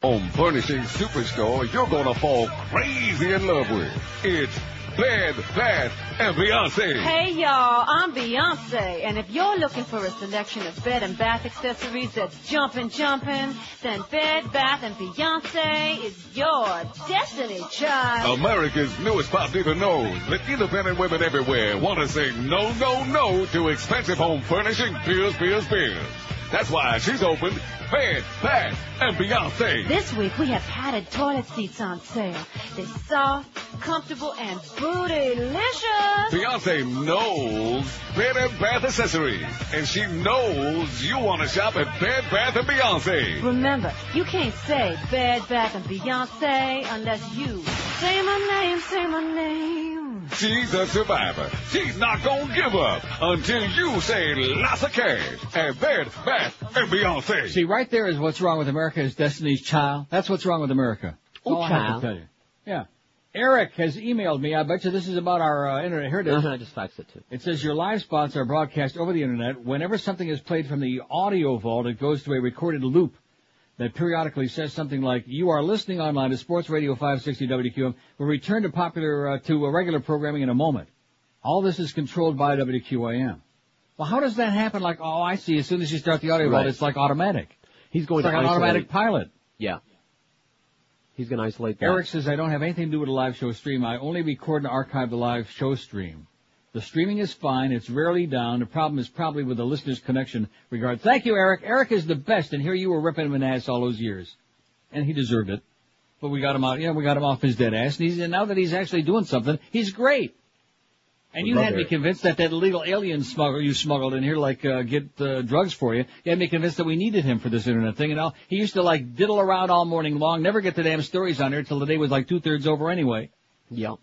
[SPEAKER 32] Home Furnishing Superstore, you're gonna fall crazy in love with. It's
[SPEAKER 22] Bed, Bath, and Beyonce.
[SPEAKER 32] Hey y'all, I'm Beyonce, and if you're looking for a selection of bed and bath accessories that's jumping, jumping, then Bed Bath and Beyonce is your destiny child.
[SPEAKER 22] America's newest pop diva knows that independent women everywhere want to say no, no, no to expensive home furnishing, bills, bills, bills. That's why she's opened Bed, Bath, and Beyonce.
[SPEAKER 32] This week we have padded toilet seats on sale. They're soft, comfortable, and bootylicious.
[SPEAKER 22] Beyonce knows Bed and Bath accessories, and she knows you want to shop at Bed Bath and Beyonce.
[SPEAKER 32] Remember, you can't say Bed Bath and Beyonce unless you say my name, say my name.
[SPEAKER 22] She's a survivor. She's not gonna give up until you say lots of cash at Bed Bath and Beyonce.
[SPEAKER 2] See, right there is what's wrong with America is Destiny's Child. That's what's wrong with America. That's
[SPEAKER 3] Oh,
[SPEAKER 2] all I have to tell you. Yeah. Eric has emailed me. I bet you this is about our uh, internet. Here it is.
[SPEAKER 3] Uh-huh, I just faxed it too.
[SPEAKER 2] It says your live spots are broadcast over the internet. Whenever something is played from the audio vault, it goes to a recorded loop that periodically says something like, you are listening online to Sports Radio 560 WQAM. We'll return to popular, uh, to regular programming in a moment. All this is controlled by WQAM. Well, how does that happen? Like, oh, I see. As soon as you start the audio vault, it's like automatic.
[SPEAKER 3] He's going
[SPEAKER 2] It's like
[SPEAKER 3] to
[SPEAKER 2] an
[SPEAKER 3] isolate.
[SPEAKER 2] automatic pilot.
[SPEAKER 3] Yeah. He's going to isolate that.
[SPEAKER 2] Eric says, I don't have anything to do with a live show stream. I only record and archive the live show stream. The streaming is fine. It's rarely down. The problem is probably with the listener's connection regard. Thank you, Eric. Eric is the best, and here you were ripping him an ass all those years. And he deserved it. But we got him out, yeah, we got him off his dead ass, and he's, and now that he's actually doing something, he's great. And you had me convinced that that illegal alien smuggler you smuggled in here, like, uh, get, uh, drugs for you, you had me convinced that we needed him for this internet thing, and all, he used to like diddle around all morning long, never get the damn stories on here till the day was like two thirds over anyway.
[SPEAKER 3] Yeah.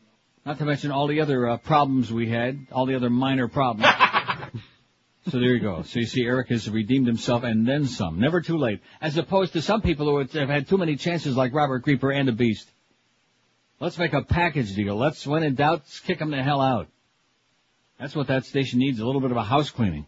[SPEAKER 2] Not to mention all the other uh, problems we had, all the other minor problems. <laughs> so there you go. So you see, Eric has redeemed himself and then some. Never too late. As opposed to some people who have had too many chances, like Robert Creeper and the Beast. Let's make a package deal. Let's, when in doubt, kick them the hell out. That's what that station needs, a little bit of a house cleaning.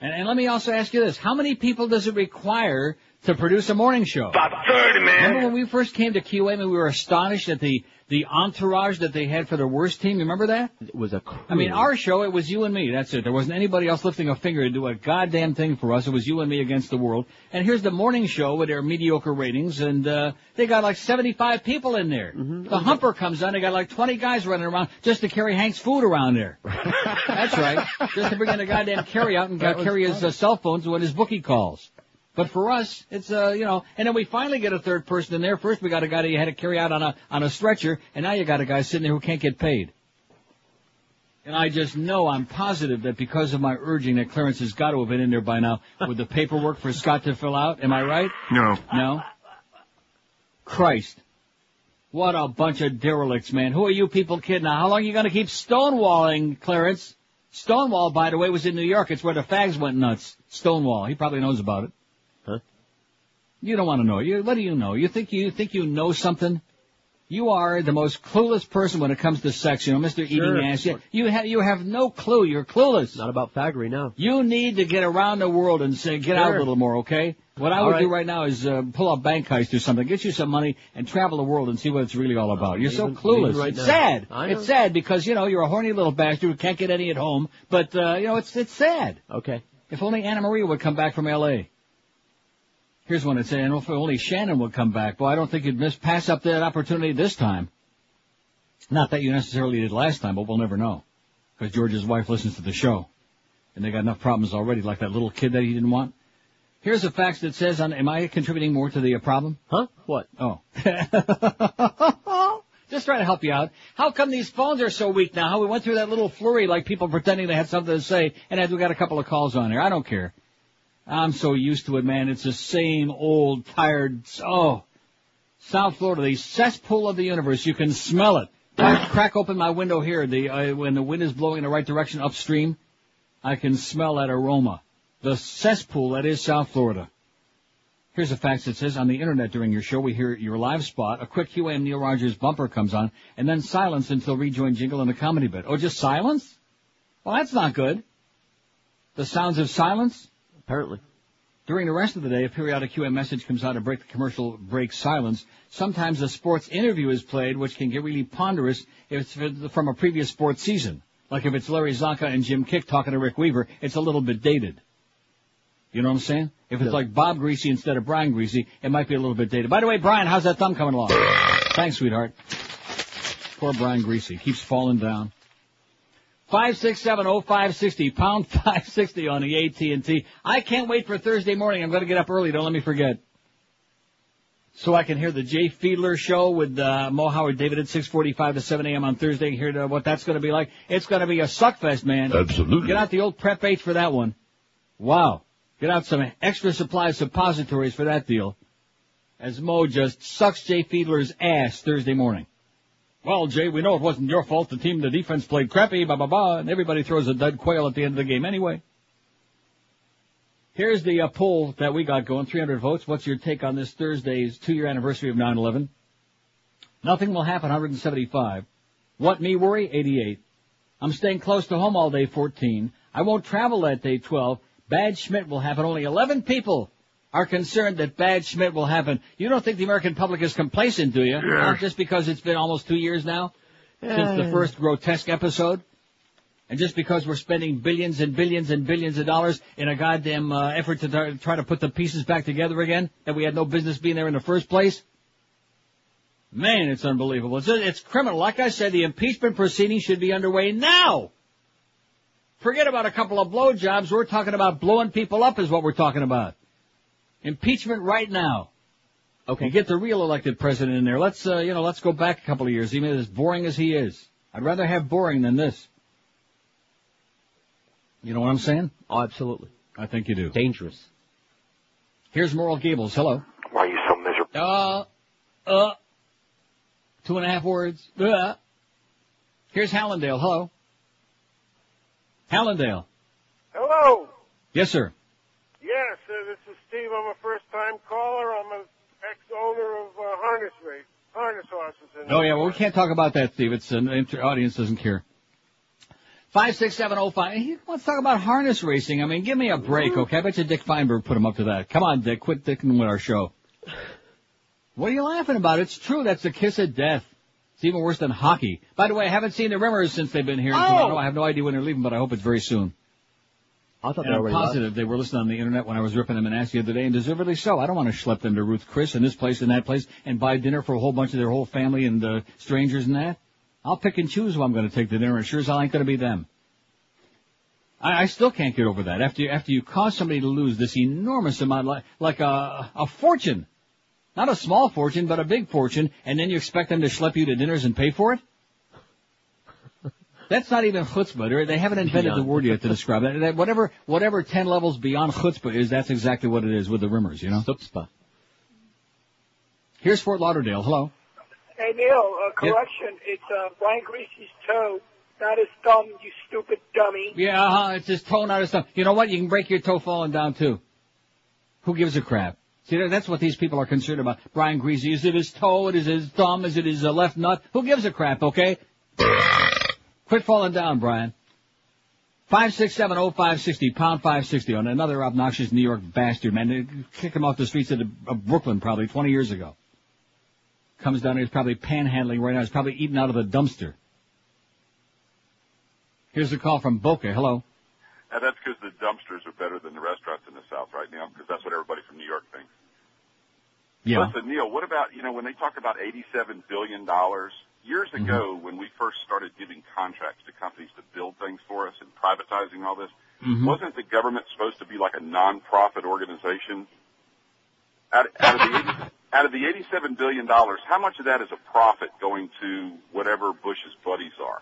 [SPEAKER 2] And, and let me also ask you this. How many people does it require to produce a morning show?
[SPEAKER 24] About 30, man.
[SPEAKER 2] Remember when we first came to QM and we were astonished at the, the entourage that they had for their worst team? You remember that?
[SPEAKER 3] It was a crew.
[SPEAKER 2] I mean, our show, it was you and me. That's it. There wasn't anybody else lifting a finger to do a goddamn thing for us. It was you and me against the world. And here's the morning show with their mediocre ratings, and uh, they got like 75 people in there. The humper comes on, they got like 20 guys running around just to carry Hank's food around there. <laughs> That's right. Just to bring in a goddamn carry out and
[SPEAKER 3] That was
[SPEAKER 2] carry his uh, cell phones when his bookie calls. But for us, it's uh, you know, and then we finally get a third person in there. First, we got a guy that you had to carry out on a on a stretcher, and now you got a guy sitting there who can't get paid. And I just know, I'm positive that because of my urging, that Clarence has got to have been in there by now with the paperwork for Scott to fill out. Am I right?
[SPEAKER 24] No.
[SPEAKER 2] No. Christ. What a bunch of derelicts, man. Who are you people kidding? Now, how long are you going to keep stonewalling, Clarence? Stonewall, by the way, was in New York. It's where the fags went nuts. Stonewall. He probably knows about it. You don't want to know. You, what do you know? You think you think you know something? You are the most clueless person when it comes to sex, you know, Mr.
[SPEAKER 3] Sure.
[SPEAKER 2] Eating Ass. You, have you have no clue. You're clueless.
[SPEAKER 3] Not about faggery now.
[SPEAKER 2] You need to get around the world and say, get out a little more, okay? What I
[SPEAKER 3] All
[SPEAKER 2] would
[SPEAKER 3] right.
[SPEAKER 2] do right now is uh, pull up bank heist or something, get you some money, and travel the world and see what it's really all about. You're so clueless.
[SPEAKER 3] right
[SPEAKER 2] it's sad. It's sad because you know you're a horny little bastard who can't get any at home. But uh, you know it's it's sad.
[SPEAKER 3] Okay.
[SPEAKER 2] If only Anna Maria would come back from L.A. Here's one that's saying, if only Shannon would come back. Well, I don't think you'd miss pass up that opportunity this time. Not that you necessarily did last time, but we'll never know. Because George's wife listens to the show. And they got enough problems already, like that little kid that he didn't want. Here's a fax that says, on, am I contributing more to the uh, problem?
[SPEAKER 3] Huh? What?
[SPEAKER 2] Oh. <laughs> Just trying to help you out. How come these phones are so weak now? How we went through that little flurry like people pretending they had something to say, and as we got a couple of calls on there. I don't care. I'm so used to it, man. It's the same old, tired, oh. South Florida, the cesspool of the universe. You can smell it. I crack open my window here, the, uh, when the wind is blowing in the right direction upstream, I can smell that aroma. The cesspool that is South Florida. Here's a fax that says on the internet during your show we hear your live spot, a quick QAM Neil Rogers bumper comes on, and then silence until rejoin jingle and the comedy bit. Oh, just silence? Well, that's not good. The sounds of silence?
[SPEAKER 3] Apparently.
[SPEAKER 2] During the rest of the day, a periodic QM message comes out to break the commercial break silence. Sometimes a sports interview is played, which can get really ponderous if it's from a previous sports season. Like if it's Larry Csonka and Jim Kiick talking to Rick Weaver, it's a little bit dated. You know what I'm saying? If it's
[SPEAKER 3] Yeah.
[SPEAKER 2] like Bob Griese instead of Brian Griese, it might be a little bit dated. By the way, Brian, how's that thumb coming along? Thanks, sweetheart. Poor Brian Griese. Keeps falling down. 5670560, pound <laughs> 560 on the AT and T. I can't wait for Thursday morning. I'm going to get up early. Don't let me forget. So I can hear the Jay Fiedler show with uh, Mo Howard David at 6:45 to 7 a.m. on Thursday. Hear the, what that's going to be like. It's going to be a suckfest, man.
[SPEAKER 22] Absolutely.
[SPEAKER 2] Get out the old prep H for that one. Wow. Get out some extra supply suppositories for that deal. As Mo just sucks Jay Fiedler's ass Thursday morning. Well, Jay, we know it wasn't your fault. The team, the defense played crappy, blah, blah, blah, and everybody throws a dead quail at the end of the game anyway. Here's the uh, poll that we got going, 300 votes. What's your take on this Thursday's two-year anniversary of 9-11? Nothing will happen, 175. What me worry, 88. I'm staying close to home all day, 14. I won't travel that day, 12. Bad Schmidt will happen. Only 11 people are concerned that Bad Schmidt will happen. You don't think the American public is complacent, do you? Not just because it's been almost two years now since the first grotesque episode? And just because we're spending billions and billions and billions of dollars in a goddamn uh, effort to try- try to put the pieces back together again that we had no business being there in the first place? Man, it's unbelievable. It's, it's criminal. Like I said, the impeachment proceedings should be underway now. Forget about a couple of blowjobs. We're talking about blowing people up is what we're talking about. Impeachment right now. Okay. get the real elected president in there. Let's, uh, you know, let's go back a couple of years, even as boring as he is. I'd rather have boring than this. You know what I'm saying?
[SPEAKER 3] Oh, absolutely.
[SPEAKER 2] I think you do.
[SPEAKER 3] Dangerous.
[SPEAKER 2] Here's Moral Gables. Hello.
[SPEAKER 12] Why are you so miserable?
[SPEAKER 2] Uh, uh, two and a half words. Uh. Here's Hallandale. Hello. Hallandale.
[SPEAKER 23] Hello.
[SPEAKER 2] Yes, sir.
[SPEAKER 23] Yes, uh, this is Steve. I'm a first-time caller. I'm an ex-owner of uh, harness race, harness horses. In
[SPEAKER 2] Oh yeah, well we can't talk about that, Steve. It's an inter- audience doesn't care. Five six seven oh five. He wants to talk about harness racing. I mean, give me a break, okay? I bet you Dick Feinberg put him up to that. Come on, Dick, quit dicking with our show. What are you laughing about? It's true. That's the kiss of death. It's even worse than hockey. By the way, I haven't seen the Rimmers since they've been here.
[SPEAKER 3] Oh!
[SPEAKER 2] I have no idea when they're leaving, but I hope it's very soon.
[SPEAKER 3] I thought
[SPEAKER 2] And
[SPEAKER 3] they left.
[SPEAKER 2] positive they were listening on the internet when I was ripping them an ass the other day, and deservedly so. I don't want to schlep them to Ruth Chris and this place and that place and buy dinner for a whole bunch of their whole family and uh, strangers and that. I'll pick and choose who I'm going to take to dinner, and sure as hell ain't going to be them. I, I still can't get over that. After you, after you cause somebody to lose this enormous amount, like, like a, a fortune, not a small fortune, but a big fortune, and then you expect them to schlep you to dinners and pay for it? That's not even chutzpah. They're- They haven't invented the word yet to describe that. That- Whatever, whatever ten levels beyond chutzpah is, that's exactly what it is with the rimmers, you know?
[SPEAKER 3] Chutzpah.
[SPEAKER 2] Here's Fort Lauderdale. Hello.
[SPEAKER 33] Hey Neil, uh, correction. It's uh, Brian Griese's toe, not his thumb. You stupid dummy.
[SPEAKER 2] Yeah, uh-huh, it's his toe, not his thumb. You know what? You can break your toe falling down too. Who gives a crap? See, that's what these people are concerned about. Brian Griese, is it his toe? Is it his thumb? Is it his uh, left nut? Who gives a crap, okay? Quit falling down, Brian. Five six seven oh five sixty pound five sixty on another obnoxious New York bastard, man. They kicked him off the streets of, the, of Brooklyn probably 20 years ago. Comes down here, he's probably panhandling right now. He's probably eating out of the dumpster. Here's a call from Boca. Hello.
[SPEAKER 34] And that's because the dumpsters are better than the restaurants in the South right now, because that's what everybody from New York thinks.
[SPEAKER 2] Yeah.
[SPEAKER 34] Listen, Neil, what about, you know, when they talk about $87 billion, years
[SPEAKER 2] Mm-hmm.
[SPEAKER 34] ago when we first started giving contracts to companies to build things for us and privatizing all this,
[SPEAKER 2] Mhm.
[SPEAKER 34] wasn't the government supposed to be like a non-profit organization? Out, out, of the 80, <laughs> out of the $87 billion, how much of that is a profit going to whatever Bush's buddies are?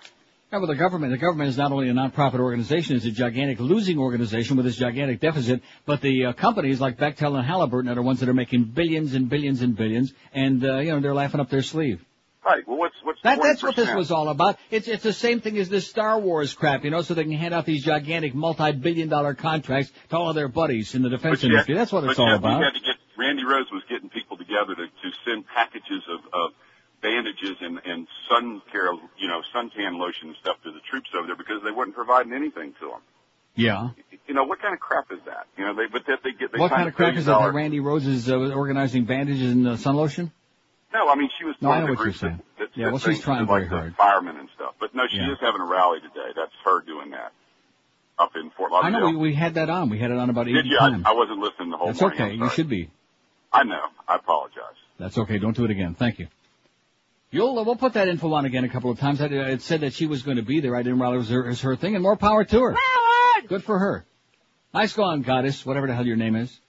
[SPEAKER 2] Yeah, well, the government, the government is not only a nonprofit organization, it's a gigantic losing organization with this gigantic deficit, but the uh, companies like Bechtel and Halliburton are the ones that are making billions and billions and billions, and, uh, you know, they're laughing up their sleeve.
[SPEAKER 34] Right. Well, what's what's
[SPEAKER 2] That, that's what this was all about. It's, it's the same thing as this Star Wars crap, you know, so they can hand out these gigantic multi-billion dollar contracts to all of their buddies in the defense
[SPEAKER 34] yet-
[SPEAKER 2] industry. That's what it's all
[SPEAKER 34] yet
[SPEAKER 2] about.
[SPEAKER 34] We had to get Randi Rhodes was getting people together to, to send packages of, of bandages and, and sun care, you know, suntan lotion and stuff to the troops over there because they weren't providing anything to them.
[SPEAKER 2] Yeah.
[SPEAKER 34] You know what kind of crap is that? You know, they but that they get they
[SPEAKER 2] What kind of crap is that Randi Rhodes is uh, organizing bandages in uh, sun lotion?
[SPEAKER 34] No, I mean she was
[SPEAKER 2] No,
[SPEAKER 34] part
[SPEAKER 2] I know what you're saying.
[SPEAKER 34] that, that,
[SPEAKER 2] Yeah,
[SPEAKER 34] that
[SPEAKER 2] well, she's trying
[SPEAKER 34] to, like
[SPEAKER 2] very
[SPEAKER 34] the
[SPEAKER 2] hard.
[SPEAKER 34] firemen and stuff. But no, she
[SPEAKER 2] Yeah.
[SPEAKER 34] is having a rally today. That's her doing that up in Fort Lauderdale.
[SPEAKER 2] I
[SPEAKER 34] Lauderdale.
[SPEAKER 2] know we, we had that on. We had it on about 80
[SPEAKER 34] Did you? I,
[SPEAKER 2] times.
[SPEAKER 34] I wasn't listening the whole
[SPEAKER 2] That's
[SPEAKER 34] morning.
[SPEAKER 2] okay. You should be.
[SPEAKER 34] I know. I apologize.
[SPEAKER 2] That's okay. Don't do it again. Thank you. You'll, uh, we'll put that info on again a couple of times. I, it said that she was going to be there. I didn't realize it was her, it was her thing, and more power to her. Good for her. Nice going, goddess, whatever the hell your name is.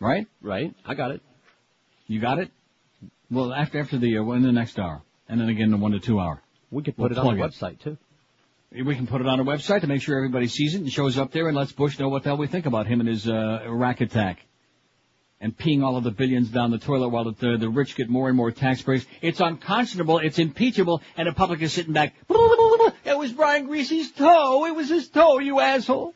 [SPEAKER 2] Right?
[SPEAKER 3] Right. I got it.
[SPEAKER 2] You got it? Well, after after the uh, in the next hour, and then again the one to two hour.
[SPEAKER 3] We could
[SPEAKER 2] We'll
[SPEAKER 3] put it on the website too.
[SPEAKER 2] We can put it on a website to make sure everybody sees it and shows up there and lets Bush know what the hell we think about him and his uh, Iraq attack. And peeing all of the billions down the toilet while the, the rich get more and more tax breaks. It's unconscionable, it's impeachable, and the public is sitting back. <laughs> It was Brian Griese's toe. It was his toe, you asshole.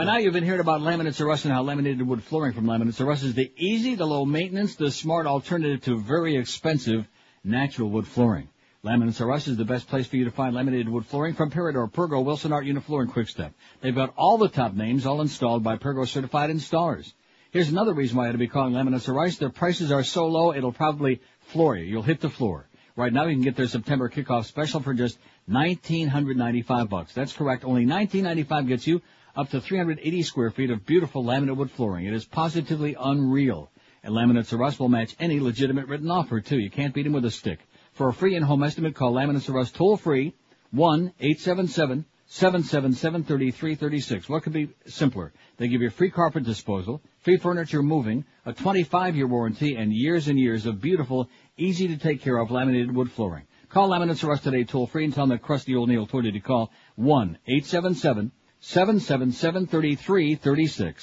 [SPEAKER 2] By now you've been hearing about Laminates R Us and how laminated wood flooring from Laminates R Us is the easy, the low maintenance, the smart alternative to very expensive natural wood flooring. Laminates R Us is the best place for you to find laminated wood flooring from Peridor, Pergo, Wilsonart, Unifloor, and Quickstep. They've got all the top names, all installed by Pergo certified installers. Here's another reason why I ought to be calling Laminates R Us. Their prices are so low, it'll probably floor you. You'll hit the floor. Right now you can get their September kickoff special for just 1995 bucks. That's correct. Only 1995 gets you up to 380 square feet of beautiful laminate wood flooring. It is positively unreal. And Laminates R Us will match any legitimate written offer, too. You can't beat them with a stick. For a free in-home estimate, call Laminates R Us toll-free, 1-877-777-3336. What could be simpler? They give you free carpet disposal, free furniture moving, a 25-year warranty, and years and years of beautiful, easy-to-take-care-of laminated wood flooring. Call Laminates R Us today toll-free and tell them that Krusty Old Neil told you to call
[SPEAKER 5] 1-877- 777-3336.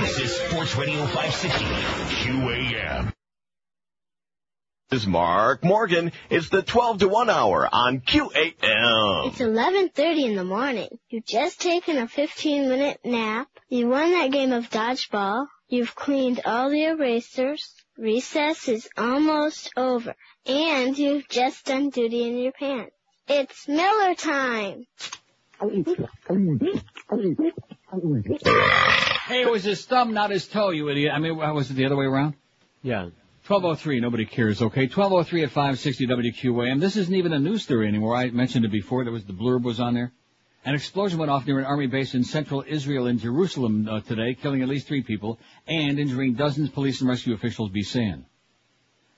[SPEAKER 5] This is Sports Radio 560 QAM.
[SPEAKER 35] This is Mark Morgan. It's the 12 to 1 hour on QAM.
[SPEAKER 36] It's 11.30 in the morning. You've just taken a 15 minute nap. You won that game of dodgeball. You've cleaned all the erasers. Recess is almost over. And you've just done duty in your pants. It's Miller time.
[SPEAKER 2] Hey, it was his thumb, not his toe, you idiot. I mean, was it the other way around?
[SPEAKER 3] Yeah.
[SPEAKER 2] 1203, nobody cares, okay? 1203 at 560 WQAM. This isn't even a news story anymore. I mentioned it before. There was the blurb was on there. An explosion went off near an army base in central Israel in Jerusalem uh, today, killing at least three people and injuring dozens police and rescue officials be saying.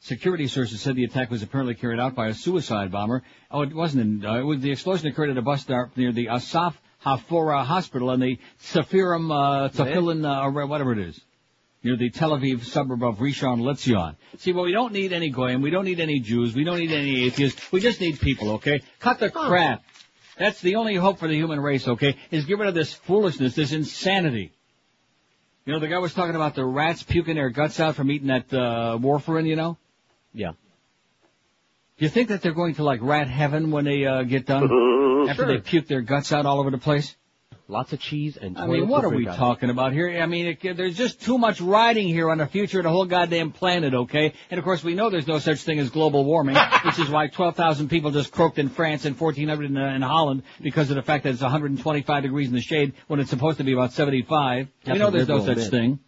[SPEAKER 2] Security sources said the attack was apparently carried out by a suicide bomber. Oh, it wasn't. In, uh, it was, the explosion occurred at a bus stop near the Assaf Harofeh Hospital and the Tzafirim, uh, Tafilin, uh, whatever it is near the Tel Aviv suburb of Rishon LeZion. See, well, we don't need any goyim, we don't need any Jews, we don't need any atheists, we just need people, okay? Cut the crap. That's the only hope for the human race, okay? Is get rid of this foolishness, this insanity. You know, the guy was talking about the rats puking their guts out from eating that uh, warfarin, you know?
[SPEAKER 3] Yeah.
[SPEAKER 2] Do you think that they're going to like rat heaven when they uh, get done? <laughs> After
[SPEAKER 3] Sure.
[SPEAKER 2] they puke their guts out all over the place?
[SPEAKER 3] Lots of cheese and
[SPEAKER 2] I mean, what are we talking about here? I mean, it, there's just too much riding here on the future of the whole goddamn planet, okay? And of course, we know there's no such thing as global warming, <laughs> which is why 12,000 people just croaked in France and 1,400 in, uh, in Holland because of the fact that it's 125 degrees in the shade when it's supposed to be about 75.
[SPEAKER 3] That's
[SPEAKER 2] we know there's no such
[SPEAKER 3] bit.
[SPEAKER 2] thing.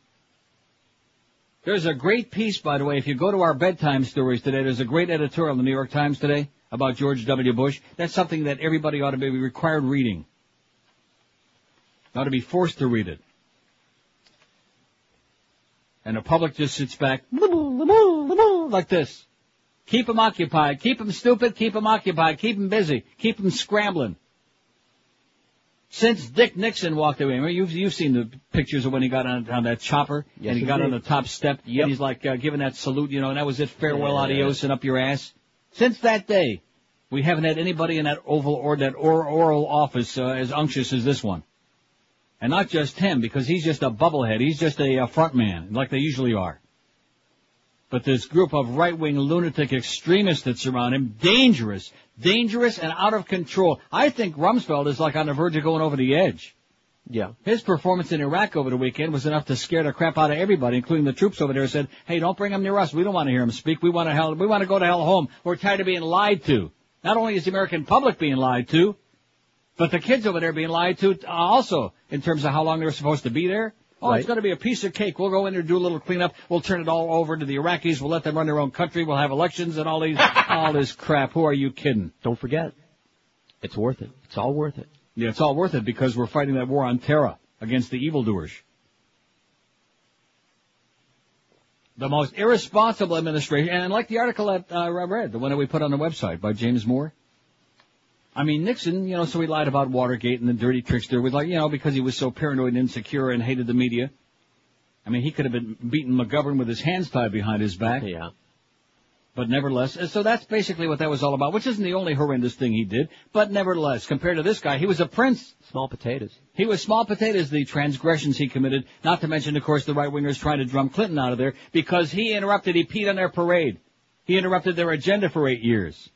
[SPEAKER 2] There's a great piece, by the way, if you go to our bedtime stories today, there's a great editorial in the New York Times today about George W. Bush. That's something that everybody ought to be required reading. Ought to be forced to read it. And the public just sits back like this. Keep them occupied. Keep them stupid. Keep them occupied. Keep them busy. Keep them scrambling. Since Dick Nixon walked away, remember, you've you've seen the pictures of when he got on, on that chopper
[SPEAKER 3] Yes,
[SPEAKER 2] and he got on the top step
[SPEAKER 3] Yep.
[SPEAKER 2] and he's like uh, giving that salute, you know, and that was it, farewell,
[SPEAKER 3] Yeah.
[SPEAKER 2] adios, and up your ass. Since that day, we haven't had anybody in that oval or that or, oral office uh, as unctuous as this one. And not just him, because he's just a bubblehead. He's just a, uh front man, like they usually are. But this group of right-wing lunatic extremists that surround him, dangerous, dangerous and out of control. I think Rumsfeld is like on the verge of going over the edge.
[SPEAKER 3] Yeah.
[SPEAKER 2] His performance in Iraq over the weekend was enough to scare the crap out of everybody, including the troops over there. Said, "Hey, don't bring him near us. We don't want to hear him speak. We want to hell. We want to go to hell home. We're tired of being lied to." Not only is the American public being lied to, but the kids over there being lied to uh, also in terms of how long they're supposed to be there. Oh, it's going to be a piece of cake. We'll go in there, and do a little cleanup. We'll turn it all over to the Iraqis. We'll let them run their own country. We'll have elections and all these, <laughs> all this crap. Who are you kidding?
[SPEAKER 3] Don't forget, it's worth it. It's all worth it.
[SPEAKER 2] Yeah, it's all worth it because we're fighting that war on terror against the evildoers. The most irresponsible administration, and like the article that uh, I read, the one that we put on the website by James Moore. I mean, Nixon, you know, so he lied about Watergate and the dirty tricks there with like, you know, because he was so paranoid and insecure and hated the media. I mean, he could have been beating McGovern with his hands tied behind his back.
[SPEAKER 3] Yeah.
[SPEAKER 2] But nevertheless, uh, so that's basically what that was all about, which isn't the only horrendous thing he did. But nevertheless, compared to this guy, he was a prince.
[SPEAKER 3] Small potatoes.
[SPEAKER 2] He was small potatoes, the transgressions he committed, not to mention, of course, the right-wingers trying to drum Clinton out of there because he interrupted, he peed on their parade. He interrupted their agenda for eight years.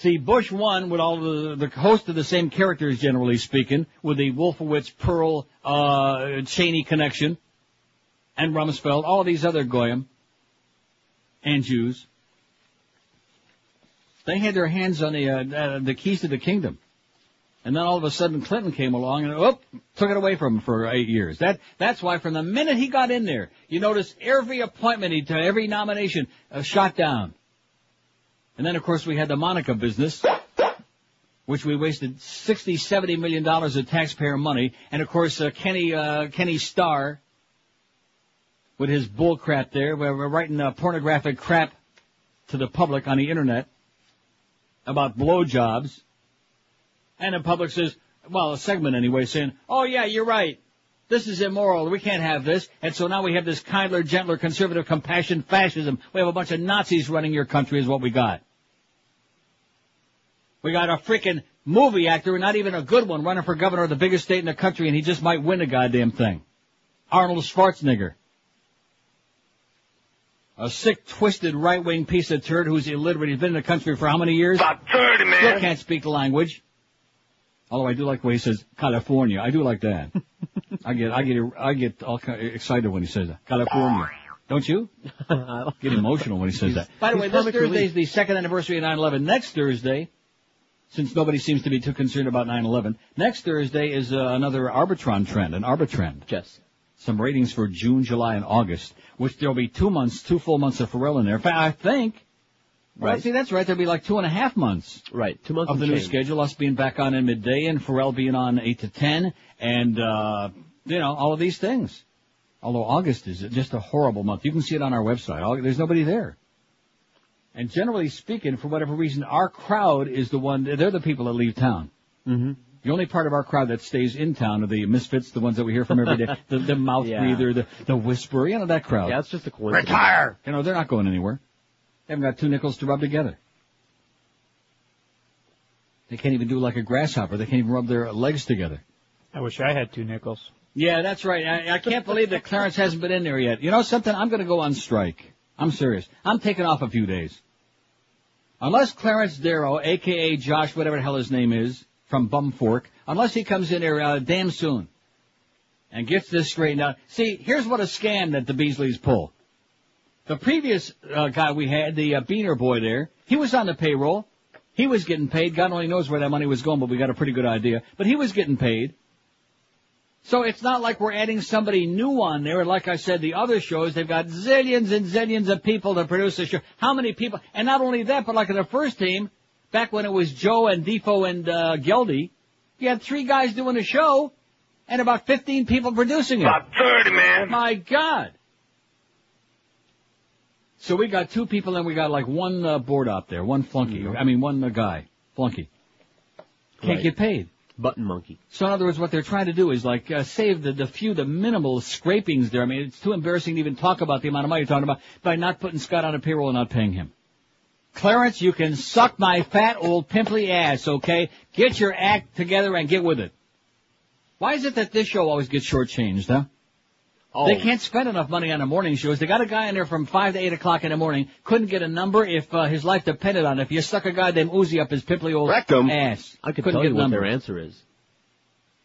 [SPEAKER 2] See, Bush won with all the, the host of the same characters, generally speaking, with the Wolfowitz, Perle, uh, Cheney connection, and Rumsfeld, all these other goyim, and Jews. They had their hands on the, uh, uh, the keys to the kingdom. And then all of a sudden Clinton came along and, whoop, took it away from him for eight years. That, that's why from the minute he got in there, you notice every appointment he took, every nomination, uh, shot down. And then of course we had the Monica business, which we wasted 60, 70 million dollars of taxpayer money. And of course, uh, Kenny, uh, Kenny Starr, with his bull crap there, where we're writing uh, pornographic crap to the public on the internet about blowjobs. And the public says, well, a segment anyway, saying, oh yeah, you're right. This is immoral. We can't have this. And so now we have this kindler, gentler, conservative compassion fascism. We have a bunch of Nazis running your country is what we got. We got a freaking movie actor, not even a good one, running for governor of the biggest state in the country, and he just might win the goddamn thing. Arnold Schwarzenegger. A sick, twisted, right-wing piece of turd who's illiterate. He's been in the country for how many years?
[SPEAKER 20] About 30, man.
[SPEAKER 2] Still can't speak the language. Although I do like the way he says California. I do like that. <laughs> I get, I get, I get all kind of excited when he says that. California. Don't you? I <laughs> get emotional when he says that. By the way, this Thursday is the second anniversary of 9/11. Next Thursday, since nobody seems to be too concerned about 9/11, next Thursday is uh, another Arbitron trend, an Arbitrend.
[SPEAKER 3] Yes.
[SPEAKER 2] Some ratings for June, July, and August, which there'll be two months, two full months of Farrell in there. In fact, I think. Well,
[SPEAKER 3] Right.
[SPEAKER 2] see, that's right. There'll be like two and a half months
[SPEAKER 3] Right. Two months
[SPEAKER 2] of the new
[SPEAKER 3] change.
[SPEAKER 2] schedule. Us being back on in midday, and Farrell being on eight to ten, and uh, you know all of these things. Although August is just a horrible month. You can see it on our website. There's nobody there. And generally speaking, for whatever reason, our crowd is the one. They're the people that leave town.
[SPEAKER 3] Mm-hmm.
[SPEAKER 2] The only part of our crowd that stays in town are the misfits, the ones that we hear from every day, <laughs> the, the mouth
[SPEAKER 3] Yeah.
[SPEAKER 2] breather, the, the whisperer, you know, that crowd.
[SPEAKER 3] Yeah, it's just a coincidence.
[SPEAKER 2] Retire! You know, they're not going anywhere. They haven't got two nickels to rub together. They can't even do like a grasshopper. They can't even rub their legs together.
[SPEAKER 37] I wish I had two nickels.
[SPEAKER 2] Yeah, that's right. I, I can't believe that Clarence hasn't been in there yet. You know something? I'm going to go on strike. I'm serious. I'm taking off a few days. Unless Clarence Darrow, aka Josh, whatever the hell his name is, from Bumfork, unless he comes in there uh, damn soon and gets this straightened out. See, here's what a scam that the Beasleys pull. The previous uh, guy we had, the uh, Beaner boy there, he was on the payroll. He was getting paid. God only knows where that money was going, but we got a pretty good idea. But he was getting paid. So it's not like we're adding somebody new on there. Like I said, the other shows, they've got zillions and zillions of people to produce a show. How many people? And not only that, but like in the first team, back when it was Joe and Defoe and uh, Geldy, you had three guys doing a show and about 15 people producing it.
[SPEAKER 20] About 30, man.
[SPEAKER 2] My God. So we got two people and we got like one uh, board out there, one flunky. I mean, one uh, guy, flunky. Can't
[SPEAKER 3] Right.
[SPEAKER 2] get paid.
[SPEAKER 3] Button monkey.
[SPEAKER 2] So in other words, what they're trying to do is like uh, save the, the few, the minimal scrapings there. I mean, it's too embarrassing to even talk about the amount of money you're talking about by not putting Scott on a payroll and not paying him. Clarence, you can suck my fat old pimply ass, okay? Get your act together and get with it. Why is it that this show always gets shortchanged, huh?
[SPEAKER 3] Oh.
[SPEAKER 2] They can't spend enough money on the morning shows. They got a guy in there from 5 to 8 o'clock in the morning. Couldn't get a number if uh, his life depended on it. If you stuck a goddamn Uzi up his pimply old
[SPEAKER 3] Rectum.
[SPEAKER 2] ass.
[SPEAKER 3] I could
[SPEAKER 2] couldn't
[SPEAKER 3] tell
[SPEAKER 2] get
[SPEAKER 3] you
[SPEAKER 2] a
[SPEAKER 3] what
[SPEAKER 2] number.
[SPEAKER 3] their answer is.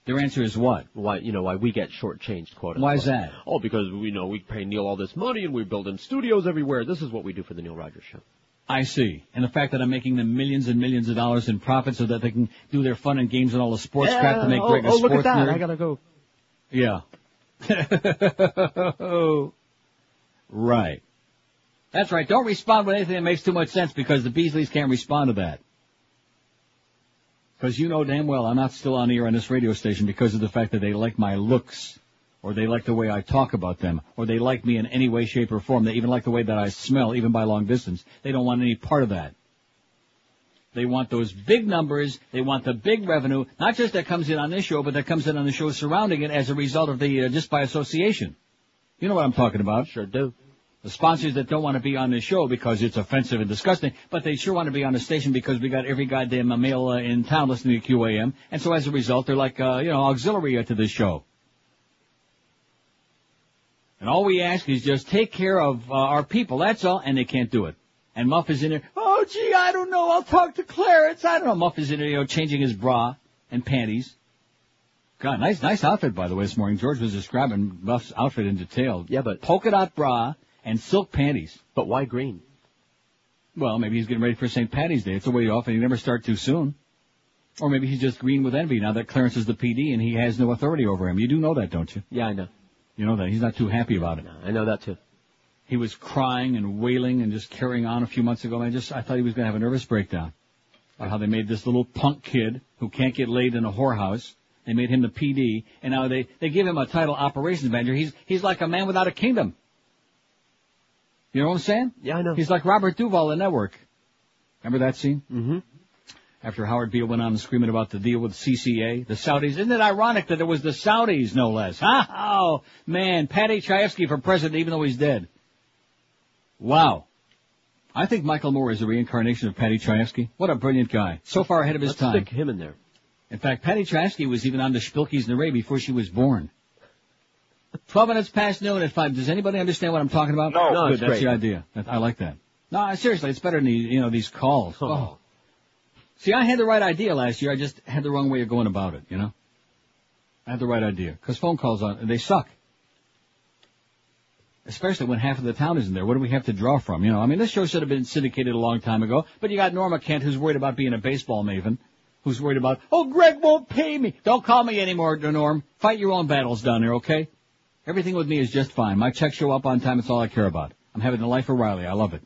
[SPEAKER 2] Their answer is what?
[SPEAKER 3] Why you know why we get shortchanged, quote unquote.
[SPEAKER 2] Why is that?
[SPEAKER 3] Oh, because we know we pay Neil all this money and we build him studios everywhere. This is what we do for the Neil Rogers Show.
[SPEAKER 2] I see. And the fact that I'm making them millions and millions of dollars in profit so that they can do their fun and games and all the sports crap to make
[SPEAKER 3] oh,
[SPEAKER 2] Greg a
[SPEAKER 3] oh, look
[SPEAKER 2] sports
[SPEAKER 3] at that.
[SPEAKER 2] nerd.
[SPEAKER 3] I gotta go.
[SPEAKER 2] Yeah. <laughs> right. That's right. Don't respond with anything that makes too much sense because the Beasleys can't respond to that. Because you know damn well I'm not still on the air on this radio station because of the fact that they like my looks, or they like the way I talk about them, or they like me in any way, shape, or form. They even like the way that I smell, even by long distance. They don't want any part of that. They want those big numbers. They want the big revenue, not just that comes in on this show, but that comes in on the show surrounding it as a result of the uh, just by association. You know what I'm talking about?
[SPEAKER 3] Sure do.
[SPEAKER 2] The sponsors that don't want to be on this show because it's offensive and disgusting, but they sure want to be on the station because we got every goddamn male uh, in town listening to QAM, and so as a result, they're like, uh, you know, auxiliary to this show. And all we ask is just take care of uh, our people, that's all, and they can't do it. And Muff is in there, oh gee, I don't know, I'll talk to Clarence, I don't know. Muff is in there, you know, changing his bra and panties. God, nice, nice outfit by the way this morning. George was describing Muff's outfit in detail.
[SPEAKER 3] Yeah, but
[SPEAKER 2] Polka dot bra and silk panties.
[SPEAKER 3] But why green?
[SPEAKER 2] Well, maybe he's getting ready for St. Patty's Day. It's a way off and you never start too soon. Or maybe he's just green with envy now that Clarence is the PD and he has no authority over him. You do know that, don't you?
[SPEAKER 3] Yeah, I know.
[SPEAKER 2] You know that. He's not too happy about it.
[SPEAKER 3] I know that too.
[SPEAKER 2] He was crying and wailing and just carrying on a few months ago. And I just, I thought he was going to have a nervous breakdown. About how they made this little punk kid who can't get laid in a whorehouse. They made him the PD, and now they, they give him a title operations manager. He's, he's like a man without a kingdom. You know what I'm saying?
[SPEAKER 3] Yeah, I know.
[SPEAKER 2] He's like Robert Duvall in Network. Remember that scene?
[SPEAKER 3] Mm-hmm.
[SPEAKER 2] After Howard Beale went on screaming about the deal with CCA, the Saudis. Isn't it ironic that it was the Saudis, no less? Oh, man. Paddy Chayefsky for president, even though he's dead. Wow. I think Michael Moore is a reincarnation of Paddy Chayefsky. What a brilliant guy. So far ahead of his
[SPEAKER 3] Let's
[SPEAKER 2] time.
[SPEAKER 3] stick him in there.
[SPEAKER 2] In fact, Paddy Chayefsky was even on the Spilkies and the Ray before she was born. Twelve minutes past noon at five. Does anybody understand what I'm talking about?
[SPEAKER 3] No. No,
[SPEAKER 2] Good, that's
[SPEAKER 3] great.
[SPEAKER 2] the idea. That- I like that. No, uh, seriously, it's better than these, you know, these calls. Oh. oh. See, I had the right idea last year. I just had the wrong way of going about it, you know? I had the right idea. Cause phone calls on, they suck. Especially when half of the town isn't there. What do we have to draw from? You know, I mean, this show should have been syndicated a long time ago, but you got Norma Kent who's worried about being a baseball maven. Who's worried about, oh, Greg won't pay me. Don't call me anymore, Norm. Fight your own battles down there, okay? Everything with me is just fine. My checks show up on time. It's all I care about. I'm having the life of Riley. I love it.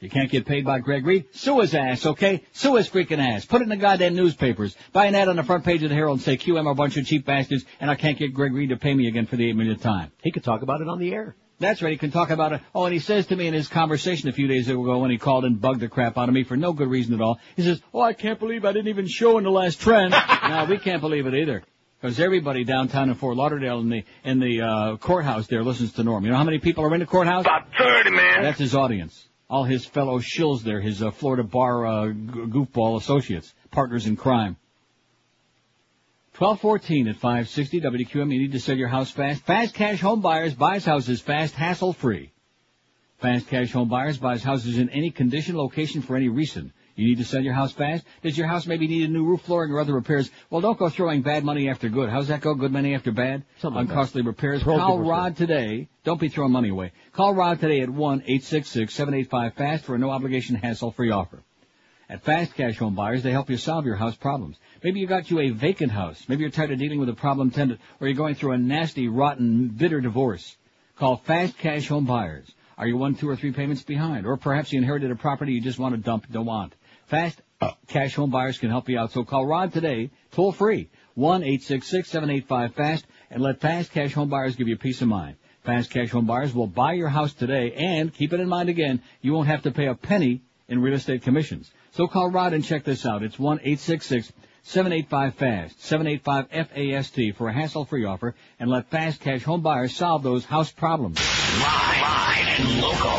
[SPEAKER 2] You can't get paid by Greg Reed? Sue his ass, okay? Sue his freaking ass. Put it in the goddamn newspapers. Buy an ad on the front page of the Herald and say QM are a bunch of cheap bastards and I can't get Greg Reed to pay me again for the eight millionth time.
[SPEAKER 3] He could talk about it on the air.
[SPEAKER 2] That's right. He can talk about it. Oh, and he says to me in his conversation a few days ago when he called and bugged the crap out of me for no good reason at all. He says, "Oh, I can't believe I didn't even show in the last trend." <laughs> no, we can't believe it either. Because everybody downtown in Fort Lauderdale in the in the uh, courthouse there listens to Norm. You know how many people are in the courthouse?
[SPEAKER 20] About 30, man.
[SPEAKER 2] That's his audience. All his fellow shills there, his uh, Florida bar uh, goofball associates, partners in crime. 1214 at 560 WQM. You need to sell your house fast. Fast Cash Home Buyers buys houses fast, hassle free. Fast Cash Home Buyers buys houses in any condition, location, for any reason. You need to sell your house fast? Does your house maybe need a new roof flooring or other repairs? Well, don't go throwing bad money after good. How's that go? Good money after bad?
[SPEAKER 3] Something like.
[SPEAKER 2] Uncostly repairs. Call Rod today. Don't be throwing money away. Call Rod today at 1-866-785-FAST for a no obligation hassle free offer. At Fast Cash Home Buyers, they help you solve your house problems. Maybe you got you a vacant house. Maybe you're tired of dealing with a problem tenant, or you're going through a nasty, rotten, bitter divorce. Call Fast Cash Home Buyers. Are you one, two, or three payments behind? Or perhaps you inherited a property you just want to dump, don't want. Fast Cash Home Buyers can help you out. So call Rod today, toll free, 1-866-785-FAST, and let Fast Cash Home Buyers give you peace of mind. Fast Cash Home Buyers will buy your house today, and keep it in mind again, you won't have to pay a penny in real estate commissions. So call Rod and check this out. It's 1-866-785-FAST, 785-FAST for a hassle-free offer, and let Fast Cash Home Buyers solve those house problems.
[SPEAKER 5] Live, live and local.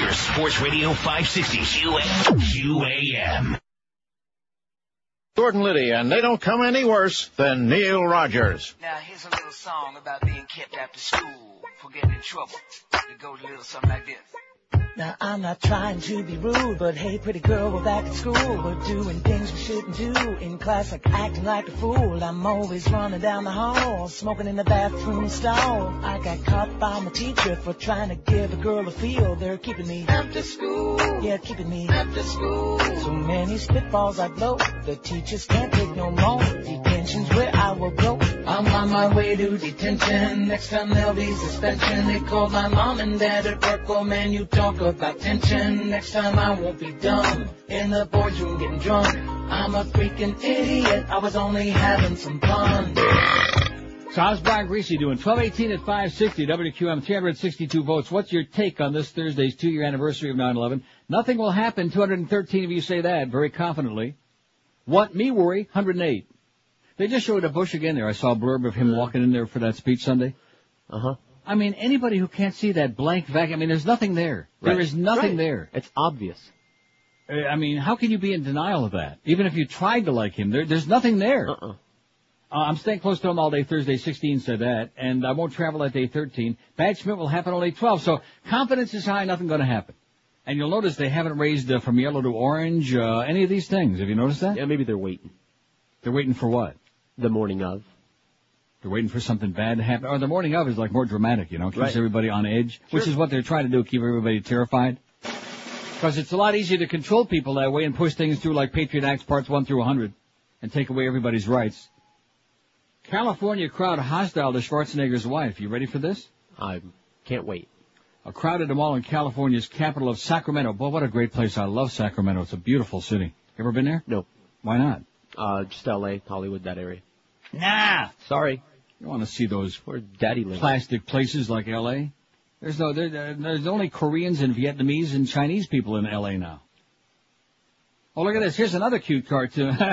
[SPEAKER 5] We're Sports Radio 560 QAM.
[SPEAKER 38] Jordan Liddy, and they don't come any worse than Neil Rogers.
[SPEAKER 39] Now here's a little song about being kept after school for getting in trouble. It goes a little something like this.
[SPEAKER 40] Now I'm not trying to be rude, but hey pretty girl, we're back at school. We're doing things we shouldn't do in class, like acting like a fool. I'm always running down the hall, smoking in the bathroom stall. I got caught by my teacher for trying to give a girl a feel. They're keeping me after school. Yeah, keeping me after school. So many spitballs I blow, the teachers can't take no more. Detention's where I will go. I'm on my way to detention. Next time there'll be suspension. They called my mom and dad at work. Oh man, you talk about tension. Next time I won't be dumb in the boardroom getting drunk. I'm a freaking idiot. I was only having some fun.
[SPEAKER 2] So how's Brian Griese doing? 1218 at 560, WQM, 362 votes. What's your take on this Thursday's two-year anniversary of 9-11? Nothing will happen. 213 of you say that very confidently. What me worry? 108. They just showed a Bush again there. I saw a blurb of him walking in there for that speech Sunday.
[SPEAKER 3] Uh huh.
[SPEAKER 2] I mean, anybody who can't see that blank vacuum, I mean, there's nothing there. There
[SPEAKER 3] Right.
[SPEAKER 2] is nothing
[SPEAKER 3] Right.
[SPEAKER 2] there.
[SPEAKER 3] It's obvious.
[SPEAKER 2] Uh, I mean, how can you be in denial of that? Even if you tried to like him, there, there's nothing there.
[SPEAKER 3] Uh-uh.
[SPEAKER 2] Uh, I'm staying close to him all day Thursday, 16 said that, and I won't travel that day 13. Bad Schmidt will happen on day 12, so confidence is high, nothing gonna happen. And you'll notice they haven't raised uh, from yellow to orange, uh, any of these things. Have you noticed that?
[SPEAKER 3] Yeah, maybe they're waiting.
[SPEAKER 2] They're waiting for what?
[SPEAKER 3] The morning of.
[SPEAKER 2] They're waiting for something bad to happen. Or the morning of is like more dramatic, you know, keeps
[SPEAKER 3] Right.
[SPEAKER 2] everybody on edge, which is what they're trying to do, keep everybody terrified. Because it's a lot easier to control people that way and push things through like Patriot Acts parts 1 through 100 and take away everybody's rights. California crowd hostile to Schwarzenegger's wife. You ready for this?
[SPEAKER 3] I can't wait.
[SPEAKER 2] A crowd at a mall in California's capital of Sacramento. Boy, what a great place. I love Sacramento. It's a beautiful city. Ever been there?
[SPEAKER 3] No.
[SPEAKER 2] Why not?
[SPEAKER 3] Uh, just L.A., Hollywood, that area.
[SPEAKER 2] Nah.
[SPEAKER 3] Sorry.
[SPEAKER 2] You want to see those
[SPEAKER 3] Where Daddy lives.
[SPEAKER 2] plastic places like L.A.? There's no, there, there- there's only Koreans and Vietnamese and Chinese people in L.A. now. Oh, look at this. Here's another cute cartoon. <laughs>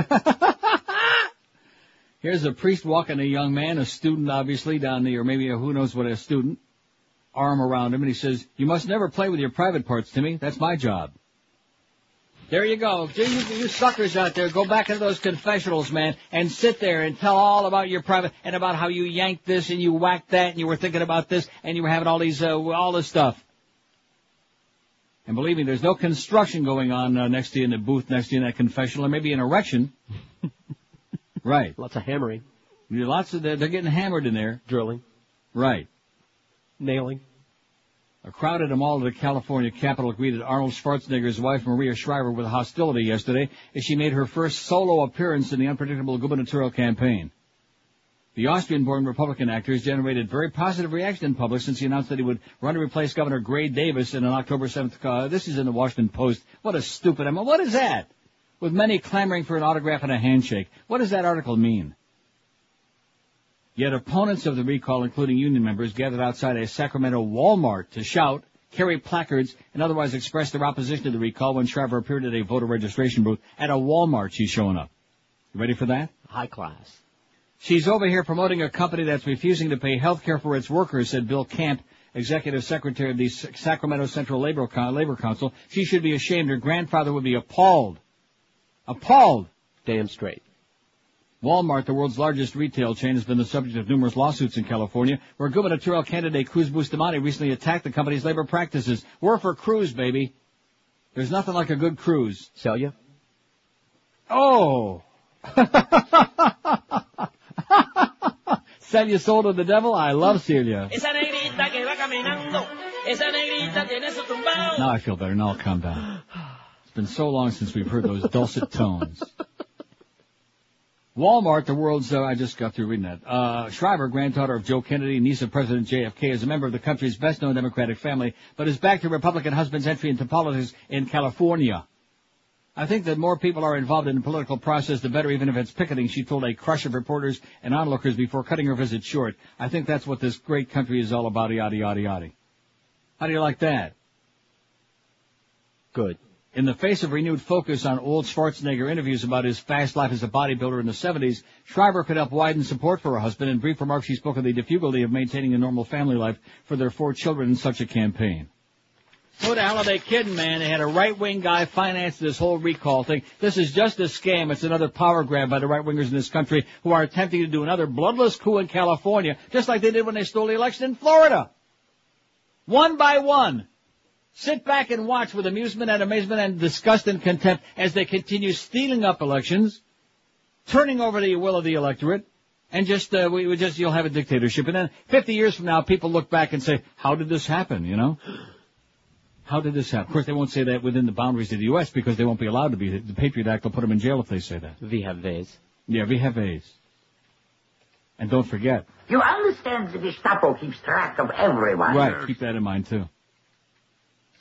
[SPEAKER 2] Here's a priest walking a young man, a student obviously down there, or maybe a, who knows what a student, arm around him, and he says, you must never play with your private parts, Timmy. That's my job. There you go. You, you, suckers out there, go back into those confessionals, man, and sit there and tell all about your private, and about how you yanked this and you whacked that and you were thinking about this and you were having all these, uh, all this stuff. And believe me, there's no construction going on uh, next to you in the booth next to you in that confessional, or maybe an erection. <laughs> right.
[SPEAKER 3] Lots of hammering.
[SPEAKER 2] Lots of, they're, they're getting hammered in there.
[SPEAKER 3] Drilling.
[SPEAKER 2] Right.
[SPEAKER 3] Nailing.
[SPEAKER 2] A crowd at a mall at the California Capitol greeted Arnold Schwarzenegger's wife Maria Shriver with hostility yesterday as she made her first solo appearance in the unpredictable gubernatorial campaign. The Austrian-born Republican actor has generated very positive reaction in public since he announced that he would run to replace Governor Gray Davis in an October 7th. Uh, this is in the Washington Post. What a stupid! I mean, what is that? With many clamoring for an autograph and a handshake. What does that article mean? Yet opponents of the recall, including union members, gathered outside a Sacramento Walmart to shout, carry placards, and otherwise express their opposition to the recall when Shriver appeared at a voter registration booth. At a Walmart, she's showing up. You ready for that?
[SPEAKER 3] High class.
[SPEAKER 2] She's over here promoting a company that's refusing to pay health care for its workers, said Bill Camp, executive secretary of the Sacramento Central Labor, Con- Labor Council. She should be ashamed. Her grandfather would be appalled. Appalled.
[SPEAKER 3] Damn straight.
[SPEAKER 2] Walmart, the world's largest retail chain, has been the subject of numerous lawsuits in California, where gubernatorial candidate Cruz Bustamante recently attacked the company's labor practices. We're for Cruz, baby. There's nothing like a good cruise.
[SPEAKER 3] Sell you?
[SPEAKER 2] Oh! <laughs> Sell your soul to the devil? I love Celia.
[SPEAKER 39] Esa negrita que va caminando, esa negrita tiene.
[SPEAKER 2] Now I feel better. Now I'll calm down. It's been so long since we've heard those dulcet tones. Walmart, the world's, uh, I just got through reading that. Uh, Shriver, granddaughter of Joe Kennedy, niece of President JFK, is a member of the country's best known Democratic family, but is back to Republican husband's entry into politics in California. I think that more people are involved in the political process, the better, even if it's picketing, she told a crush of reporters and onlookers before cutting her visit short. I think that's what this great country is all about, yada, yada, yada. How do you like that?
[SPEAKER 3] Good.
[SPEAKER 2] In the face of renewed focus on old Schwarzenegger interviews about his fast life as a bodybuilder in the 70s, Shriver could help widen support for her husband. In brief remarks, she spoke of the difficulty of maintaining a normal family life for their four children in such a campaign. Who the hell are they kidding, man? They had a right-wing guy finance this whole recall thing. This is just a scam. It's another power grab by the right-wingers in this country who are attempting to do another bloodless coup in California, just like they did when they stole the election in Florida. One by one. Sit back and watch with amusement and amazement and disgust and contempt as they continue stealing up elections, turning over the will of the electorate, and just uh, we, we just you'll have a dictatorship. And then 50 years from now, people look back and say, "How did this happen?" You know. How did this happen? Of course, they won't say that within the boundaries of the U.S. because they won't be allowed to be. The Patriot Act will put them in jail if they say that.
[SPEAKER 3] We have ways.
[SPEAKER 2] Yeah, we have A's. And don't forget.
[SPEAKER 12] You understand the Gestapo keeps track of everyone.
[SPEAKER 2] Right, keep that in mind too.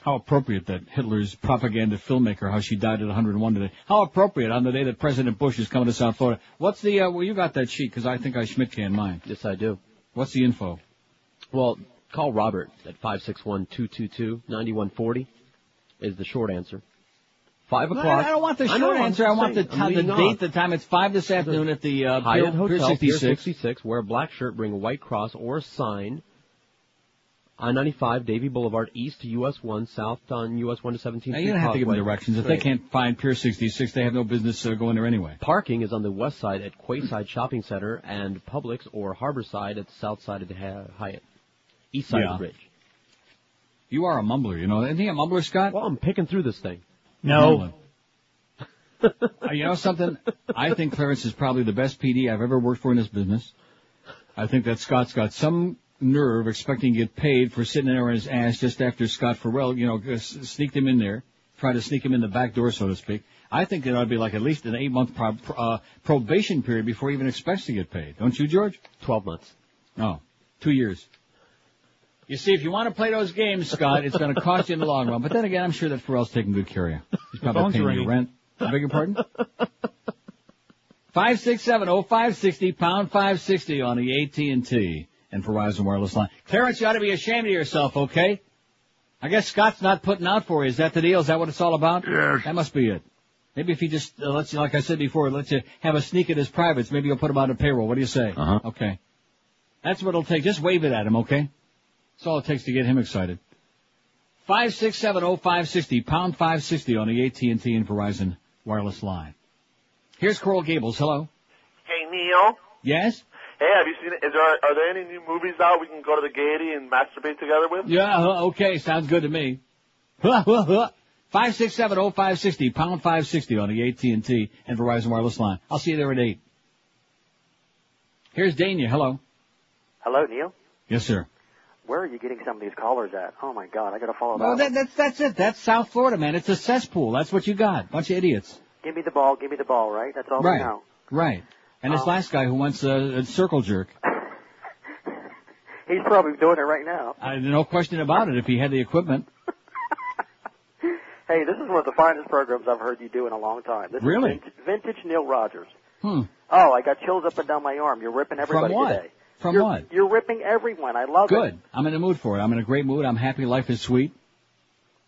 [SPEAKER 2] How appropriate that Hitler's propaganda filmmaker, how she died at 101 today. How appropriate on the day that President Bush is coming to South Florida. What's the, uh, well, you got that sheet because I think I Schmidt can mine.
[SPEAKER 3] Yes, I do.
[SPEAKER 2] What's the info?
[SPEAKER 3] Well, call Robert at 561-222-9140 is the short answer. Five
[SPEAKER 2] No,
[SPEAKER 3] o'clock.
[SPEAKER 2] I don't want the short
[SPEAKER 3] know,
[SPEAKER 2] answer. I want the, time, the date, the time. It's five this afternoon at the uh,
[SPEAKER 3] Hyatt
[SPEAKER 2] Pier, Pier
[SPEAKER 3] Hotel,
[SPEAKER 2] 66.
[SPEAKER 3] Pier 66. Wear a black shirt, bring a white cross or a sign. I-95, Davie Boulevard, east to US 1, south on US 1 to 17th
[SPEAKER 2] Now,
[SPEAKER 3] Street
[SPEAKER 2] you don't have to give them directions. If they can't find Pier 66, they have no business uh, going there anyway.
[SPEAKER 3] Parking is on the west side at Quayside Shopping Center and Publix or Harborside at the south side of the Hy- Hyatt. East side
[SPEAKER 2] Yeah.
[SPEAKER 3] of the bridge.
[SPEAKER 2] You are a mumbler, you know. Isn't he a mumbler, Scott?
[SPEAKER 3] Well, I'm picking through this thing.
[SPEAKER 37] No.
[SPEAKER 2] Uh, you know something? I think Clarence is probably the best PD I've ever worked for in this business. I think that Scott's got some nerve expecting to get paid for sitting there on his ass just after Scott Farrell, you know, s- sneaked him in there, tried to sneak him in the back door, so to speak. I think it ought to be like at least an eight month pro- pro- uh, probation period before he even expects to get paid. Don't you, George?
[SPEAKER 3] Twelve months.
[SPEAKER 2] No, two years. You see, if you want to play those games, Scott, it's going to cost you in the long run. But then again, I'm sure that Farrell's taking good care of you. He's probably
[SPEAKER 37] phone's
[SPEAKER 2] paying your
[SPEAKER 37] ringing.
[SPEAKER 2] rent. I beg your pardon? <laughs> Five six seven oh five sixty pound five sixty on the AT and Verizon wireless line. Clarence, you ought to be ashamed of yourself, okay? I guess Scott's not putting out for you. Is that the deal? Is that what it's all about? Yes. That must be it. Maybe if he just uh, lets you, like I said before, lets you have a sneak at his privates, maybe you'll put him on a payroll. What do you say?
[SPEAKER 38] Uh-huh.
[SPEAKER 2] Okay. That's what it'll take. Just wave it at him, okay? That's all it takes to get him excited. Five six seven oh five sixty pound five sixty on the AT and T and Verizon wireless line. Here's Coral Gables. Hello.
[SPEAKER 41] Hey Neil.
[SPEAKER 2] Yes.
[SPEAKER 41] Hey, have you seen? Is there are there any new movies out we can go to the Gaiety and masturbate together with?
[SPEAKER 2] Yeah. uh, Okay. Sounds good to me. <laughs> Five six seven oh five sixty pound five sixty on the AT and T and Verizon wireless line. I'll see you there at eight. Here's Dania. Hello.
[SPEAKER 42] Hello, Neil.
[SPEAKER 2] Yes, sir.
[SPEAKER 42] Where are you getting some of these callers at? Oh my God, I gotta follow
[SPEAKER 2] Well,
[SPEAKER 42] that.
[SPEAKER 2] that, that's that's it. That's South Florida, man. It's a cesspool. That's what you got. Bunch of idiots.
[SPEAKER 42] Give me the ball, give me the ball, right? That's all we
[SPEAKER 2] Right.
[SPEAKER 42] know.
[SPEAKER 2] Right. And this
[SPEAKER 42] Um,
[SPEAKER 2] last guy who wants a, a circle jerk. <laughs>
[SPEAKER 42] He's probably doing it right now.
[SPEAKER 2] I, no question about it. If he had the equipment. <laughs>
[SPEAKER 42] Hey, this is one of the finest programs I've heard you do in a long time. This
[SPEAKER 2] Really?
[SPEAKER 42] is vintage, Neil Rogers.
[SPEAKER 2] Hmm.
[SPEAKER 42] Oh, I got chills up and down my arm. You're ripping everybody
[SPEAKER 2] From what?
[SPEAKER 42] today.
[SPEAKER 2] From
[SPEAKER 42] you're,
[SPEAKER 2] what?
[SPEAKER 42] You're ripping everyone. I love
[SPEAKER 2] Good.
[SPEAKER 42] it. Good.
[SPEAKER 2] I'm in the mood for it. I'm in a great mood. I'm happy. Life is sweet.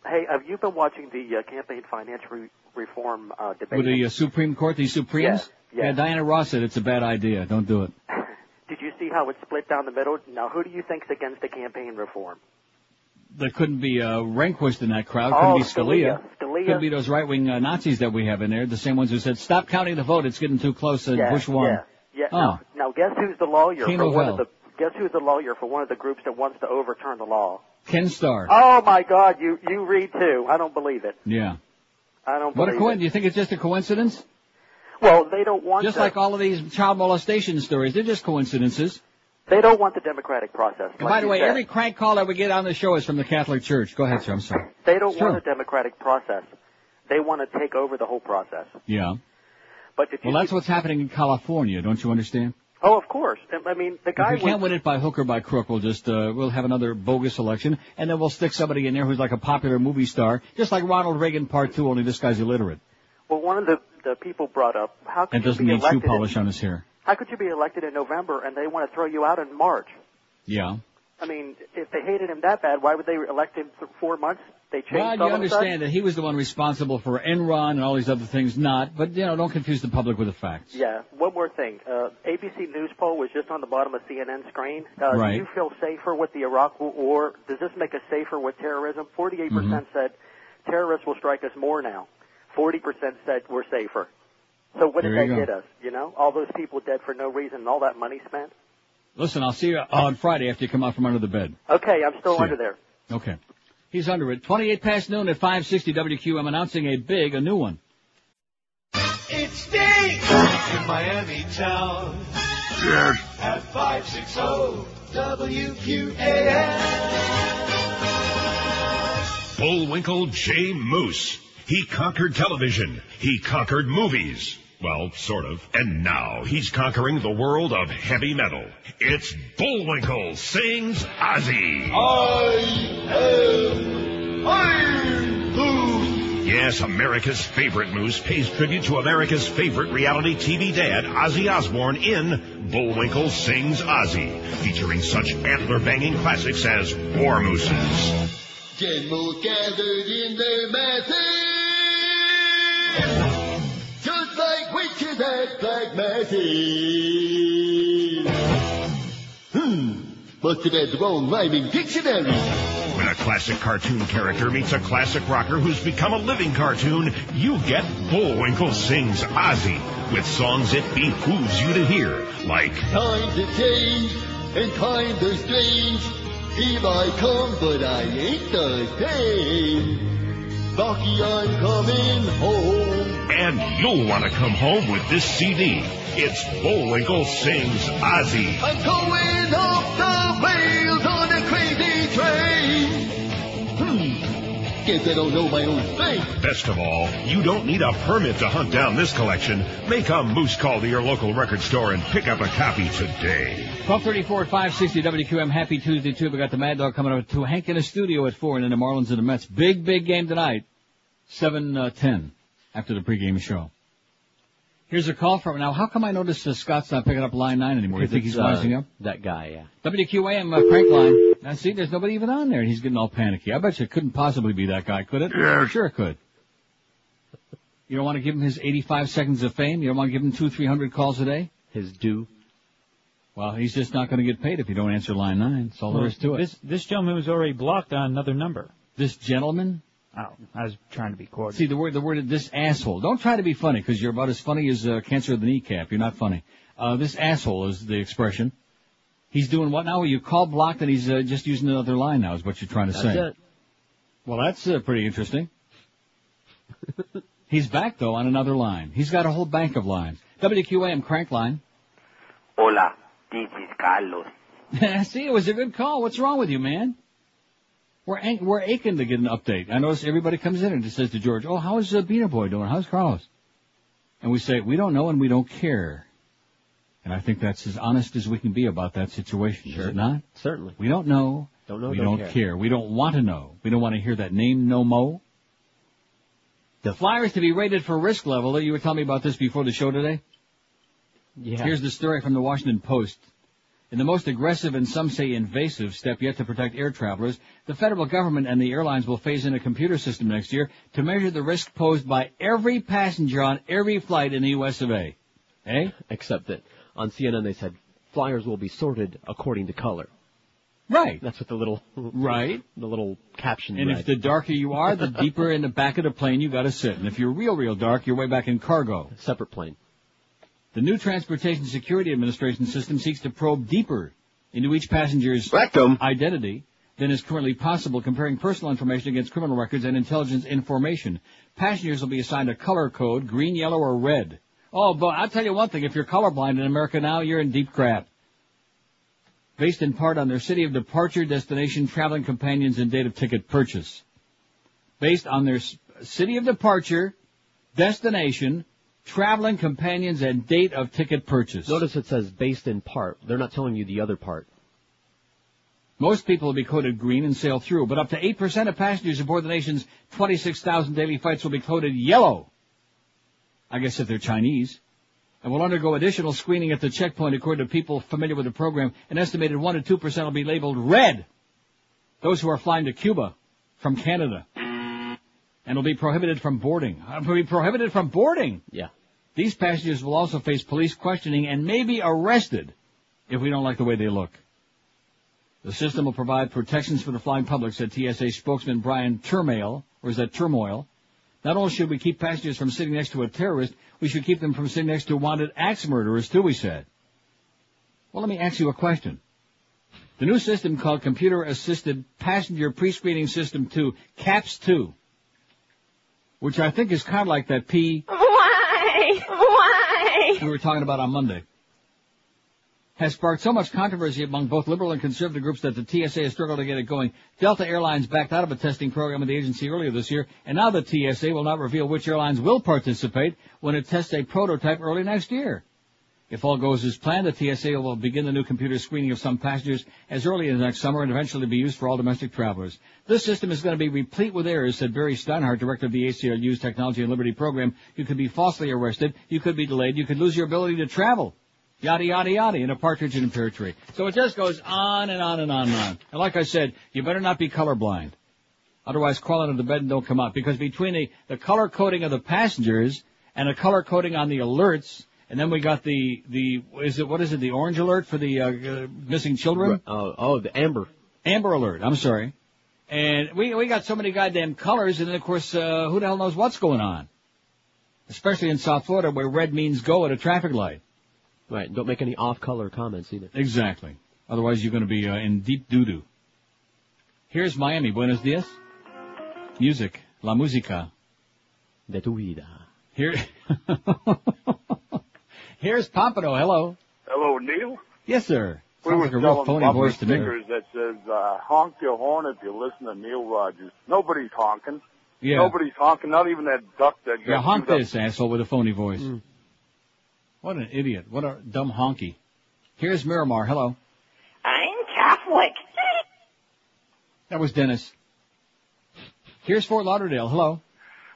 [SPEAKER 42] Hey, have you been watching the uh, campaign finance re- reform uh, debate?
[SPEAKER 2] With the uh, Supreme Court, these Supremes.
[SPEAKER 42] Yeah, yeah.
[SPEAKER 2] Diana Ross said it's a bad idea. Don't do it. <laughs>
[SPEAKER 42] Did you see how it's split down the middle? Now, who do you think's against the campaign reform?
[SPEAKER 2] There couldn't be uh, Rehnquist in that crowd.
[SPEAKER 42] Oh,
[SPEAKER 2] Couldn't be Scalia.
[SPEAKER 42] Scalia. Scalia.
[SPEAKER 2] Couldn't be those right-wing uh, Nazis that we have in there. The same ones who said, "Stop counting the vote. It's getting too close." And
[SPEAKER 42] yeah,
[SPEAKER 2] Bush won.
[SPEAKER 42] Yeah, yeah.
[SPEAKER 2] Oh.
[SPEAKER 42] Now, now, guess who's the lawyer
[SPEAKER 2] King
[SPEAKER 42] for one
[SPEAKER 2] hell.
[SPEAKER 42] of the? Guess who's the lawyer for one of the groups that wants to overturn the law?
[SPEAKER 2] Ken Starr.
[SPEAKER 42] Oh my God, you you read too. I don't believe it.
[SPEAKER 2] Yeah.
[SPEAKER 42] I don't
[SPEAKER 2] What a coincidence.
[SPEAKER 42] it.
[SPEAKER 2] Do you think it's just a coincidence?
[SPEAKER 42] Well, they don't want
[SPEAKER 2] Just
[SPEAKER 42] to,
[SPEAKER 2] like all of these child molestation stories, they're just coincidences.
[SPEAKER 42] they don't want the democratic process.
[SPEAKER 2] And
[SPEAKER 42] like
[SPEAKER 2] by the way,
[SPEAKER 42] said.
[SPEAKER 2] every crank call that we get on the show is from the Catholic Church. Go ahead, sir. I'm sorry.
[SPEAKER 42] they don't
[SPEAKER 2] It's
[SPEAKER 42] want
[SPEAKER 2] true.
[SPEAKER 42] a democratic process. They want to take over the whole process.
[SPEAKER 2] Yeah.
[SPEAKER 42] But if you
[SPEAKER 2] Well, that's what's happening in California. Don't you understand?
[SPEAKER 42] oh, of course. I mean, the guy
[SPEAKER 2] If we can't win it by hook or by crook, we'll just uh, we'll have another bogus election, and then we'll stick somebody in there who's like a popular movie star, just like Ronald Reagan Part Two. Only this guy's illiterate
[SPEAKER 42] well. One of the the people brought up how could you
[SPEAKER 2] doesn't
[SPEAKER 42] be
[SPEAKER 2] need shoe
[SPEAKER 42] elected?
[SPEAKER 2] polish
[SPEAKER 42] in,
[SPEAKER 2] on his hair.
[SPEAKER 42] how could you be elected in November and they want to throw you out in March?
[SPEAKER 2] Yeah.
[SPEAKER 42] I mean, if they hated him that bad, why would they elect him for four months? They changed
[SPEAKER 2] Well, you understand that he was the one responsible for Enron and all these other things. Not, but you know, don't confuse the public with the facts.
[SPEAKER 42] Yeah. One more thing. Uh, ABC News poll was just on the bottom of CNN screen. Uh,
[SPEAKER 2] Right.
[SPEAKER 42] Do you feel safer with the Iraq War? Does this make us safer with terrorism? 48%
[SPEAKER 2] Mm-hmm.
[SPEAKER 42] percent said terrorists will strike us more now. 40% said we're safer. So what did
[SPEAKER 2] There you
[SPEAKER 42] that
[SPEAKER 2] go.
[SPEAKER 42] get us? You know, all those people dead for no reason and all that money spent.
[SPEAKER 2] Listen, I'll see you on Friday after you come out from under the bed.
[SPEAKER 42] Okay, I'm still
[SPEAKER 2] See
[SPEAKER 42] under
[SPEAKER 2] ya.
[SPEAKER 42] there.
[SPEAKER 2] Okay. He's under it. 28 past noon at 560 WQM announcing a big, a new one.
[SPEAKER 43] It's Sting in Miami town.
[SPEAKER 22] Yes.
[SPEAKER 43] At 560 WQAM.
[SPEAKER 5] Bullwinkle J. Moose. He conquered television. He conquered movies. Well, sort of. And now he's conquering the world of heavy metal. It's Bullwinkle sings Ozzy.
[SPEAKER 43] I am Iron Moose.
[SPEAKER 5] Yes, America's favorite moose pays tribute to America's favorite reality TV dad, Ozzy Osbourne, in Bullwinkle Sings Ozzy, featuring such antler-banging classics as War Mooses.
[SPEAKER 43] Generals gathered in their masses. Just like witches at Black Masses. Hmm. Must have had the wrong rhyming dictionary.
[SPEAKER 5] When a classic cartoon character meets a classic rocker who's become a living cartoon, you get Bullwinkle Sings Ozzy, with songs it behooves you to hear, like
[SPEAKER 43] Times have changed, and times are strange. Here I come, but I ain't the same. Rocky, I'm coming home.
[SPEAKER 5] And you'll want to come home with this CD. It's Bullwinkle Sings Ozzy.
[SPEAKER 43] I'm going off the rails on a crazy train. Hmm. Guess I don't know my own thing.
[SPEAKER 5] Best of all, you don't need a permit to hunt down this collection. Make a moose call to your local record store and pick up a copy today.
[SPEAKER 2] 1234 at 560 WQAM. Happy Tuesday, too. We got the Mad Dog coming up to Hank in the studio at 4 and then the Marlins and the Mets. Big, big game tonight. 7 uh, 10 after the pregame show. Here's a call from, now how come I notice uh, Scott's not picking up line 9 anymore? You think he's
[SPEAKER 3] It's, uh,
[SPEAKER 2] rising up?
[SPEAKER 3] That guy, yeah.
[SPEAKER 2] WQAM uh, crank line. Now see, there's nobody even on there and he's getting all panicky. I bet you it couldn't possibly be that guy, could it?
[SPEAKER 22] Yeah,
[SPEAKER 2] Sure it could. You don't want to give him his 85 seconds of fame? You don't want to give him two, three hundred calls a day?
[SPEAKER 3] His due.
[SPEAKER 2] Well, he's just not going to get paid if you don't answer line nine. That's all there is to it.
[SPEAKER 37] This this gentleman was already blocked on another number.
[SPEAKER 2] This gentleman?
[SPEAKER 37] Oh, I was trying to be cordial.
[SPEAKER 2] See the word, the word, this asshole. Don't try to be funny because you're about as funny as uh, cancer of the kneecap. You're not funny. Uh, this asshole is the expression. He's doing what now? You call blocked and he's uh, just using another line now is what you're trying to
[SPEAKER 3] That's
[SPEAKER 2] say.
[SPEAKER 3] it.
[SPEAKER 2] Well, that's uh, pretty interesting. <laughs> he's back though on another line. He's got a whole bank of lines. WQAM crank line.
[SPEAKER 12] Hola, this is Carlos. <laughs>
[SPEAKER 2] See, it was a good call. What's wrong with you, man? We're ang- we're aching to get an update. I notice everybody comes in and just says to George, "Oh, how is uh, Beaner Boy doing? How's Carlos?" And we say, "We don't know and we don't care." And I think that's as honest as we can be about that situation, is it not?
[SPEAKER 3] Certainly.
[SPEAKER 2] We don't know.
[SPEAKER 3] Don't know,
[SPEAKER 2] we
[SPEAKER 3] don't
[SPEAKER 2] don't
[SPEAKER 3] care.
[SPEAKER 2] care. We don't want to know. We don't want to hear that name no mo. The Flyers to be rated for risk level. You were telling me about this before the show today.
[SPEAKER 3] Yeah.
[SPEAKER 2] Here's the story from the Washington Post. In the most aggressive and some say invasive step yet to protect air travelers, the federal government and the airlines will phase in a computer system next year to measure the risk posed by every passenger on every flight in the US of A. Eh?
[SPEAKER 3] Except that on CNN they said flyers will be sorted according to color.
[SPEAKER 2] Right.
[SPEAKER 3] That's what the little
[SPEAKER 2] Right.
[SPEAKER 3] the little caption
[SPEAKER 2] And
[SPEAKER 3] read.
[SPEAKER 2] if the darker you are, the deeper in the back of the plane you gotta sit. And if you're real, real dark, you're way back in cargo.
[SPEAKER 3] Separate plane.
[SPEAKER 2] The new Transportation Security Administration system seeks to probe deeper into each passenger's
[SPEAKER 35] Rectum.
[SPEAKER 2] identity than is currently possible, comparing personal information against criminal records and intelligence information. Passengers will be assigned a color code, green, yellow, or red. Oh, but I'll tell you one thing, if you're colorblind in America now, you're in deep crap. Based in part on their city of departure, destination, traveling companions, and date of ticket purchase. Based on their city of departure, destination, traveling companions, and date of ticket purchase.
[SPEAKER 3] Notice it says based in part. They're not telling you the other part.
[SPEAKER 2] Most people will be coded green and sail through, but up to 8% of passengers aboard the nation's 26,000 daily flights will be coded yellow. I guess if they're Chinese. And will undergo additional screening at the checkpoint according to people familiar with the program. An estimated 1 to 2% will be labeled red. Those who are flying to Cuba from Canada. And will be prohibited from boarding. Uh, Will be prohibited from boarding.
[SPEAKER 3] Yeah.
[SPEAKER 2] These passengers will also face police questioning and may be arrested if we don't like the way they look. The system will provide protections for the flying public, said TSA spokesman Brian Turmoil, or is that Turmoil? Not only should we keep passengers from sitting next to a terrorist, we should keep them from sitting next to wanted axe murderers too, we said. Well, let me ask you a question. The new system called Computer Assisted Passenger Pre-Screening System 2, CAPPS 2, which I think is kind of like that P
[SPEAKER 44] Why? Why?
[SPEAKER 2] we were talking about on Monday, has sparked so much controversy among both liberal and conservative groups that the TSA has struggled to get it going. Delta Airlines backed out of a testing program with the agency earlier this year, and now the TSA will not reveal which airlines will participate when it tests a prototype early next year. If all goes as planned, the TSA will begin the new computer screening of some passengers as early as next summer and eventually be used for all domestic travelers. This system is going to be replete with errors, said Barry Steinhardt, director of the ACLU's Technology and Liberty program. You could be falsely arrested, you could be delayed, you could lose your ability to travel. Yada, yada, yada, in a partridge in a pear tree. So it just goes on and on and on and on. And like I said, you better not be colorblind. Otherwise, crawl under the bed and don't come out. Because between the, the color coding of the passengers and the color coding on the alerts, and then we got the, the, is it, what is it, the orange alert for the, uh, uh, missing children?
[SPEAKER 3] Oh, oh, the amber.
[SPEAKER 2] Amber alert, I'm sorry. And we, we got so many goddamn colors, and then of course, uh, who the hell knows what's going on? Especially in South Florida where red means go at a traffic light.
[SPEAKER 3] Right. Don't make any off-color comments either.
[SPEAKER 2] Exactly. Otherwise you're gonna be, uh, in deep doo-doo. Here's Miami. Buenos dias. Music. La música.
[SPEAKER 3] De tu vida.
[SPEAKER 2] Here, <laughs> <laughs> here's Pompano. Hello.
[SPEAKER 45] Hello, Neil.
[SPEAKER 2] Yes, sir.
[SPEAKER 45] We
[SPEAKER 2] Sounds
[SPEAKER 45] were
[SPEAKER 2] like a real
[SPEAKER 45] selling
[SPEAKER 2] phony
[SPEAKER 45] bumper
[SPEAKER 2] voice to me.
[SPEAKER 45] stickers that says, uh, honk your horn if you listen to Neil Rogers. Nobody's honking.
[SPEAKER 2] Yeah.
[SPEAKER 45] Nobody's honking, not even that duck that got
[SPEAKER 2] Yeah, honk
[SPEAKER 45] chewed up.
[SPEAKER 2] this asshole with a phony voice. What an idiot. What a dumb honky. Here's Miramar. Hello.
[SPEAKER 44] I'm Catholic. <laughs>
[SPEAKER 2] That was Dennis. Here's Fort Lauderdale. Hello.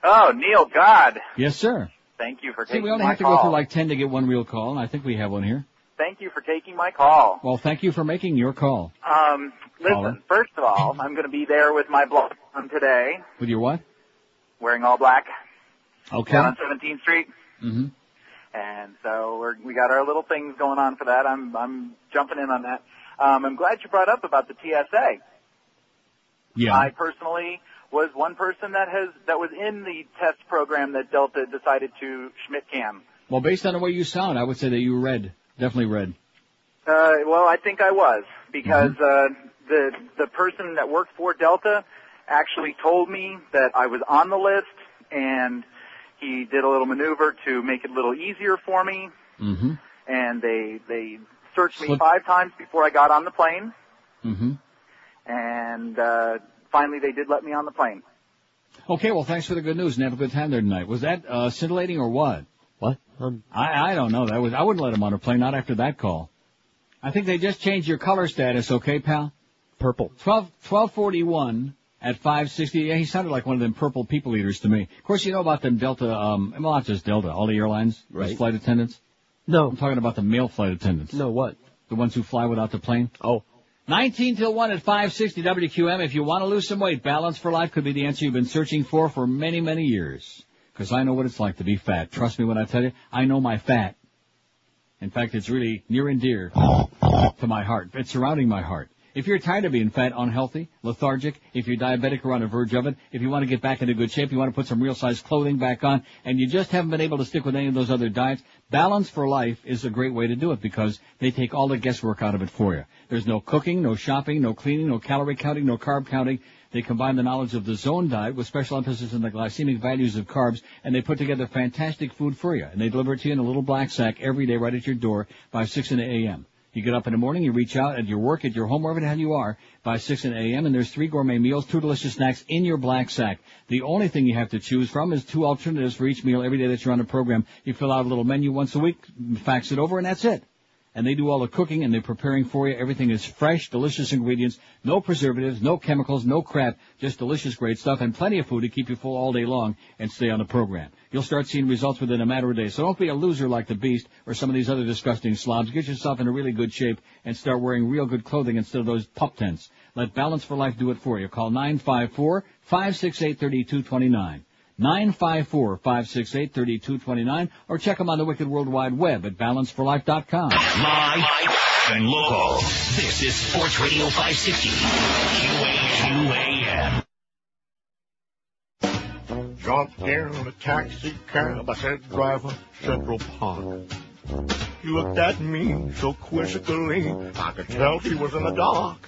[SPEAKER 46] Oh, Neil God.
[SPEAKER 2] Yes, sir.
[SPEAKER 46] Thank you for
[SPEAKER 2] See,
[SPEAKER 46] taking
[SPEAKER 2] we only have to
[SPEAKER 46] call.
[SPEAKER 2] go through like 10 to get one real call, and I think we have one here.
[SPEAKER 46] Thank you for taking my call.
[SPEAKER 2] Well, thank you for making your call.
[SPEAKER 46] Um, listen,
[SPEAKER 2] Caller.
[SPEAKER 46] first of all, I'm going to be there with my blog on today,
[SPEAKER 2] With your what?
[SPEAKER 46] wearing all black,
[SPEAKER 2] Okay.
[SPEAKER 46] down on 17th Street.
[SPEAKER 2] Mm-hmm.
[SPEAKER 46] And so we're, we got our little things going on for that. I'm, I'm jumping in on that. Um, I'm glad you brought up about the TSA.
[SPEAKER 2] Yeah.
[SPEAKER 46] I personally was one person that has, that was in the test program that Delta decided to Schmidt cam.
[SPEAKER 2] Well, based on the way you sound, I would say that you read. Definitely read.
[SPEAKER 46] Uh, well, I think I was because
[SPEAKER 2] Mm-hmm.
[SPEAKER 46] uh, the the person that worked for Delta actually told me that I was on the list, and he did a little maneuver to make it a little easier for me.
[SPEAKER 2] Mm-hmm.
[SPEAKER 46] And they they searched me five times before I got on the plane,
[SPEAKER 2] Mm-hmm.
[SPEAKER 46] and uh, finally they did let me on the plane.
[SPEAKER 2] Okay, well, thanks for the good news and have a good time there tonight. Was that uh, scintillating or what?
[SPEAKER 3] What? Um,
[SPEAKER 2] I I don't know. That was I wouldn't let him on a plane. Not after that call. I think they just changed your color status. Okay, pal.
[SPEAKER 3] Purple.
[SPEAKER 2] Twelve twelve forty one at five sixty. Yeah, he sounded like one of them purple people eaters to me. Of course, you know about them Delta. Um, well, not just Delta. All the airlines,
[SPEAKER 3] Right.
[SPEAKER 2] flight attendants.
[SPEAKER 3] No.
[SPEAKER 2] I'm talking about the male flight attendants.
[SPEAKER 3] No, what?
[SPEAKER 2] The ones who fly without the plane.
[SPEAKER 3] Oh.
[SPEAKER 2] 19 till 1 at 560 WQAM. If you want to lose some weight, Balance for Life could be the answer you've been searching for for many, many years. Because I know what it's like to be fat. Trust me when I tell you, I know my fat. In fact, it's really near and dear to my heart. It's surrounding my heart. If you're tired of being fat, unhealthy, lethargic, if you're diabetic or on the verge of it, if you want to get back into good shape, you want to put some real size clothing back on, and you just haven't been able to stick with any of those other diets, Balance for Life is a great way to do it because they take all the guesswork out of it for you. There's no cooking, no shopping, no cleaning, no calorie counting, no carb counting. They combine the knowledge of the zone diet with special emphasis on the glycemic values of carbs, and they put together fantastic food for you. And they deliver it to you in a little black sack every day right at your door by 6 in the a.m. You get up in the morning, you reach out at your work, at your home, wherever the hell you are, by 6 in the a.m., and there's three gourmet meals, two delicious snacks in your black sack. The only thing you have to choose from is two alternatives for each meal every day that you're on the program. You fill out a little menu once a week, fax it over, and that's it and they do all the cooking and they're preparing for you. Everything is fresh, delicious ingredients, no preservatives, no chemicals, no crap, just delicious, great stuff, and plenty of food to keep you full all day long and stay on the program. You'll start seeing results within a matter of days. So don't be a loser like the Beast or some of these other disgusting slobs. Get yourself in a really good shape and start wearing real good clothing instead of those pup tents. Let Balance for Life do it for you. Call 954-568-3229. 954-568-3229 or check them on the Wicked World Wide Web at balanceforlife.com.
[SPEAKER 5] Live and local. This is Sports Radio 560. QAM.
[SPEAKER 43] Jumped in a taxi cab, I said, driver, Central Park. He looked at me so quizzically, I could tell he was in the dark.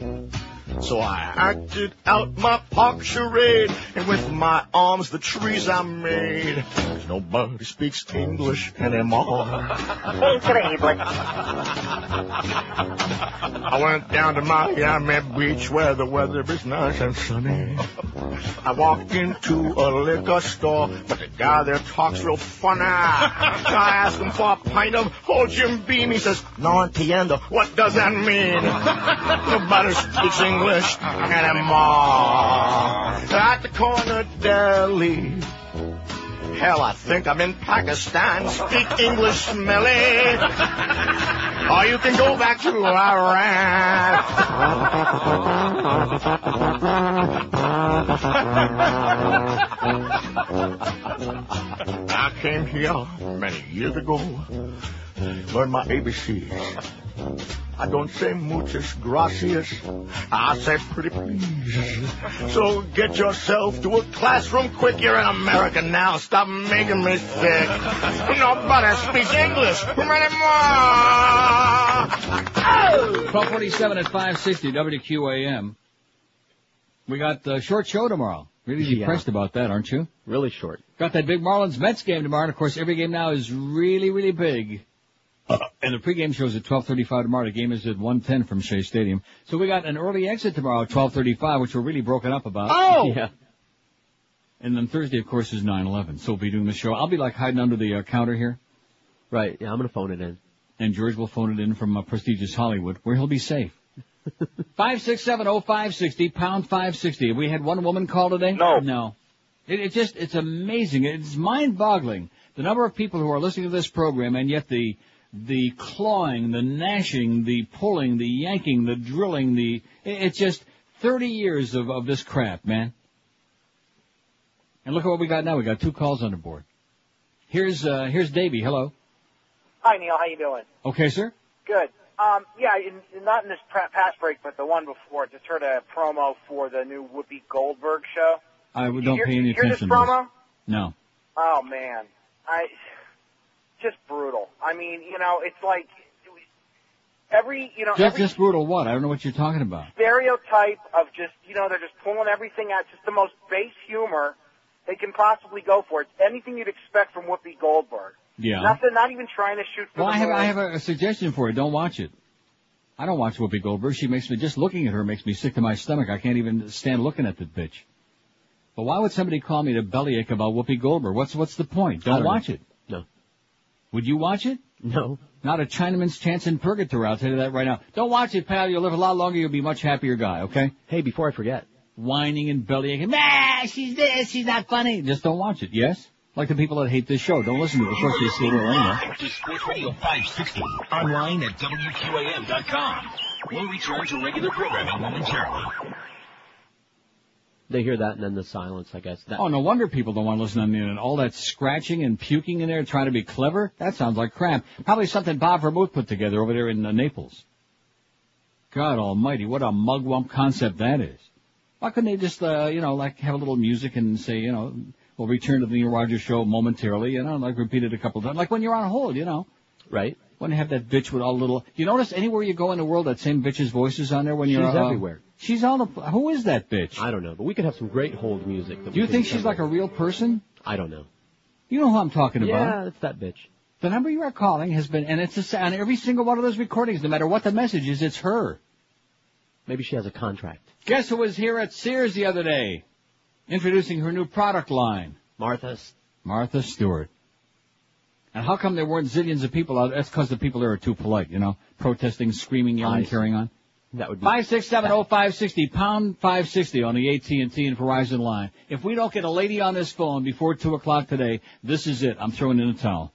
[SPEAKER 43] So I acted out my park charade, and with my arms the trees I made. 'Cause nobody speaks English anymore. I went down to Miami Beach where the weather is nice and sunny. I walked into a liquor store, but the guy there talks real funny. So I asked him for a pint of old Jim Beam. He says, No entiendo. What does that mean? Nobody speaks English anymore. At the corner deli. Hell, I think I'm in Pakistan. Speak English, smelly. Or you can go back to Iran. <laughs> I came here many years ago. Mm. Learned my ABCs. I don't say muchas gracias. I say pretty please. So get yourself to a classroom quick. You're in America now. Stop making me sick. Nobody speaks English anymore.
[SPEAKER 2] 1247 at 560 WQAM. We got a short show tomorrow. Really
[SPEAKER 3] Yeah.
[SPEAKER 2] depressed about that, aren't you?
[SPEAKER 3] Really short.
[SPEAKER 2] Got that big Marlins Mets game tomorrow, and of course every game now is really, really big. <laughs> And the pregame show is at 12:35 tomorrow. The game is at 1:10 from Shea Stadium. So we got an early exit tomorrow at 12:35, which we're really broken up about.
[SPEAKER 3] Oh! <laughs> Yeah.
[SPEAKER 2] And then Thursday, of course, is 9/11. So we'll be doing the show. I'll be like hiding under the uh, counter here.
[SPEAKER 3] Right. Yeah, I'm gonna phone it in.
[SPEAKER 2] And George will phone it in from uh, prestigious Hollywood, where he'll be safe. <laughs> Five six seven oh five sixty pound five sixty. Have we had one woman call today? No. No. It, it just it's amazing. It's mind boggling the number of people who are listening to this program, and yet the the clawing, the gnashing, the pulling, the yanking, the drilling, the, it's just thirty years of of this crap, man. And look at what we got now. We got two calls on the board. Here's uh here's Davey. Hello.
[SPEAKER 47] Hi, Neil. How you doing?
[SPEAKER 2] Okay, sir.
[SPEAKER 47] Good. Um, yeah, in, not in this past break, but the one before. Just heard a promo for the new Whoopi Goldberg show.
[SPEAKER 2] I don't
[SPEAKER 47] hear,
[SPEAKER 2] pay any
[SPEAKER 47] hear this
[SPEAKER 2] attention to
[SPEAKER 47] promo?
[SPEAKER 2] this. No.
[SPEAKER 47] Oh man, I just brutal. I mean, you know, it's like every you know
[SPEAKER 2] Just,
[SPEAKER 47] every
[SPEAKER 2] just brutal what? I don't know what you're talking about.
[SPEAKER 47] stereotype of just you know they're just pulling everything out. Just the most base humor they can possibly go for. It's anything you'd expect from Whoopi Goldberg.
[SPEAKER 2] Yeah.
[SPEAKER 47] Nothing. Not even trying to shoot for
[SPEAKER 2] Well,
[SPEAKER 47] the
[SPEAKER 2] I have,
[SPEAKER 47] moon.
[SPEAKER 2] I have a, a suggestion for you. Don't watch it. I don't watch Whoopi Goldberg. She makes me, just looking at her makes me sick to my stomach. I can't even stand looking at the bitch. But why would somebody call me to bellyache about Whoopi Goldberg? What's, what's the point? Don't
[SPEAKER 3] don't
[SPEAKER 2] watch
[SPEAKER 3] know.
[SPEAKER 2] it.
[SPEAKER 3] No.
[SPEAKER 2] Would you watch it?
[SPEAKER 3] No.
[SPEAKER 2] Not a Chinaman's chance in purgatory, I'll tell you that right now. Don't watch it, pal. You'll live a lot longer. You'll be a much happier guy, okay?
[SPEAKER 3] Hey, before I forget.
[SPEAKER 2] Whining and bellyaching. Nah, she's this, she's not funny. Just don't watch it, yes? Like the people that hate this show. Don't listen to it. Of course, they see it anyway.
[SPEAKER 48] to Sports Radio 560. Online at WQAM.com. We'll return to regular programming momentarily.
[SPEAKER 3] They hear that and then the silence, I guess. That,
[SPEAKER 2] Oh, no wonder people don't want to listen on the internet. All that scratching and puking in there, trying to be clever. That sounds like crap. Probably something Bob Vermouth put together over there in uh, Naples. God Almighty, what a mugwump concept that is. Why couldn't they just, uh, you know, like have a little music and say, you know, we'll return to the Neil Rogers show momentarily, you know, like repeat it a couple of times, like when you're on hold, you know.
[SPEAKER 3] Right.
[SPEAKER 2] When you have that bitch with all little. You notice anywhere you go in the world, that same bitch's voice is on there when you're.
[SPEAKER 3] She's
[SPEAKER 2] uh,
[SPEAKER 3] everywhere.
[SPEAKER 2] She's on the. Who is that bitch?
[SPEAKER 3] I don't know, but we could have some great hold music. That
[SPEAKER 2] Do you think she's like a real person?
[SPEAKER 3] I don't know.
[SPEAKER 2] You know who I'm talking about.
[SPEAKER 3] Yeah, it's that bitch.
[SPEAKER 2] The number you are calling has been, and it's a, on every single one of those recordings, no matter what the message is, it's her.
[SPEAKER 3] Maybe she has a contract.
[SPEAKER 2] Guess who was here at Sears the other day? Introducing her new product line.
[SPEAKER 3] Martha.
[SPEAKER 2] Martha Stewart. And how come there weren't zillions of people out? That's because the people there are too polite, you know, protesting, screaming, yelling, carrying on.
[SPEAKER 3] That would be
[SPEAKER 2] Five six seven oh five sixty pound five sixty on the AT and T and Verizon line. If we don't get a lady on this phone before two o'clock today, this is it. I'm throwing in a towel.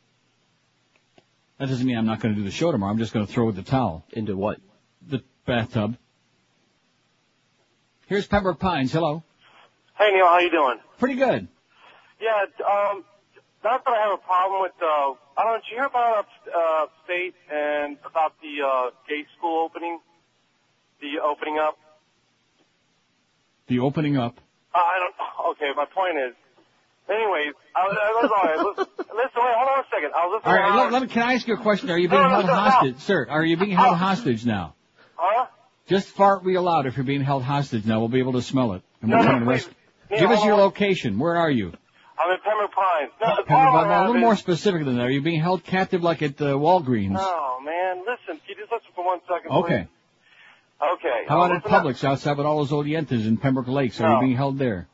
[SPEAKER 2] That doesn't mean I'm not going to do the show tomorrow. I'm just going to throw the towel
[SPEAKER 3] into what?
[SPEAKER 2] The bathtub. Here's Pembroke Pines. Hello.
[SPEAKER 41] Hey Neil, how you doing?
[SPEAKER 2] Pretty good.
[SPEAKER 41] Yeah, um, not that I have a problem with. Uh, I don't know. Did you hear about uh, state and about the uh, gay school opening? The opening up.
[SPEAKER 2] The opening up.
[SPEAKER 41] Uh, I don't. <laughs> Okay, my point is. Anyways, I, I was all right. <laughs> Listen, wait, hold on a second. I was listening
[SPEAKER 2] right,
[SPEAKER 41] to
[SPEAKER 2] let, let me, can I ask you a question? Are you being
[SPEAKER 41] No, no,
[SPEAKER 2] held
[SPEAKER 41] no, no.
[SPEAKER 2] hostage? Sir, are you being held hostage now?
[SPEAKER 41] Huh?
[SPEAKER 2] Just fart real loud if you're being held hostage now. We'll be able to smell it. And
[SPEAKER 41] No, no,
[SPEAKER 2] come and
[SPEAKER 41] please. Yeah,
[SPEAKER 2] Give us your
[SPEAKER 41] on.
[SPEAKER 2] location. Where are you?
[SPEAKER 41] I'm in Pembroke Pines. No, the
[SPEAKER 2] Pembroke,
[SPEAKER 41] I
[SPEAKER 2] a little more specific than that. Are you being held captive like at uh, Walgreens?
[SPEAKER 41] Oh, man, listen. Can you just listen for one second,
[SPEAKER 2] Okay.
[SPEAKER 41] please? Okay.
[SPEAKER 2] How about at
[SPEAKER 41] up.
[SPEAKER 2] Publix outside with all those Orientas in Pembroke Lakes? Are
[SPEAKER 41] No.
[SPEAKER 2] you being held there?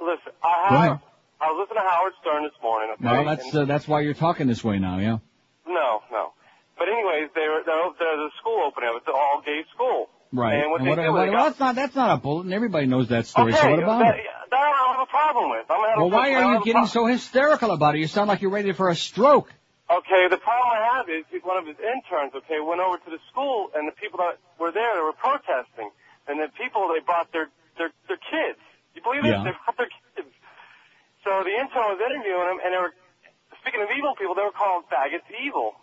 [SPEAKER 41] Listen, I have... I was listening to Howard Stern this morning, okay?
[SPEAKER 2] Well, that's uh, that's why you're talking this way now, yeah.
[SPEAKER 41] No, no. But anyways, they were, there- there's a school opening. Up. It's an all-gay school.
[SPEAKER 2] Right.
[SPEAKER 41] And what
[SPEAKER 2] And what,
[SPEAKER 41] do,
[SPEAKER 2] what- well,
[SPEAKER 41] got-
[SPEAKER 2] that's not that's not a bulletin. Everybody knows that story.
[SPEAKER 41] okay,
[SPEAKER 2] so what about
[SPEAKER 41] that,
[SPEAKER 2] it?
[SPEAKER 41] that I don't have a problem with.
[SPEAKER 2] Well, why are you getting so hysterical about it? You sound like you're ready for a stroke.
[SPEAKER 41] Okay, the problem I have is one of his interns, okay, went over to the school and the people that were there, they were protesting. And the people, they brought their, their, their kids. You believe it? They brought their kids. So the intern was interviewing them and they were, speaking of evil people, they were calling faggots evil.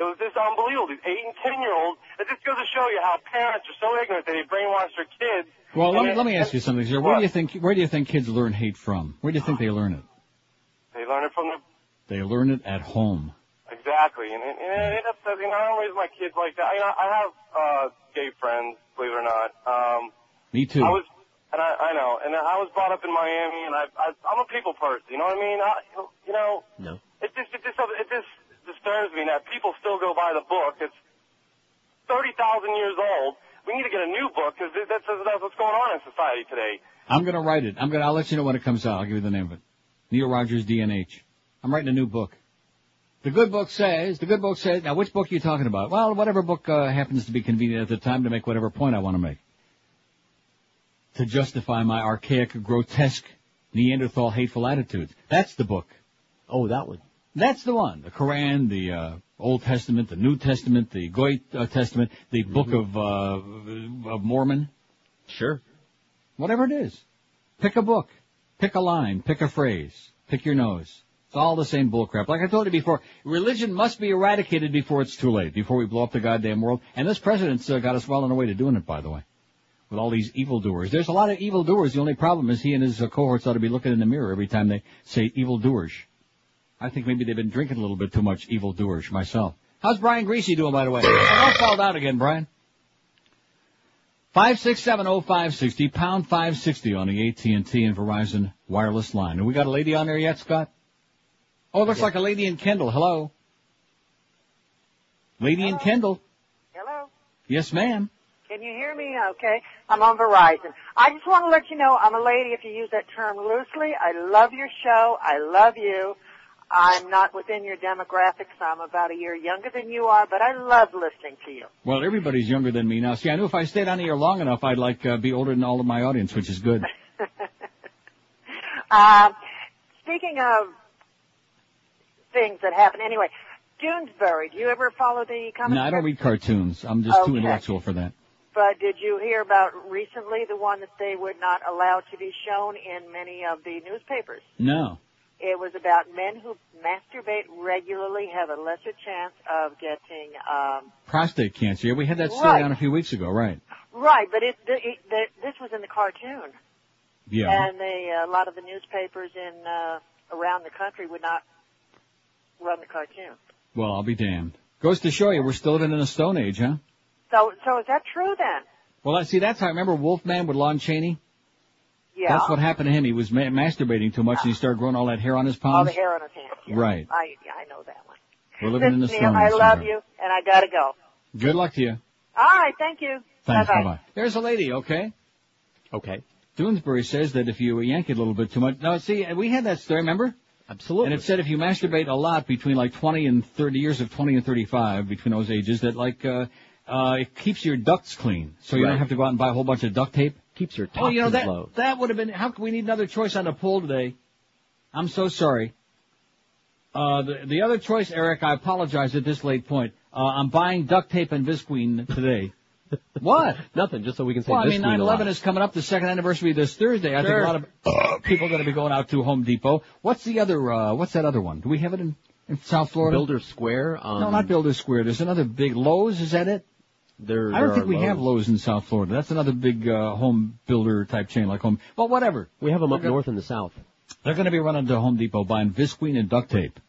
[SPEAKER 41] It was just unbelievable. These eight and ten year olds. It just goes to show you how parents are so ignorant that they brainwash their kids.
[SPEAKER 2] Well, let me
[SPEAKER 41] they-
[SPEAKER 2] let me ask you something, sir. Where do you think where do you think kids learn hate from? Where do you think they learn it?
[SPEAKER 41] They learn it from the
[SPEAKER 2] They learn it at home.
[SPEAKER 41] Exactly, and, and, and it upsets me. You know, I don't raise my kids like that. You know, I have uh, gay friends, believe it or not. Um,
[SPEAKER 2] Me too.
[SPEAKER 41] I was, and I, I know, and I was brought up in Miami, and I, I, I'm a people person. You know what I mean? I, you know,
[SPEAKER 3] No.
[SPEAKER 41] it just, it just, it just disturbs me that people still go by the book. It's thirty thousand years old. We need to get a new book because that's, that's what's going on in society today.
[SPEAKER 2] I'm gonna write it. I'm gonna. I'll let you know when it comes out. I'll give you the name of it. Neil Rogers DNH. I'm writing a new book. The good book says. The good book says. Now, which book are you talking about? Well, whatever book uh, happens to be convenient at the time to make whatever point I want to make. To justify my archaic, grotesque, Neanderthal hateful attitudes. That's the book.
[SPEAKER 3] Oh, that one.
[SPEAKER 2] That's the one. The Koran, the uh, Old Testament, the New Testament, the Goy uh, Testament, the Book of uh, of Mormon.
[SPEAKER 3] Sure.
[SPEAKER 2] Whatever it is. Pick a book. Pick a line. Pick a phrase. Pick your nose. It's all the same bullcrap. Like I told you before, religion must be eradicated before it's too late, before we blow up the goddamn world. And this president's uh, got us well on our way to doing it, by the way. With all these evildoers. There's a lot of evildoers. The only problem is he and his uh, cohorts ought to be looking in the mirror every time they say evildoers. I think maybe they've been drinking a little bit too much evildoers myself. How's Brian Griese doing, by the way? Don't fall down again, Brian. Five six seven oh five sixty pound five sixty on the AT and and Verizon wireless line. Have we got a lady on there yet, Scott? Oh, it looks like a lady in Kendall. Hello, lady in Kendall.
[SPEAKER 49] Hello.
[SPEAKER 2] Yes, ma'am.
[SPEAKER 49] Can you hear me? Okay. I'm on Verizon. I just want to let you know I'm a lady if you use that term loosely. I love your show. I love you. I'm not within your demographics. I'm about a year younger than you are, but I love listening to you.
[SPEAKER 2] Well, everybody's younger than me now. See, I knew if I stayed on here long enough, I'd like uh, be older than all of my audience, which is good.
[SPEAKER 49] Um, <laughs> speaking of things that happen, anyway, Doonesbury. Do you ever follow the comic?
[SPEAKER 2] no, I don't read cartoons. I'm just too intellectual for that.
[SPEAKER 49] But did you hear about recently the one that they would not allow to be shown in many of the newspapers?
[SPEAKER 2] No.
[SPEAKER 49] It was about men who masturbate regularly have a lesser chance of getting, um,
[SPEAKER 2] Prostate cancer. Yeah, we had that story
[SPEAKER 49] Right.
[SPEAKER 2] on a few weeks ago, right?
[SPEAKER 49] right, but it, the, it the, this was in the cartoon.
[SPEAKER 2] Yeah.
[SPEAKER 49] And a lot of the newspapers in, uh, around the country would not run the cartoon.
[SPEAKER 2] Well, I'll be damned. Goes to show you, we're still living in a stone age, huh?
[SPEAKER 49] So, so is that true then?
[SPEAKER 2] Well, I see, that's how I remember Wolfman with Lon Chaney.
[SPEAKER 49] Yeah.
[SPEAKER 2] That's what happened to him. He was ma- masturbating too much and he started growing all that hair on his palms.
[SPEAKER 49] All the hair on his hands. Yeah.
[SPEAKER 2] Right.
[SPEAKER 49] I, I know that one.
[SPEAKER 2] We're living in the
[SPEAKER 49] Listen,
[SPEAKER 2] stone
[SPEAKER 49] Neil, I
[SPEAKER 2] age.
[SPEAKER 49] love
[SPEAKER 2] sweetheart.
[SPEAKER 49] you, and I gotta go.
[SPEAKER 2] Good luck to you.
[SPEAKER 49] All right, thank you.
[SPEAKER 2] Thanks.
[SPEAKER 49] Bye-bye.
[SPEAKER 2] Bye-bye. There's a lady, okay?
[SPEAKER 3] Okay.
[SPEAKER 2] Doonesbury says that if you yank it a little bit too much. Now, see, we had that story, remember?
[SPEAKER 3] Absolutely.
[SPEAKER 2] And it said if you masturbate a lot between like 20 and 30 years of 20 and 35, between those ages, that like, uh, uh, it keeps your ducts clean. So you
[SPEAKER 3] Right.
[SPEAKER 2] don't have to go out and buy a whole bunch of duct tape.
[SPEAKER 3] Keeps your
[SPEAKER 2] Oh, you know, that,
[SPEAKER 3] low.
[SPEAKER 2] that would have been, how can we need another choice on the poll today? I'm so sorry. Uh, the, the other choice, Eric, I apologize at this late point. Uh, I'm buying duct tape and Visqueen today. <laughs> what?
[SPEAKER 3] Nothing, just so we can say
[SPEAKER 2] Well, I mean,
[SPEAKER 3] a
[SPEAKER 2] 9/11 is coming up, the second anniversary this Thursday. I think a lot of people are going to be going out to Home Depot. What's the other? Uh, what's that other one? Do we have it in, in South Florida?
[SPEAKER 3] Builder Square. Um,
[SPEAKER 2] no, not Builder Square. There's another big Lowe's. Is that it?
[SPEAKER 3] There,
[SPEAKER 2] I don't
[SPEAKER 3] there
[SPEAKER 2] think we have
[SPEAKER 3] Lowe's.
[SPEAKER 2] Lowe's in South Florida. That's another big uh, home builder type chain, like Home. Well, whatever.
[SPEAKER 3] We have them up north in the south.
[SPEAKER 2] They're going to be running to Home Depot buying Visqueen and duct tape.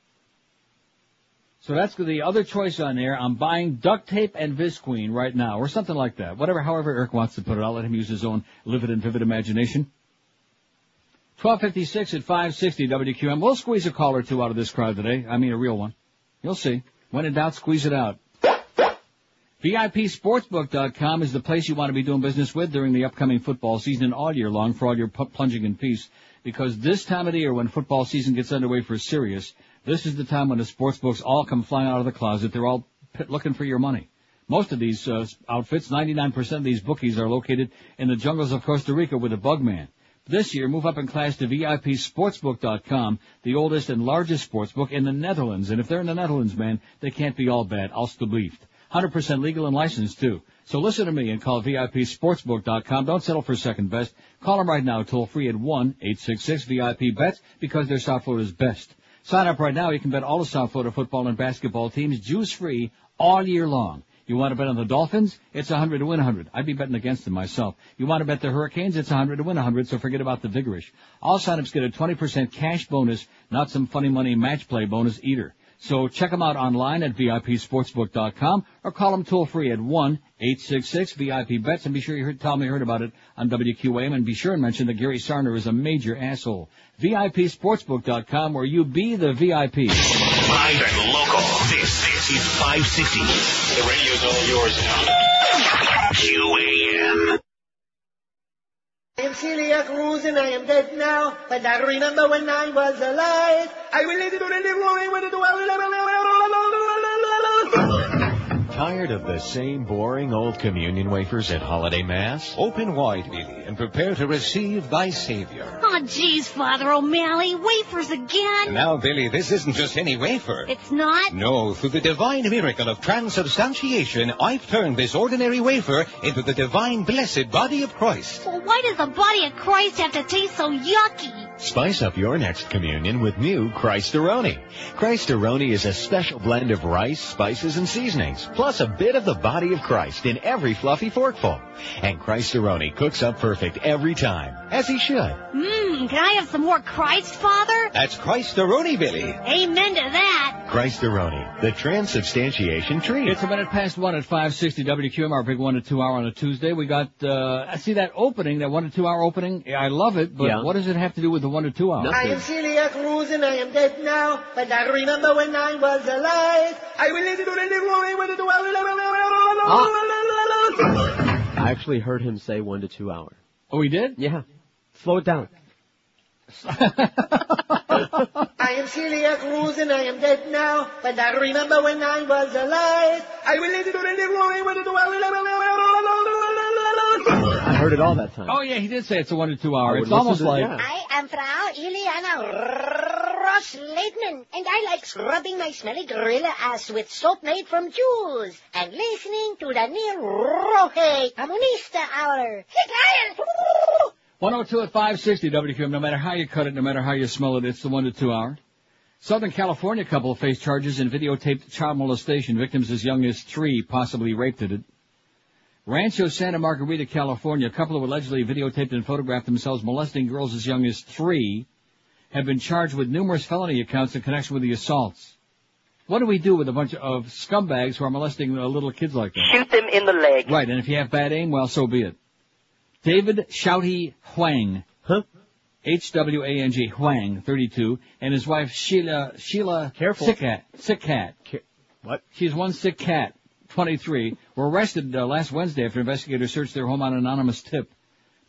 [SPEAKER 2] So that's the other choice on there. I'm buying duct tape and Visqueen right now, or something like that. Whatever, however Eric wants to put it. I'll let him use his own livid and vivid imagination. 1256 at 560 WQAM. We'll squeeze a call or two out of this crowd today. I mean a real one. You'll see. When in doubt, squeeze it out. VIPSportsbook.com is the place you want to be doing business with during the upcoming football season and all year long for all your plunging in peace. Because this time of the year when football season gets underway for serious, this is the time when the sports books all come flying out of the closet. They're all looking for your money. Most of these uh, outfits, 99% of these bookies are located in the jungles of Costa Rica with a bug man. This year, move up in class to VIPSportsbook.com, the oldest and largest sportsbook in the Netherlands. And if they're in the Netherlands, man, they can't be all bad. Alstublieft. 100% legal and licensed too. So listen to me and call VIPSportsbook.com. Don't settle for second best. Call them right now, toll free at 1-866-VIP-BETS because they're South Florida's best. Sign up right now. You can bet all the South Florida football and basketball teams juice free all year long. You want to bet on the Dolphins? It's 100 to win 100. I'd be betting against them myself. You want to bet the Hurricanes? It's 100 to win 100, so forget about the vigorish. All signups get a 20% cash bonus, not some funny money match play bonus either. So check them out online at VIPSportsbook.com or call them toll free at 1-866-VIP-BETS and be sure you heard, tell them you heard about it on WQAM and be sure and mention that Gary Sarner is a major asshole. VIPSportsbook.com where you be the VIP.
[SPEAKER 48] Live and local. This, this is 560. The radio's all yours now. QAM.
[SPEAKER 50] I am Celia Cruz and I am dead now, but I remember when I was alive. I will you to the live long way to
[SPEAKER 51] Tired of the same boring old communion wafers at holiday mass? Open wide, Billy, and prepare to receive thy Savior.
[SPEAKER 52] Oh, jeez, Father O'Malley, wafers again?
[SPEAKER 51] Now, Billy, this isn't just any wafer.
[SPEAKER 52] It's not?
[SPEAKER 51] No, through the divine miracle of transubstantiation, I've turned this ordinary wafer into the divine blessed body of Christ.
[SPEAKER 52] Well, why does the body of Christ have to taste so yucky?
[SPEAKER 51] Spice up your next communion with new Christaroni. Christaroni is a special blend of rice, spices, and seasonings, plus a bit of the body of Christ in every fluffy forkful. And Christaroni cooks up perfect every time, as he should.
[SPEAKER 52] Mmm, can I have some more Christ, Father?
[SPEAKER 51] That's Christaroni, Billy.
[SPEAKER 52] Amen to that.
[SPEAKER 51] Christaroni, the transubstantiation treat.
[SPEAKER 2] It's a minute past one at 560 WQAM, our big one to two hour on a Tuesday. We got, uh, I see that opening, that one to two hour opening. I love it, but
[SPEAKER 3] Yeah.
[SPEAKER 2] what does it have to do with the one to two hour?
[SPEAKER 50] I am Celia Cruz and I am dead now, but I remember when I was alive. I will lead you to the live long way to
[SPEAKER 3] I actually heard him say one to two hours.
[SPEAKER 2] Oh, he did?
[SPEAKER 3] Yeah. Slow it down. <laughs>
[SPEAKER 50] I am Celia Cruz and I am dead now, but I remember when I was alive. I will lead you to the live long
[SPEAKER 3] I heard it all that time.
[SPEAKER 2] Oh yeah, he did say it's a one to two hour. It's almost like,
[SPEAKER 3] yeah.
[SPEAKER 44] I am Frau Iliana Ross Leitman, and I like scrubbing my smelly gorilla ass with soap made from Jews, and listening to the Neil Rohe Comunista Hour. Hey, guys!
[SPEAKER 2] 102 at 560 WQAM, no matter how you cut it, no matter how you smell it, it's the one to two hour. Southern California couple face charges in videotaped child molestation. Victims as young as three possibly raped at it. Rancho Santa Margarita, California, a couple who allegedly videotaped and photographed themselves molesting girls as young as three have been charged with numerous felony accounts in connection with the assaults. What do we do with a bunch of scumbags who are molesting little kids like that?
[SPEAKER 53] Shoot them in the leg.
[SPEAKER 2] Right, and if you have bad aim, well, so be it. David Shouty Hwang.
[SPEAKER 3] Huh?
[SPEAKER 2] H-W-A-N-G, Hwang, 32, and his wife Sheila, Sheila
[SPEAKER 3] Careful.
[SPEAKER 2] Sick Cat, Sick Cat.
[SPEAKER 3] What?
[SPEAKER 2] She's one sick cat, 23, were arrested uh, last Wednesday after investigators searched their home on an anonymous tip.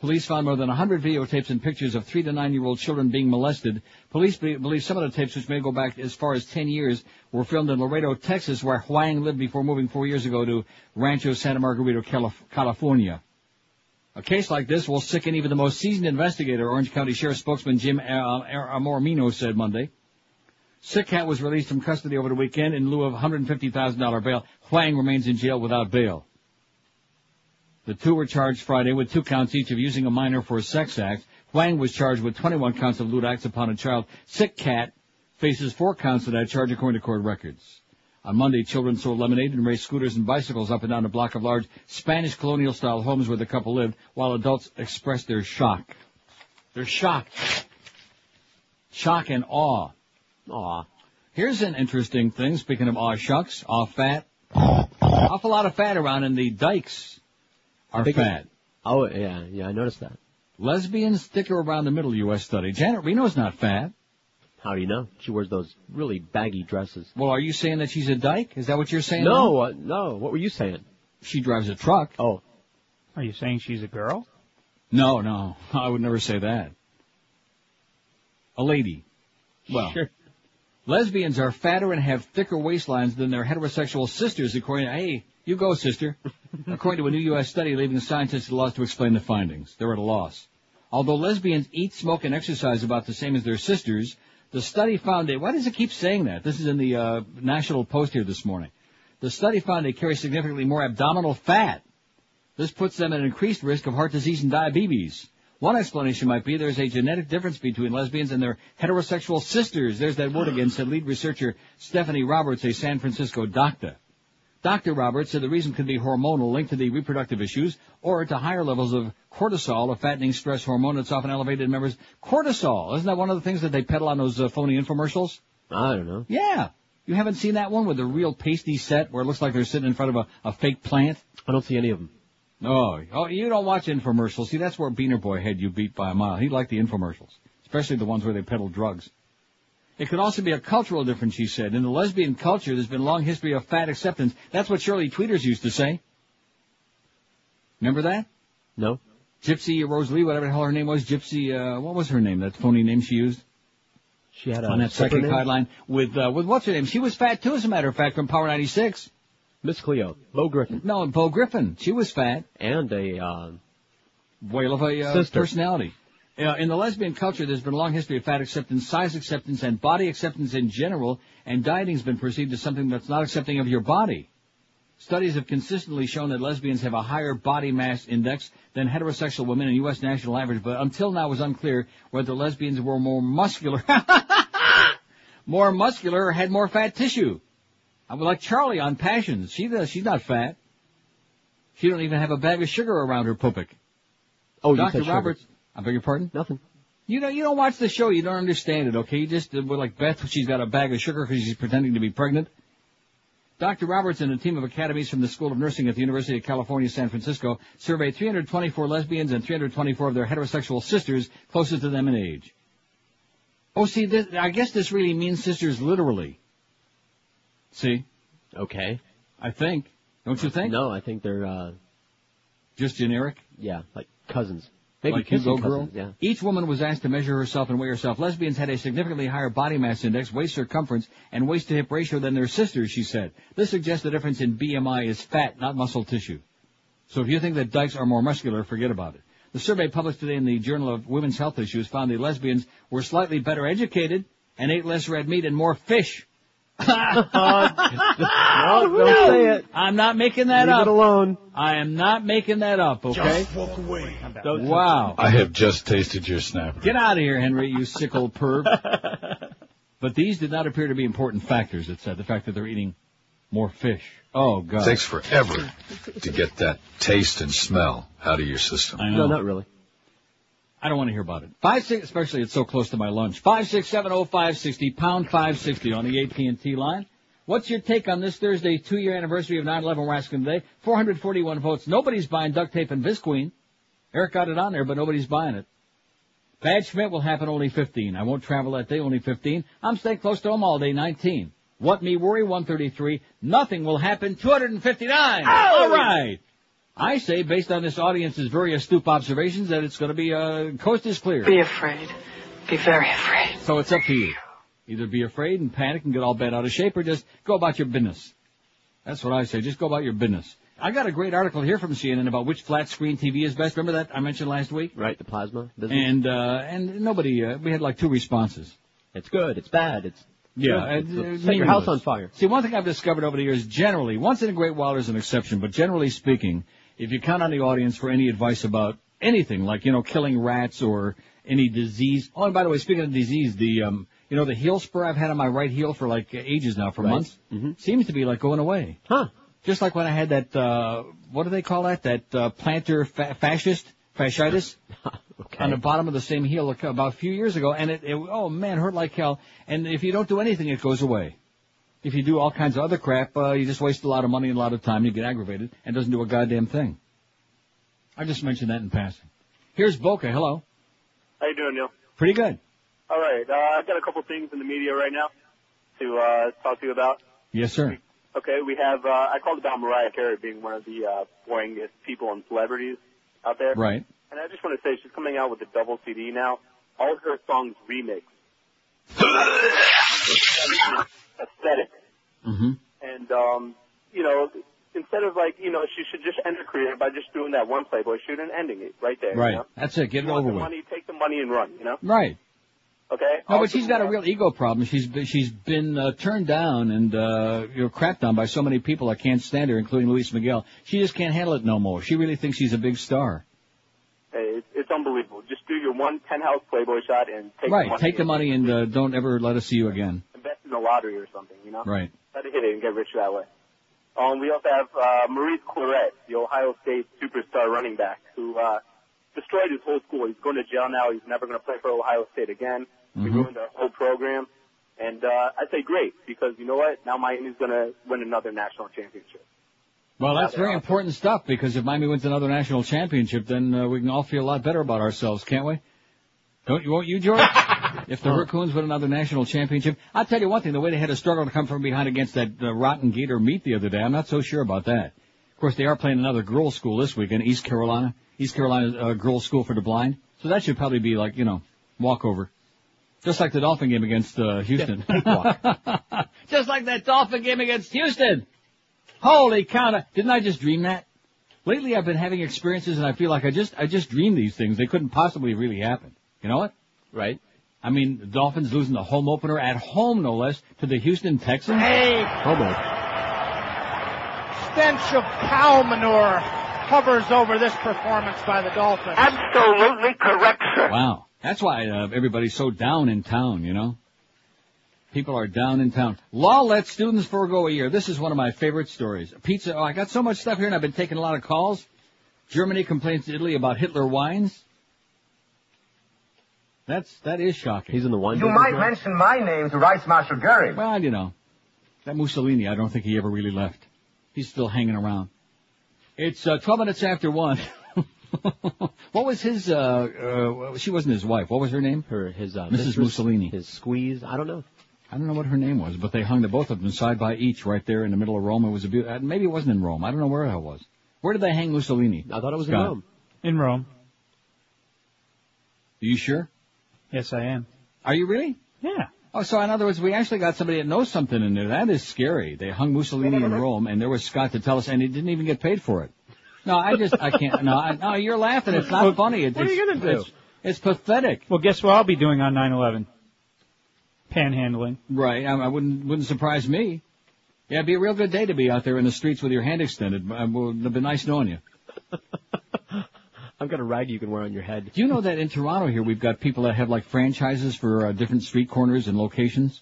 [SPEAKER 2] Police found more than 100 videotapes and pictures of three to nine year old children being molested. Police be- believe some of the tapes, which may go back as far as 10 years, were filmed in Laredo, Texas, where Hwang lived before moving four years ago to Rancho Santa Margarita, Calif- California. A case like this will sicken even the most seasoned investigator, Orange County Sheriff spokesman Jim uh, Amormino said Monday. Sick Cat was released from custody over the weekend in lieu of $150,000 bail. Hwang remains in jail without bail. The two were charged Friday with two counts each of using a minor for a sex act. Hwang was charged with 21 counts of lewd acts upon a child. Sick Cat faces four counts of that charge according to court records. On Monday, children sold lemonade and raced scooters and bicycles up and down a block of large Spanish colonial-style homes where the couple lived, while adults expressed their shock. They're shock and awe.
[SPEAKER 3] Aw.
[SPEAKER 2] Here's an interesting thing. Speaking of aw shucks, aw fat. Awful lot of fat around, and the dykes are fat.
[SPEAKER 3] Oh, yeah, yeah, I noticed that.
[SPEAKER 2] Lesbians thicker around the middle, U.S. study. Janet Reno's not fat.
[SPEAKER 3] How do you know? She wears those really baggy dresses.
[SPEAKER 2] Well, are you saying that she's a dyke? Is that what you're saying?
[SPEAKER 3] No, uh, no. What were you saying?
[SPEAKER 2] She drives a truck.
[SPEAKER 3] Oh.
[SPEAKER 37] Are you saying she's a girl?
[SPEAKER 2] No, no. I would never say that. A lady. Well,
[SPEAKER 3] Sure.
[SPEAKER 2] lesbians are fatter and have thicker waistlines than their heterosexual sisters, according to, hey, you go, sister. <laughs> according to a new U.S. study, leaving scientists at a loss to explain the findings. They're at a loss. Although lesbians eat, smoke, and exercise about the same as their sisters, the study found that, why does it keep saying that? This is in the uh, National Post here this morning. The study found they carry significantly more abdominal fat. This puts them at increased risk of heart disease and diabetes. One explanation might be there's a genetic difference between lesbians and their heterosexual sisters. There's that word again, said lead researcher Stephanie Roberts, a San Francisco doctor. Dr. Roberts said the reason could be hormonal linked to the reproductive issues or to higher levels of cortisol, a fattening stress hormone that's often elevated in members. Cortisol, isn't that one of the things that they peddle on those uh, phony infomercials?
[SPEAKER 3] I don't know.
[SPEAKER 2] Yeah. You haven't seen that one with the real pasty set where it looks like they're sitting in front of a, a fake plant?
[SPEAKER 3] I don't see any of them.
[SPEAKER 2] Oh, oh, you don't watch infomercials. See, that's where Beaner Boy had you beat by a mile. He liked the infomercials, especially the ones where they peddle drugs. It could also be a cultural difference, she said. In the lesbian culture, there's been a long history of fat acceptance. That's what Shirley Tweeters used to say. Remember that?
[SPEAKER 3] No.
[SPEAKER 2] Gypsy Rose Lee, whatever the hell her name was, Gypsy, uh, what was her name? That phony name she used?
[SPEAKER 3] She had a
[SPEAKER 2] on that
[SPEAKER 3] separate
[SPEAKER 2] psychic
[SPEAKER 3] name?
[SPEAKER 2] guideline with, uh, with what's her name? She was fat too, as a matter of fact, from Power 96.
[SPEAKER 3] Miss Cleo. Bo Griffin.
[SPEAKER 2] No, Bo Griffin. She was fat.
[SPEAKER 3] And a, uh,
[SPEAKER 2] whale of a uh, personality. Uh, in the lesbian culture, there's been a long history of fat acceptance, size acceptance, and body acceptance in general, and dieting's been perceived as something that's not accepting of your body. Studies have consistently shown that lesbians have a higher body mass index than heterosexual women in U.S. national average, but until now it was unclear whether lesbians were more muscular, <laughs> more muscular, or had more fat tissue. I would like Charlie on Passions. She does, she's not fat. She don't even have a bag of sugar around her pupik.
[SPEAKER 3] Oh, you
[SPEAKER 2] Dr.
[SPEAKER 3] said sugar.
[SPEAKER 2] I beg your pardon?
[SPEAKER 3] Nothing.
[SPEAKER 2] You know, you don't watch the show, you don't understand it, okay? You just, uh, we're like Beth, she's got a bag of sugar because she's pretending to be pregnant. Dr. Roberts and a team of academies from the School of Nursing at the University of California, San Francisco surveyed 324 lesbians and 324 of their heterosexual sisters closest to them in age. Oh, see, this, I guess this really means sisters literally. See?
[SPEAKER 3] Okay.
[SPEAKER 2] I think. Don't you think?
[SPEAKER 3] No, I think they're, uh,
[SPEAKER 2] Just generic?
[SPEAKER 3] yeah, like cousins. Maybe
[SPEAKER 2] like you
[SPEAKER 3] kissing
[SPEAKER 2] go, girl.
[SPEAKER 3] yeah.
[SPEAKER 2] Each woman was asked to measure herself and weigh herself. Lesbians had a significantly higher body mass index, waist circumference, and waist to hip ratio than their sisters, she said. This suggests the difference in BMI is fat, not muscle tissue. So if you think that dykes are more muscular, forget about it. The survey published today in the Journal of Women's Health Issues found the lesbians were slightly better educated and ate less red meat and more fish.
[SPEAKER 3] No, don't say it.
[SPEAKER 2] I'm not making that
[SPEAKER 3] Leave
[SPEAKER 2] up.
[SPEAKER 3] it alone.
[SPEAKER 2] I am not making that up, okay?
[SPEAKER 43] walk away.
[SPEAKER 2] Wow.
[SPEAKER 54] I have just tasted your snapper.
[SPEAKER 2] Get out of here, Henry, you sick old perv. <laughs> but these did not appear to be important factors, it said. The fact that they're eating more fish. Oh, God.
[SPEAKER 54] It
[SPEAKER 2] God.
[SPEAKER 54] takes forever to get that taste and smell out of your system.
[SPEAKER 2] I know.
[SPEAKER 3] No, not really.
[SPEAKER 2] I don't want to hear about it. Five six, especially it's so close to my lunch. Five six seven oh five sixty pound five sixty on the AT and T line. What's your take on this Thursday two year anniversary of 9/11? We're asking today. 441 votes. Nobody's buying duct tape and Visqueen. Eric got it on there, but nobody's buying it. Bad Schmidt will happen only 15. I won't travel that day, only 15. I'm staying close to home all day, 19. What me worry, 133. Nothing will happen, 259. All right. I say, based on this audience's very astute observations, that it's going to be, uh, coast is clear.
[SPEAKER 55] Be afraid. Be very afraid.
[SPEAKER 2] So it's up to you. Either be afraid and panic and get all bent out of shape or just go about your business. That's what I say. Just go about your business. I got a great article here from CNN about which flat screen TV is best. Remember that I mentioned last week?
[SPEAKER 3] Right, the plasma business.
[SPEAKER 2] And, uh, and nobody, uh, we had like two responses.
[SPEAKER 3] It's good. It's bad. It's
[SPEAKER 2] Yeah,
[SPEAKER 3] Good.
[SPEAKER 2] and, uh,
[SPEAKER 3] Set your house on fire.
[SPEAKER 2] See, one thing I've discovered over the years, generally, once in a great while there's an exception, but generally speaking, if you count on the audience for any advice about anything, like, you know, killing rats or any disease. Oh, and by the way, speaking of disease, the, um, you know, the heel spur I've had on my right heel for like ages now, for
[SPEAKER 3] Right.
[SPEAKER 2] months, seems to be like going away.
[SPEAKER 3] Huh.
[SPEAKER 2] Just like when I had that, uh, what do they call that? That, uh, plantar fa- fascist? Fasciitis? <laughs> on the bottom of the same heel about a few years ago, and it, it oh man, hurt like hell. And if you don't do anything, it goes away. If you do all kinds of other crap, uh, you just waste a lot of money and a lot of time. You get aggravated and doesn't do a goddamn thing. I just mentioned that in passing. Here's Boca. Hello.
[SPEAKER 56] How you doing, Neil?
[SPEAKER 2] Pretty good.
[SPEAKER 56] All right, uh, I've got a couple things in the media right now to uh, talk to you about.
[SPEAKER 2] Yes, sir.
[SPEAKER 56] Okay, we have. Uh, I called about Mariah Carey being one of the uh, boringest people and celebrities out there.
[SPEAKER 2] Right.
[SPEAKER 56] And I just want to say she's coming out with a double CD now. All her songs remixed. <laughs> Aesthetic.
[SPEAKER 2] Mm-hmm.
[SPEAKER 56] And um, you know, instead of like, you know, she should just end her career by just doing that one Playboy shoot and ending it right there.
[SPEAKER 2] Right.
[SPEAKER 56] You know?
[SPEAKER 2] That's it. Get it over with.
[SPEAKER 56] money, take the money and run. You know.
[SPEAKER 2] Right.
[SPEAKER 56] Okay.
[SPEAKER 2] No, but she's got a real ego problem. She's been, she's been uh, turned down and uh, you know crapped on by so many people I can't stand her, including Luis Miguel. She just can't handle it no more. She really thinks she's a big star.
[SPEAKER 56] Hey, it's, unbelievable. Just do your one penthouse Playboy shot and take the
[SPEAKER 2] right.
[SPEAKER 56] money.
[SPEAKER 2] Take the money and uh, don't ever let us see you again.
[SPEAKER 56] The lottery or something, you know?
[SPEAKER 2] Right.
[SPEAKER 56] Try to hit it and get rich that way. Um, we also have uh, Maurice Clarett, the Ohio State superstar running back, who uh, destroyed his whole school. He's going to jail now. He's never going to play for Ohio State again. He
[SPEAKER 2] Mhm.
[SPEAKER 56] ruined their whole program. And uh, I say great because you know what? Now Miami's going to win another national championship.
[SPEAKER 2] Well, that's very important stuff because if Miami wins another national championship, then uh, we can all feel a lot better about ourselves, can't we? Don't you? Won't you, George? <laughs> if the Raccoons win another national championship, I'll tell you one thing: the way they had to struggle to come from behind against that uh, rotten Gator meat the other day, I'm not so sure about that. Of course, they are playing another girls' school this week in East Carolina, East Carolina uh, girls' school for the blind. So that should probably be like you know walkover, just like the Dolphin game against uh, Houston. <laughs> <laughs> just like that Dolphin game against Houston. Holy cow! Didn't I just dream that? Lately, I've been having experiences, and I feel like I just I just dreamed these things. They couldn't possibly really happen. You know what?
[SPEAKER 3] Right.
[SPEAKER 2] I mean, the Dolphins losing the home opener at home, no less, to the Houston Texans.
[SPEAKER 8] Hey!
[SPEAKER 2] Homo.
[SPEAKER 8] Stench of cow manure hovers over this performance by the Dolphins.
[SPEAKER 24] Absolutely correct, sir.
[SPEAKER 2] Wow. That's why uh, everybody's so down in town, you know? People are down in town. Law lets students forego a year. This is one of my favorite stories. Pizza, oh, I got so much stuff here and I've been taking a lot of calls. Germany complains to Italy about Hitler wines. That's, that is shocking.
[SPEAKER 3] He's in the wine
[SPEAKER 57] You might mention my name to Vice Marshal Goering.
[SPEAKER 2] Well, you know, that Mussolini, I don't think he ever really left. He's still hanging around. It's uh, 12 minutes after 1. <laughs> what was his, uh, uh, she wasn't his wife. What was her name?
[SPEAKER 3] Her, his, uh,
[SPEAKER 2] Mrs.
[SPEAKER 3] mistress,
[SPEAKER 2] Mussolini.
[SPEAKER 3] His squeeze. I don't know.
[SPEAKER 2] I don't know what her name was, but they hung the both of them side by each right there in the middle of Rome. It was a beau- uh, maybe it wasn't in Rome. I don't know where the hell it was. Where did they hang Mussolini?
[SPEAKER 3] I thought it was in Rome.
[SPEAKER 58] In Rome.
[SPEAKER 2] Are you sure?
[SPEAKER 58] Yes, I am.
[SPEAKER 2] Are you really?
[SPEAKER 58] Yeah.
[SPEAKER 2] Oh, so in other words, we actually got somebody that knows something in there. That is scary. They hung Mussolini in Rome, and there was Scott to tell us, and he didn't even get paid for it. No, I just, I can't. No, I, no, you're laughing. It's not funny. It's,
[SPEAKER 58] what are you
[SPEAKER 2] it's-
[SPEAKER 58] gonna do?
[SPEAKER 2] It's, it's pathetic.
[SPEAKER 58] Well, guess what I'll be doing on 9/11? Panhandling.
[SPEAKER 2] Right. I, I wouldn't wouldn't surprise me. Yeah, it'd be a real good day to be out there in the streets with your hand extended. Uh, well, it'd be nice knowing you. <laughs>
[SPEAKER 3] I've got a rag you can wear on your head.
[SPEAKER 2] Do you know that in Toronto here we've got people that have like franchises for uh, different street corners and locations?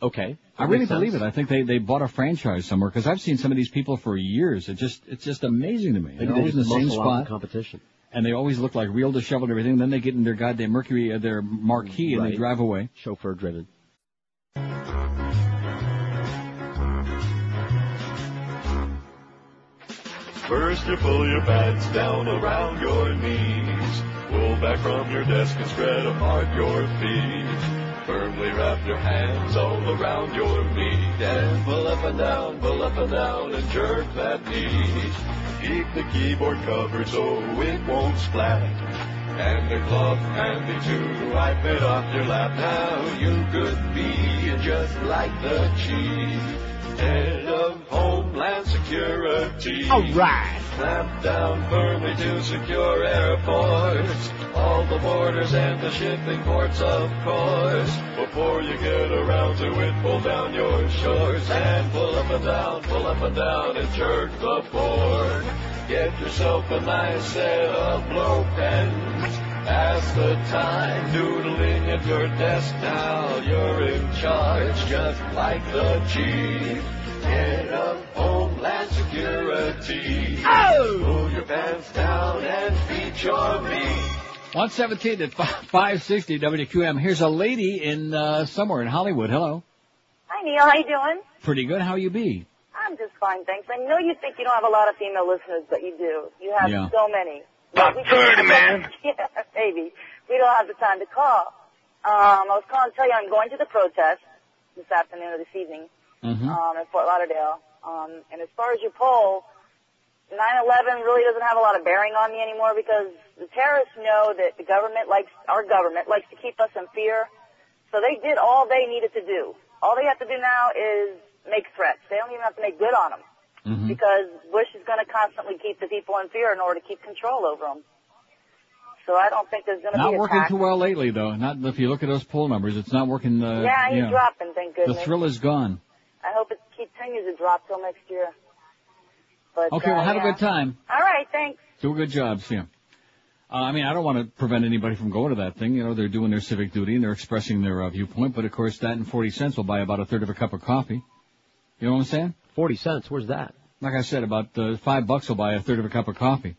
[SPEAKER 3] Okay.
[SPEAKER 2] I really believe it. I think they they bought a franchise somewhere because I've seen some of these people for years. It just it's just amazing to me. They're always in the same spot,
[SPEAKER 3] competition.
[SPEAKER 2] and they always look like real disheveled and everything. Then they get in their goddamn Mercury, uh, their marquee, and they drive away.
[SPEAKER 3] Chauffeur driven.
[SPEAKER 16] First you pull your pants down around your knees. Pull back from your desk and spread apart your feet. Firmly wrap your hands all around your meat. And pull up and down, pull up and down and jerk that knee. Keep the keyboard covered so it won't splat. And a cloth handy to wipe it off your lap. Now you could be just like the chief. Head of Homeland Security.
[SPEAKER 8] All right.
[SPEAKER 16] Clamp down firmly to secure airports. All the borders and the shipping ports, of course. Before you get around to it, pull down your shorts and pull up and down, pull up and down and jerk the board. Get yourself a nice set of blow pens. Pass the time doodling at your desk now. You're in charge, just like the chief. Head of Homeland Security.
[SPEAKER 8] Oh!
[SPEAKER 16] Pull your pants down and beat your meat.
[SPEAKER 2] 117 at 560 WQAM. Here's a lady in uh, somewhere in Hollywood. Hello.
[SPEAKER 59] Hi Neil, how you doing?
[SPEAKER 2] Pretty good. How you be?
[SPEAKER 59] I'm just fine, thanks. I know you think you don't have a lot of female listeners, but you do. You have
[SPEAKER 2] Yeah.
[SPEAKER 59] so many.
[SPEAKER 43] About
[SPEAKER 59] We-
[SPEAKER 43] 30, man. <laughs>
[SPEAKER 59] yeah, maybe. We don't have the time to call. Um, I was calling to tell you I'm going to the protest this afternoon or this evening
[SPEAKER 2] Mm-hmm.
[SPEAKER 59] um, in Fort Lauderdale. Um, and as far as your poll, 9/11 really doesn't have a lot of bearing on me anymore because the terrorists know that the government likes our government likes to keep us in fear. So they did all they needed to do. All they have to do now is make threats. They don't even have to make good on them
[SPEAKER 2] Mm-hmm.
[SPEAKER 59] because Bush is going to constantly keep the people in fear in order to keep control over them. So I don't think there's going to be
[SPEAKER 2] Not
[SPEAKER 59] be
[SPEAKER 2] working too well lately, though. Not if you look at those poll numbers, it's not working. Uh,
[SPEAKER 59] yeah, he's
[SPEAKER 2] you know,
[SPEAKER 59] dropping. Thank goodness.
[SPEAKER 2] The thrill is gone.
[SPEAKER 59] I hope it continues to drop till next year. But
[SPEAKER 2] Okay,
[SPEAKER 59] uh,
[SPEAKER 2] well, have
[SPEAKER 59] yeah.
[SPEAKER 2] a good time.
[SPEAKER 59] All right, thanks.
[SPEAKER 2] Do a good job, see ya. Uh, I mean, I don't want to prevent anybody from going to that thing. You know, they're doing their civic duty and they're expressing their uh, viewpoint. But of course, that and 40 cents will buy about a third of a cup of coffee. You know what I'm saying?
[SPEAKER 3] 40 cents. Where's that?
[SPEAKER 2] Like I said, about uh, five bucks will buy a third of a cup of coffee.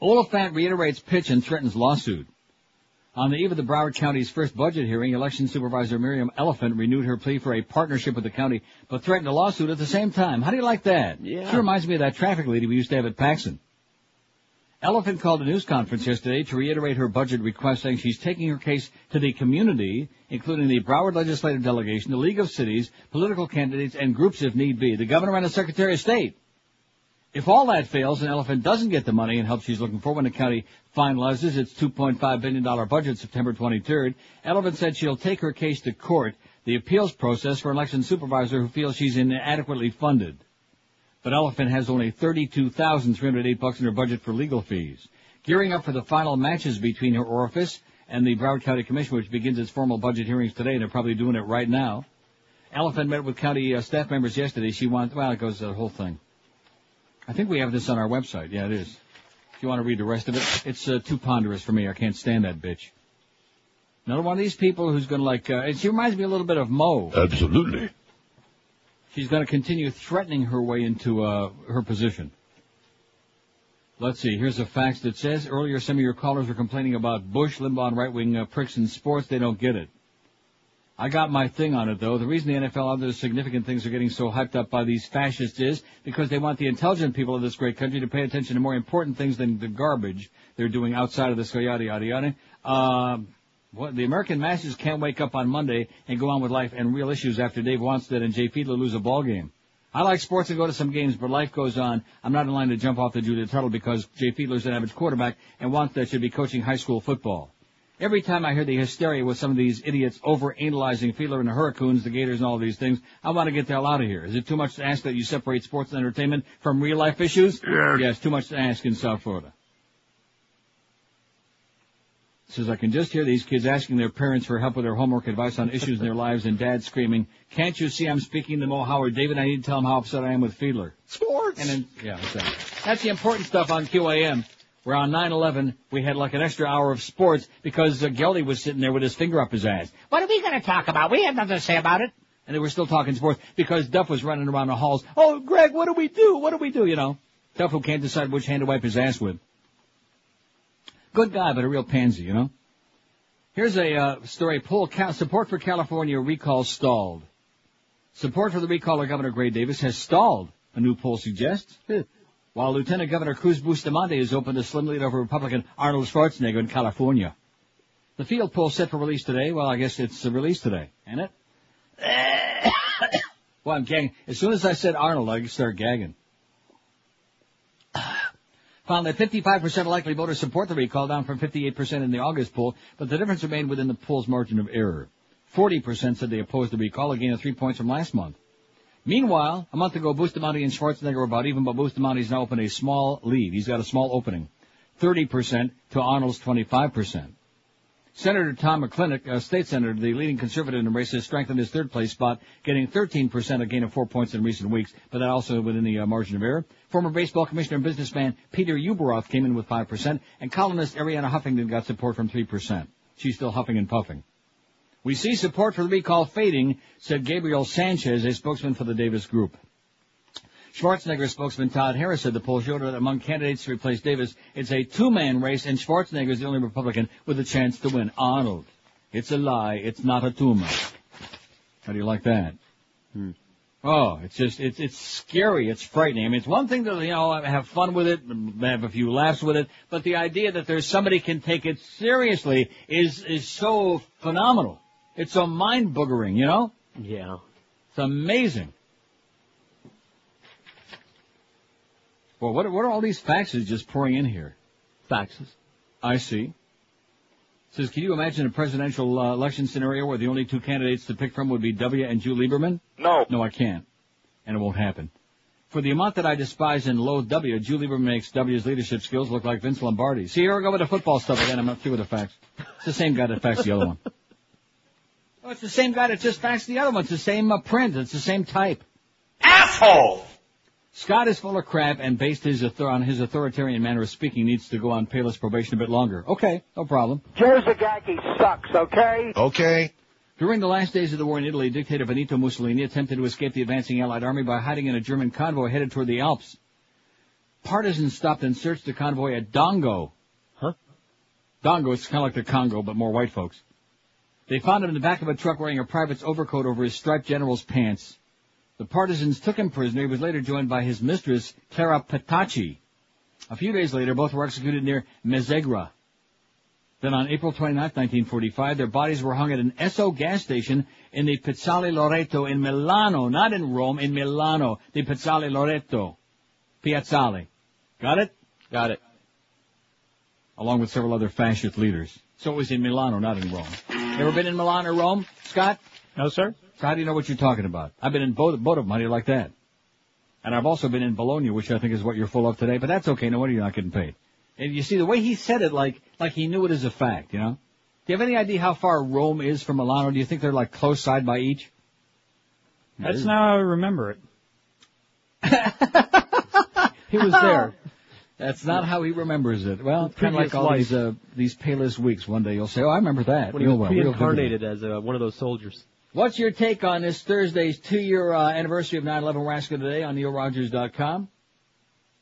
[SPEAKER 2] Oliphant reiterates pitch and threatens lawsuit. On the eve of the Broward County's first budget hearing, election supervisor Miriam Oliphant renewed her plea for a partnership with the county, but threatened a lawsuit at the same time. How do you like that?
[SPEAKER 3] Yeah.
[SPEAKER 2] She reminds me of that traffic lady we used to have at Paxson. Oliphant called a news conference yesterday to reiterate her budget request, saying she's taking her case to the community, including the Broward Legislative Delegation, the League of Cities, political candidates, and groups if need be, the governor and the Secretary of State. If all that fails and Oliphant doesn't get the money and help she's looking for when the county finalizes its $2.5 billion budget September 23rd, Oliphant said she'll take her case to court, the appeals process for an election supervisor who feels she's inadequately funded. But Oliphant has only 32308 bucks in her budget for legal fees. Gearing up for the final matches between her orifice and the Broward County Commission, which begins its formal budget hearings today, and they're probably doing it right now. Oliphant met with county uh, staff members yesterday. She wants, well, it goes the whole thing. I think we have this on our website. Yeah, it is. If you want to read the rest of it, it's uh, too ponderous for me. I can't stand that bitch. Another one of these people who's going to like, uh, she reminds me a little bit of Mo.
[SPEAKER 43] Absolutely.
[SPEAKER 2] She's going to continue threatening her way into uh, her position. Let's see. Here's a fax that says earlier some of your callers were complaining about Bush, Limbaugh, and right-wing uh, pricks in sports. They don't get it. I got my thing on it though. The reason the NFL and other significant things are getting so hyped up by these fascists is because they want the intelligent people of this great country to pay attention to more important things than the garbage they're doing outside of this yada yada yada. What, the American masses can't wake up on Monday and go on with life and real issues after Dave Wannstedt and Jay Fiedler lose a ball game. I like sports and go to some games, but life goes on. I'm not in line to jump off the Julia Tuttle because Jay Fiedler's an average quarterback and Wannstedt should be coaching high school football. Every time I hear the hysteria with some of these idiots over-analyzing Fiedler and the Hurricanes, the Gators, and all these things, I want to get the hell out of here. Is it too much to ask that you separate sports and entertainment from real-life issues?
[SPEAKER 43] Yes.
[SPEAKER 2] Yes, too much to ask in South Florida. Says I can just hear these kids asking their parents for help with their homework advice on issues in their <laughs> lives and dad screaming, can't you see I'm speaking to Mo Howard? David, I need to tell him how upset I am with Fiedler.
[SPEAKER 43] Sports.
[SPEAKER 2] And then, yeah, that's, that's the important stuff on QAM. Where on 9-11, we had like an extra hour of sports because uh, Geldy was sitting there with his finger up his ass.
[SPEAKER 60] What are we going to talk about? We have nothing to say about it.
[SPEAKER 2] And they were still talking sports because Duff was running around the halls. Oh, Greg, what do we do? What do we do? You know, Duff who can't decide which hand to wipe his ass with. Good guy, but a real pansy, you know. Here's a uh, story. Poll Cal- support for California recall stalled. Support for the recall of Governor Gray Davis has stalled. A new poll suggests. <laughs> While Lieutenant Governor Cruz Bustamante is open to slim lead over Republican Arnold Schwarzenegger in California. The field poll set for release today. Well, I guess it's uh, released today, ain't it? <coughs> well, I'm gagging. As soon as I said Arnold, I start gagging. Found that 55% of likely voters support the recall, down from 58% in the August poll, but the difference remained within the poll's margin of error. 40% said they opposed the recall, a gain of three points from last month. Meanwhile, a month ago, Bustamante and Schwarzenegger were about even, but Bustamante's now opened a small lead. He's got a small opening. 30% to Arnold's 25%. Senator Tom McClintock, a state senator, the leading conservative in the race, has strengthened his third place spot, getting 13%, a gain of four points in recent weeks, but that also within the uh, margin of error. Former baseball commissioner and businessman Peter Ueberroth came in with 5%, and columnist Arianna Huffington got support from 3%. She's still huffing and puffing. We see support for the recall fading, said Gabriel Sanchez, a spokesman for the Davis Group. Schwarzenegger spokesman Todd Harris said the poll showed that among candidates to replace Davis, it's a two-man race, and Schwarzenegger is the only Republican with a chance to win. Arnold, it's a lie. It's not a tumor. How do you like that? Hmm. Oh, it's just it's it's scary. It's frightening. I mean, it's one thing to you know have fun with it, have a few laughs with it, but the idea that there's somebody can take it seriously is is so phenomenal. It's so mind boogering, you know.
[SPEAKER 3] Yeah.
[SPEAKER 2] It's amazing. Well, what are, what are all these faxes just pouring in here?
[SPEAKER 3] Faxes.
[SPEAKER 2] I see. Says, can you imagine a presidential uh, election scenario where the only two candidates to pick from would be W and Jew Lieberman?
[SPEAKER 41] No.
[SPEAKER 2] No, I can't. And it won't happen. For the amount that I despise and loathe W, Jew Lieberman makes W's leadership skills look like Vince Lombardi. See, here we go with the football stuff again. I'm not through with the facts. It's the same guy that faxed the other one. <laughs> Oh, it's the same guy that just faxed the other one. It's the same uh, print. It's the same type.
[SPEAKER 41] Asshole!
[SPEAKER 2] Scott is full of crap and based his author- on his authoritarian manner of speaking needs to go on payless probation a bit longer. Okay, no problem.
[SPEAKER 60] Joe Zagacki sucks, okay?
[SPEAKER 43] Okay.
[SPEAKER 2] During the last days of the war in Italy, dictator Benito Mussolini attempted to escape the advancing Allied army by hiding in a German convoy headed toward the Alps. Partisans stopped and searched the convoy at Dongo.
[SPEAKER 3] Huh?
[SPEAKER 2] Dongo, it's kind of like the Congo, but more white folks. They found him in the back of a truck wearing a private's overcoat over his striped general's pants. The partisans took him prisoner. He was later joined by his mistress, Clara Petacci. A few days later, both were executed near Mezzegra. Then on April 29, 1945, their bodies were hung at an Esso gas station in the Piazzale Loreto in Milano, not in Rome, in Milano, the Piazzale Loreto. Piazzale. Got it?
[SPEAKER 3] Got it.
[SPEAKER 2] Along with several other fascist leaders. So it was in Milano, not in Rome. Ever been in Milan or Rome, Scott?
[SPEAKER 37] No, sir.
[SPEAKER 2] So how do you know what you're talking about? I've been in both, both of them. How do you like that? And I've also been in Bologna, which I think is what you're full of today, but that's okay. No wonder you're not getting paid. And you see the way he said it, like, like he knew it as a fact, you know? Do you have any idea how far Rome is from Milano? Do you think they're like close side by each?
[SPEAKER 37] That's not how I remember it. <laughs>
[SPEAKER 2] He was there. <laughs> That's not how he remembers it. Well, kind of like all
[SPEAKER 3] life.
[SPEAKER 2] these, uh, these Payless weeks. One day you'll say, oh, I remember that.
[SPEAKER 3] When he was
[SPEAKER 2] well,
[SPEAKER 3] reincarnated as uh, one of those soldiers.
[SPEAKER 2] What's your take on this Thursday's two-year uh, anniversary of 9/11 Rascal today on NeilRogers.com?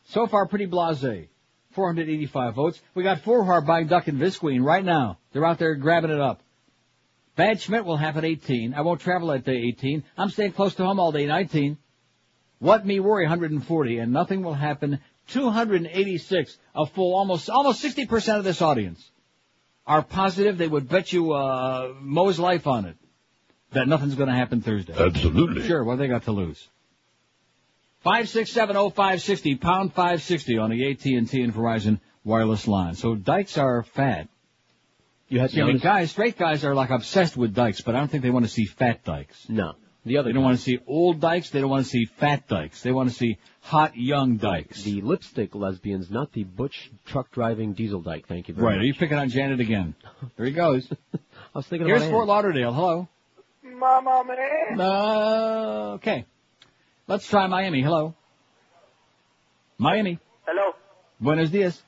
[SPEAKER 2] So far, pretty blasé. 485 votes. We got four who are buying Duck and Visqueen right now. They're out there grabbing it up. Bad Schmidt will at 18. I won't travel that day 18. I'm staying close to home all day 19. What me worry 140 and nothing will happen 286. A full almost almost 60% of this audience are positive they would bet you uh, Mo's life on it that nothing's going to happen Thursday.
[SPEAKER 43] Absolutely.
[SPEAKER 2] Sure, what they got to lose? Five six seven oh five sixty pound five sixty on the AT and T and Verizon wireless line. So dykes are fat.
[SPEAKER 3] You had
[SPEAKER 2] See, I mean, guys, straight guys are like obsessed with dykes, but I don't think they want to see fat dykes.
[SPEAKER 3] No. The other
[SPEAKER 2] They don't want to see old dykes. They don't want to see fat dykes. They want to see hot young dykes.
[SPEAKER 3] The lipstick lesbians, not the butch truck driving diesel dyke. Thank you very much.
[SPEAKER 2] Right? Are you picking on Janet again? <laughs> There he goes. <laughs>
[SPEAKER 3] I was thinking
[SPEAKER 2] Here's
[SPEAKER 3] about
[SPEAKER 2] Fort Lauderdale. Hello.
[SPEAKER 60] Mama man.
[SPEAKER 2] Uh, okay. Let's try Miami. Hello. Miami.
[SPEAKER 41] Hello?
[SPEAKER 2] Buenos dias.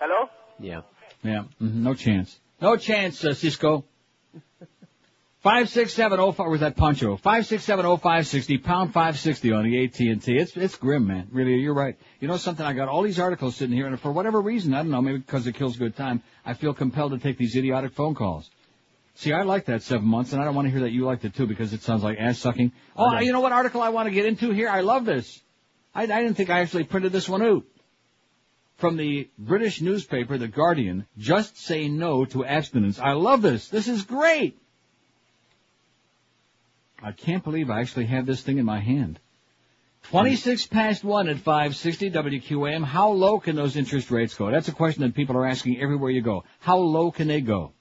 [SPEAKER 41] Hello?
[SPEAKER 3] Yeah.
[SPEAKER 2] Yeah. mhm, No chance. No chance, uh, Cisco. Five six seven oh five. Was that poncho? Five six seven oh five sixty pound five sixty on the AT and T. It's it's grim, man. Really, you're right. You know something? I got all these articles sitting here, and for whatever reason, I don't know, maybe because it kills good time, I feel compelled to take these idiotic phone calls. See, I like that seven months, and I don't want to hear that you liked it too because it sounds like ass sucking. Oh,
[SPEAKER 3] Okay.
[SPEAKER 2] you know what article I want to get into here? I love this. I, I didn't think I actually printed this one out. From the British newspaper, The Guardian, just say no to abstinence. I love this. This is great. I can't believe I actually have this thing in my hand. 26 past 1 at 560 WQAM. How low can those interest rates go? That's a question that people are asking everywhere you go. How low can they go?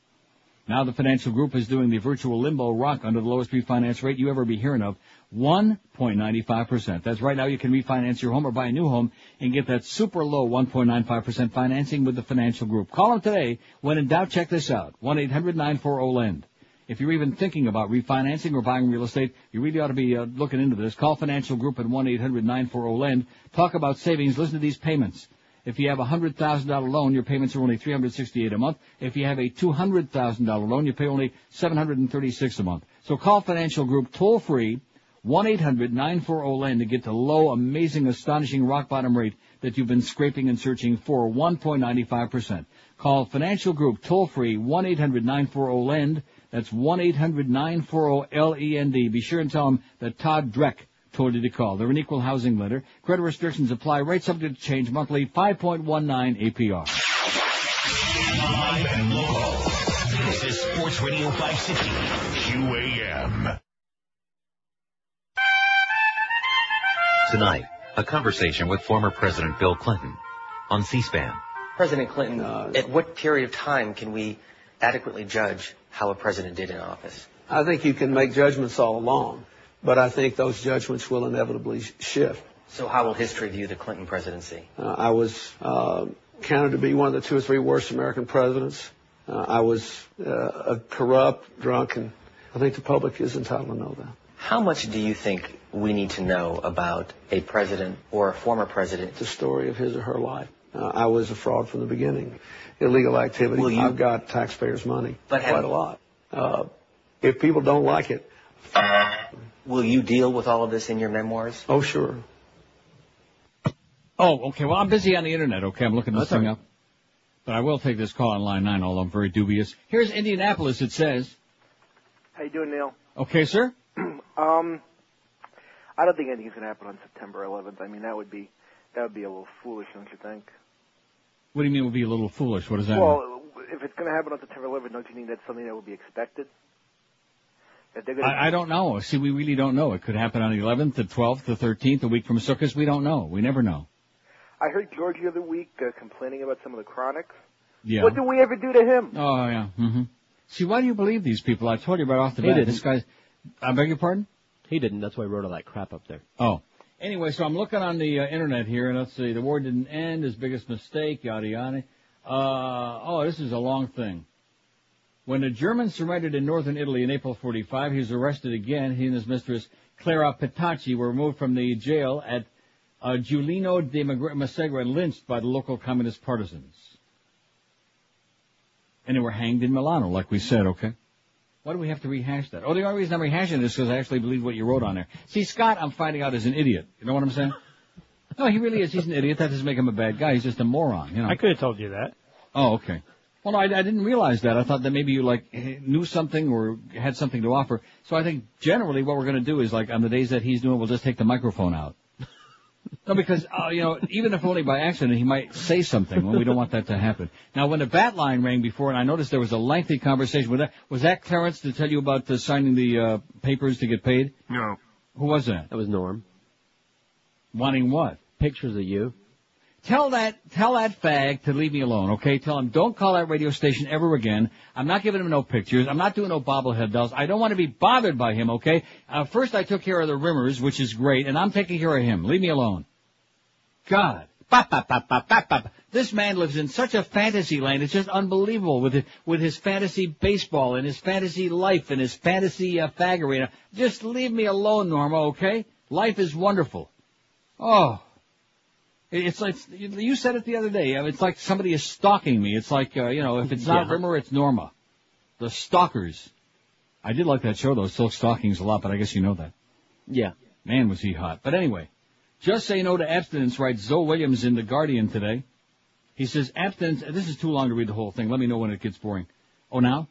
[SPEAKER 2] Now the financial group is doing the virtual limbo rock under the lowest refinance rate you ever be hearing of. 1.95%. That's right now you can refinance your home or buy a new home and get that super low 1.95% financing with the financial group. Call them today. When in doubt, check this out. 1-800-940-LEND. If you're even thinking about refinancing or buying real estate, you really ought to be uh, looking into this. Call Financial Group at 1-800-940-LEND. Talk about savings. Listen to these payments. If you have a hundred thousand dollar loan, your payments are only three hundred sixty eight a month. If you have a two hundred thousand dollar loan, you pay only seven hundred and thirty six a month. So call Financial Group toll free 1-800-940-LAND to get the low, amazing, astonishing rock bottom rate that you've been scraping and searching for 1.95%. Call Financial Group toll free 1-800-940-LEND. That's 1-800-940-L-E-N-D. Be sure and tell them that Todd Dreck told you to call. They're an equal housing lender. Credit restrictions apply. Rates subject to change monthly 5.19 APR.
[SPEAKER 48] Live and local. This is Sports Radio 560 QAM.
[SPEAKER 61] Tonight, a conversation with former President Bill Clinton on C-SPAN.
[SPEAKER 62] President Clinton, at what period of time can we adequately judge how a president did in office?
[SPEAKER 63] I think you can make judgments all along, but I think those judgments will inevitably shift.
[SPEAKER 62] So how will history view the Clinton presidency?
[SPEAKER 63] Uh, I was uh, counted to be one of the two or three worst American presidents. Uh, I was uh, a corrupt, drunk, and I think the public is entitled to know that.
[SPEAKER 62] How much do you think we need to know about a president or a former president?
[SPEAKER 63] The story of his or her life. Uh, I was a fraud from the beginning. Illegal activity.
[SPEAKER 62] You-
[SPEAKER 63] I've got taxpayers' money.
[SPEAKER 62] But have-
[SPEAKER 63] quite a lot. Uh, if people don't like it, <laughs>
[SPEAKER 62] Will you deal with all of this in your memoirs?
[SPEAKER 63] oh sure.
[SPEAKER 2] Oh, okay. Well, I'm busy on the internet. Okay, I'm looking this
[SPEAKER 63] That's
[SPEAKER 2] thing
[SPEAKER 63] all
[SPEAKER 2] up. But I will take this call on line nine, although I'm very dubious. Here's Indianapolis. It says,
[SPEAKER 64] How you doing, Neil?
[SPEAKER 2] okay, sir. <clears throat>
[SPEAKER 64] Um, I don't think anything's gonna happen on September 11th. I mean, that would be that would be a little foolish, don't you think?
[SPEAKER 2] What do you mean would be a little foolish? What does that mean?
[SPEAKER 64] well, if it's gonna happen on September 11th, don't you think that's something that would be expected? That they're gonna.
[SPEAKER 2] I, I don't know. See, we really don't know. It could happen on the 11th, the 12th, the 13th, a week from Sukkot. We don't know. We never know.
[SPEAKER 64] I heard George the other week uh, complaining about some of the chronics.
[SPEAKER 2] Yeah.
[SPEAKER 64] What did we ever do to him?
[SPEAKER 2] Oh, yeah. hmm See, why do you believe these people? I told you right off the
[SPEAKER 3] He
[SPEAKER 2] bat.
[SPEAKER 3] didn't.
[SPEAKER 2] This guy's. I beg your pardon?
[SPEAKER 3] He didn't. That's why he wrote all that crap up there.
[SPEAKER 2] Oh. Anyway, so I'm looking on the uh, internet here, and let's see. The war didn't end. His biggest mistake. Yada yada. Uh, oh, this is a long thing. When the Germans surrendered in northern Italy in April 45, he was arrested again. He and his mistress Clara Petacci were removed from the jail at uh, Giulino de Mezzegra and lynched by the local communist partisans. And they were hanged in Milano, like we said, okay? Why do we have to rehash that? Oh, the only reason I'm rehashing it is because I actually believe what you wrote on there. See, Scott, I'm finding out is an idiot. You know what I'm saying? No, he really is. He's an idiot. That doesn't make him a bad guy. He's just a moron, you know.
[SPEAKER 37] I could have told you that.
[SPEAKER 2] Oh, okay. Well, no, I, I didn't realize that. I thought that maybe you like knew something or had something to offer. So I think generally what we're going to do is like on the days that he's doing, we'll just take the microphone out. <laughs> no, because uh, you know, even if only by accident, he might say something. Well, we don't want that to happen. Now, when the bat line rang before, and I noticed there was a lengthy conversation with that. Was that Clarence to tell you about uh, signing the uh, papers to get paid?
[SPEAKER 3] No.
[SPEAKER 2] Who was that?
[SPEAKER 3] That was Norm.
[SPEAKER 2] Wanting what?
[SPEAKER 3] Pictures of you.
[SPEAKER 2] Tell that tell that fag to leave me alone, okay? Tell him don't call that radio station ever again. I'm not giving him no pictures. I'm not doing no bobblehead dolls. I don't want to be bothered by him, okay? Uh, first I took care of the rimmers, which is great, and I'm taking care of him. Leave me alone. God. Bop, bop, bop, bop, bop, bop. This man lives in such a fantasy land. It's just unbelievable with his, with his fantasy baseball and his fantasy life and his fantasy uh, faggery. Just leave me alone, Norma, okay? Life is wonderful. Oh. It's like you said it the other day. It's like somebody is stalking me. It's like uh, you know, if it's not
[SPEAKER 3] Yeah.
[SPEAKER 2] Rimmer, it's Norma. The stalkers. I did like that show though. Silk Stockings a lot, but I guess you know that.
[SPEAKER 3] Yeah.
[SPEAKER 2] Man, was he hot. But anyway, just say no to abstinence, writes Zoe Williams in The Guardian today. He says abstinence, this is too long to read the whole thing. Let me know when it gets boring. Oh, now?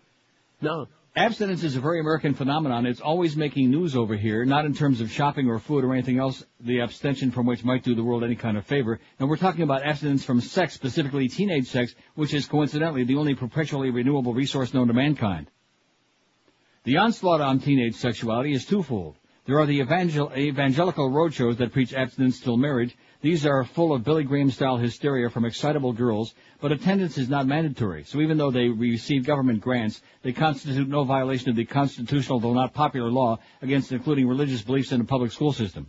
[SPEAKER 3] No.
[SPEAKER 2] Abstinence is a very American phenomenon. It's always making news over here, not in terms of shopping or food or anything else, the abstention from which might do the world any kind of favor. And we're talking about abstinence from sex, specifically teenage sex, which is coincidentally the only perpetually renewable resource known to mankind. The onslaught on teenage sexuality is twofold. There are the evangel- evangelical roadshows that preach abstinence till marriage. These are full of Billy Graham style hysteria from excitable girls, but attendance is not mandatory. So even though they receive government grants, they constitute no violation of the constitutional, though not popular law against including religious beliefs in the public school system.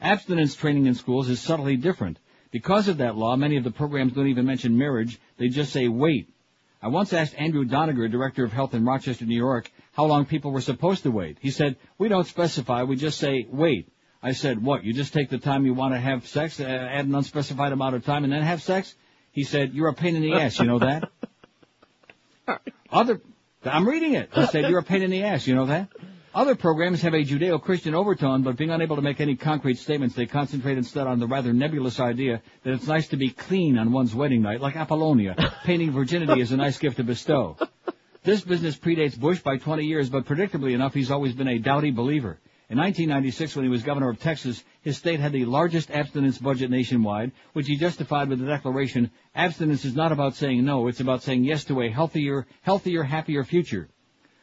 [SPEAKER 2] Abstinence training in schools is subtly different. Because of that law, many of the programs don't even mention marriage. They just say wait. I once asked Andrew Doniger, Director of Health in Rochester, New York, how long people were supposed to wait. He said, we don't specify, we just say wait. I said, what, you just take the time you want to have sex, uh, add an unspecified amount of time and then have sex? He said, you're a pain in the ass, you know that? <laughs> Other, I'm reading it. He said, you're a pain in the ass, you know that? Other programs have a Judeo-Christian overtone, but being unable to make any concrete statements, they concentrate instead on the rather nebulous idea that it's nice to be clean on one's wedding night, like Apollonia, <laughs> painting virginity is a nice gift to bestow. This business predates Bush by 20 years, but predictably enough, he's always been a doughty believer. In 1996, when he was governor of Texas, his state had the largest abstinence budget nationwide, which he justified with the declaration, abstinence is not about saying no, it's about saying yes to a healthier, healthier, happier future.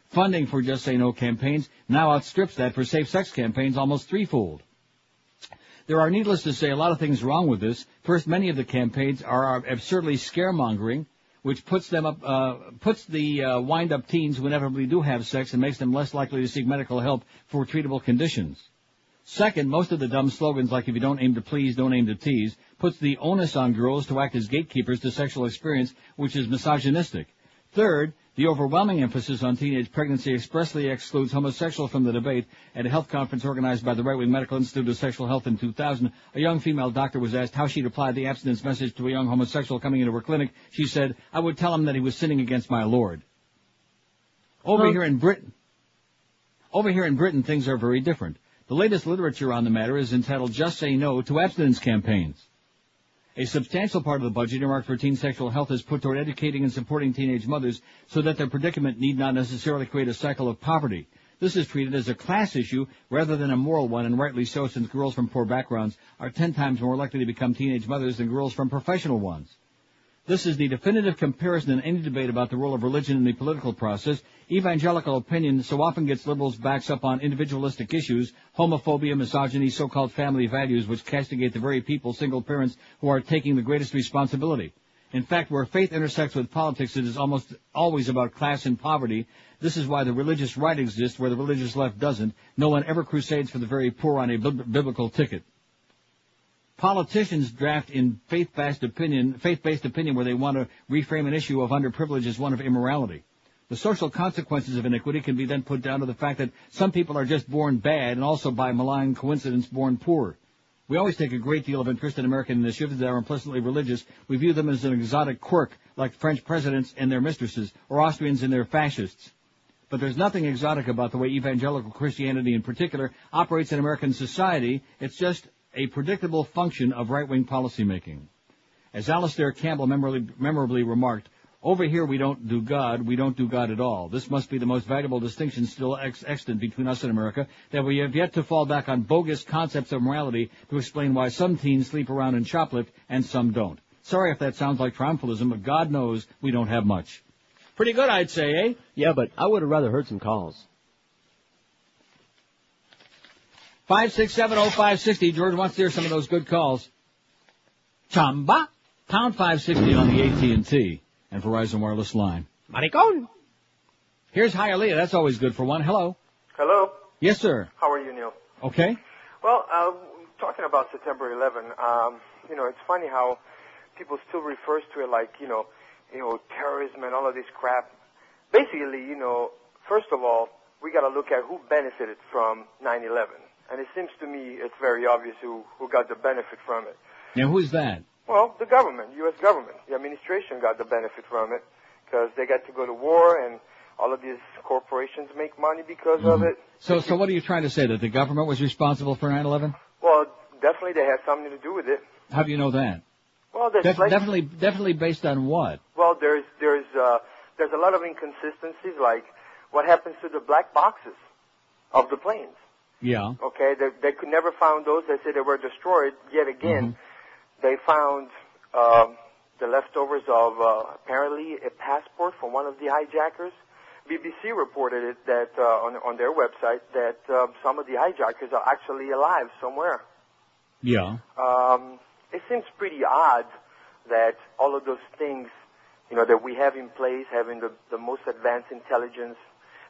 [SPEAKER 2] Funding for Just Say No campaigns now outstrips that for safe sex campaigns almost threefold. There are, needless to say, a lot of things wrong with this. First, many of the campaigns are absurdly scaremongering, which puts them up, uh, puts the uh, wind-up teens who inevitably do have sex and makes them less likely to seek medical help for treatable conditions. Second, most of the dumb slogans like if you don't aim to please, don't aim to tease, puts the onus on girls to act as gatekeepers to sexual experience, which is misogynistic. Third, the overwhelming emphasis on teenage pregnancy expressly excludes homosexuals from the debate. At a health conference organized by the Right-Wing Medical Institute of Sexual Health in 2000, a young female doctor was asked how she'd apply the abstinence message to a young homosexual coming into her clinic. She said, I would tell him that he was sinning against my Lord. Over
[SPEAKER 3] Huh.
[SPEAKER 2] here in Britain, over here in Britain, things are very different. The latest literature on the matter is entitled Just Say No to Abstinence Campaigns. A substantial part of the budget earmarked for teen sexual health is put toward educating and supporting teenage mothers so that their predicament need not necessarily create a cycle of poverty. This is treated as a class issue rather than a moral one, and rightly so since girls from poor backgrounds are ten times more likely to become teenage mothers than girls from professional ones. This is the definitive comparison in any debate about the role of religion in the political process. Evangelical opinion so often gets liberals' backs up on individualistic issues, homophobia, misogyny, so-called family values, which castigate the very people, single parents, who are taking the greatest responsibility. In fact, where faith intersects with politics, it is almost always about class and poverty. This is why the religious right exists where the religious left doesn't. No one ever crusades for the very poor on a biblical ticket. Politicians draft in faith-based opinion, faith-based opinion where they want to reframe an issue of underprivilege as one of immorality. The social consequences of iniquity can be then put down to the fact that some people are just born bad and also by malign coincidence born poor. We always take a great deal of interest in American initiatives that are implicitly religious. We view them as an exotic quirk, like French presidents and their mistresses, or Austrians and their fascists. But there's nothing exotic about the way evangelical Christianity in particular operates in American society. It's just a predictable function of right-wing policymaking. As Alastair Campbell memorably, memorably remarked, over here we don't do God, we don't do God at all. This must be the most valuable distinction still ex- extant between us and America, that we have yet to fall back on bogus concepts of morality to explain why some teens sleep around and shoplift and some don't. Sorry if that sounds like triumphalism, but God knows we don't have much. Pretty good, I'd say, eh?
[SPEAKER 3] Yeah, but I would have rather heard some calls.
[SPEAKER 2] Five six seven oh five sixty. George wants to hear some of those good calls. Chamba pound five sixty on the AT and T and Verizon wireless line.
[SPEAKER 3] Maricon.
[SPEAKER 2] Here's Hialeah. That's always good for one. Hello.
[SPEAKER 65] Hello.
[SPEAKER 2] Yes, sir.
[SPEAKER 65] How are you, Neil?
[SPEAKER 2] Okay.
[SPEAKER 65] Well, uh, talking about September 11, um, you know, it's funny how people still refers to it like, you know, you know, terrorism and all of this crap. Basically, you know, first of all, we got to look at who benefited from 9/11, and it seems to me it's very obvious who who got the benefit from it.
[SPEAKER 2] Now, who's that?
[SPEAKER 65] Well, the government, U.S. government, the administration got the benefit from it because they got to go to war and all of these corporations make money because of it.
[SPEAKER 2] So, so what are you trying to say? That the government was responsible for 9/11?
[SPEAKER 65] Well, definitely they had something to do with it.
[SPEAKER 2] How do you know that?
[SPEAKER 65] Well, there's
[SPEAKER 2] Def-
[SPEAKER 65] like,
[SPEAKER 2] definitely, definitely based on what?
[SPEAKER 65] well, there's there's uh, there's a lot of inconsistencies, like what happens to the black boxes of the planes.
[SPEAKER 2] Yeah.
[SPEAKER 65] Okay, they they could never found those. They said they were destroyed. Yet again, they found um, the leftovers of uh, apparently a passport from one of the hijackers. BBC reported it that uh, on on their website that uh, some of the hijackers are actually alive somewhere.
[SPEAKER 2] Yeah.
[SPEAKER 65] Um, it seems pretty odd that all of those things, you know, that we have in place, having the, the most advanced intelligence,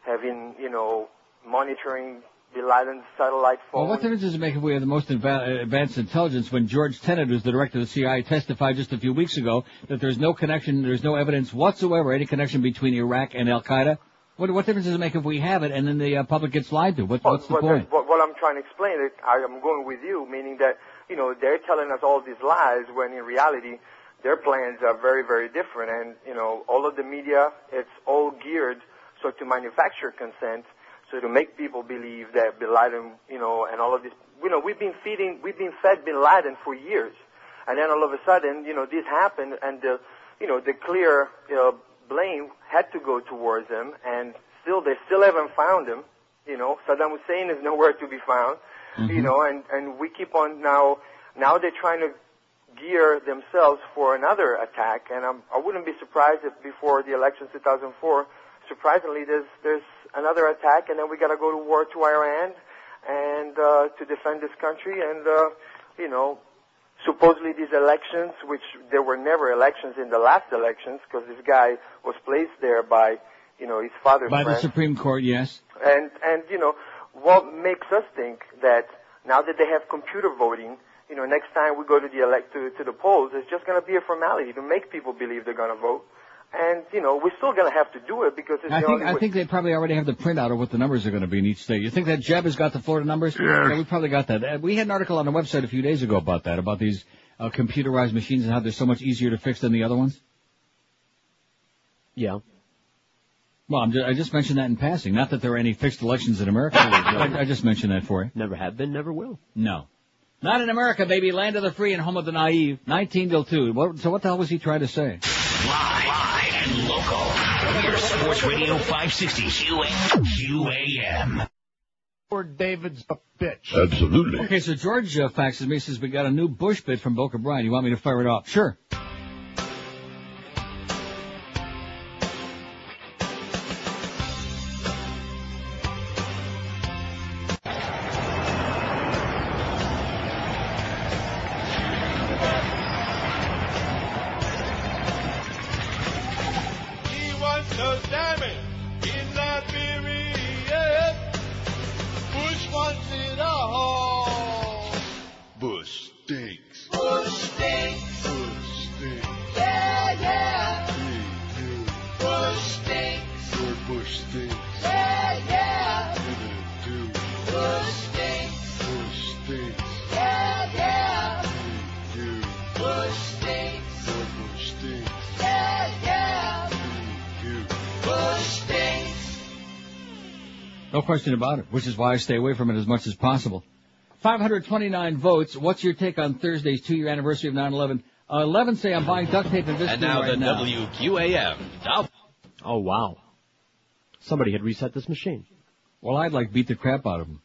[SPEAKER 65] having, you know, monitoring Laden's satellite
[SPEAKER 2] Well, what difference does it make if we have the most adva- advanced intelligence when George Tenet, who's the director of the CIA, testified just a few weeks ago that there's no connection, there's no evidence whatsoever, any connection between Iraq and Al Qaeda? What, what difference does it make if we have it and then the uh, public gets lied to? What, what's the point?
[SPEAKER 65] What, what I'm trying to explain is I am going with you, meaning that, you know, they're telling us all these lies when in reality their plans are very, very different. And, you know, all of the media, it's all geared so to manufacture consent So to make people believe that Bin Laden, you know, and all of this, you know, we've been feeding, we've been fed Bin Laden for years, and then all of a sudden, you know, this happened, and the, you know, the clear uh, blame had to go towards him, and still they still haven't found him. You know, Saddam Hussein is <laughs> nowhere to be found. You know, and and we keep on now. Now they're trying to gear themselves for another attack, and I'm, I wouldn't be surprised if before the elections 2004, surprisingly, there's there's another attack, and then we got to go to war to Iran and uh, to defend this country, and uh, you know, supposedly these elections, which there were never elections in the last elections, because this guy was placed there by, you know, his father's
[SPEAKER 2] By the. Supreme Court, yes.
[SPEAKER 65] And and you know what makes us think that now that they have computer voting, you know, next time we go to the elect to, to the polls, it's just going to be a formality to make people believe they're going to vote. And you know, we're still going to have to do it because it's
[SPEAKER 2] I
[SPEAKER 65] the
[SPEAKER 2] think
[SPEAKER 65] only
[SPEAKER 2] I
[SPEAKER 65] way.
[SPEAKER 2] think they probably already have the printout of what the numbers are going to be in each state. You think that Jeb has got the Florida numbers?
[SPEAKER 43] Yes.
[SPEAKER 2] Yeah, we probably got that. Uh, We had an article on the website a few days ago about that, about these uh, computerized machines and how they're so much easier to fix than the other ones.
[SPEAKER 3] Yeah.
[SPEAKER 2] Well, I'm just, I just mentioned that in passing. Not that there are any fixed elections in America. <laughs> I, I just mentioned that for you.
[SPEAKER 3] Never have been, never will.
[SPEAKER 2] No. Not in America, baby. Land of the free and home of the naive. 19 till 2. What, so what the hell was he trying to say?
[SPEAKER 48] Live and local. Your Sports Radio 560 QAM.
[SPEAKER 60] Lord David's a bitch.
[SPEAKER 43] Absolutely.
[SPEAKER 2] Okay, so George uh, faxes me, says we got a new Bush bit from Boca Brian. You want me to fire it off? Sure. Question about it, which is why I stay away from it as much as possible. 529 votes. What's your take on Thursday's two-year anniversary of 9/11? Uh, 11 say I'm buying duct tape and Visqueen
[SPEAKER 66] And now
[SPEAKER 2] right
[SPEAKER 66] the
[SPEAKER 2] now.
[SPEAKER 66] WQAM.
[SPEAKER 3] Oh wow. Somebody had reset this machine.
[SPEAKER 2] Well, I'd like beat the crap out of them.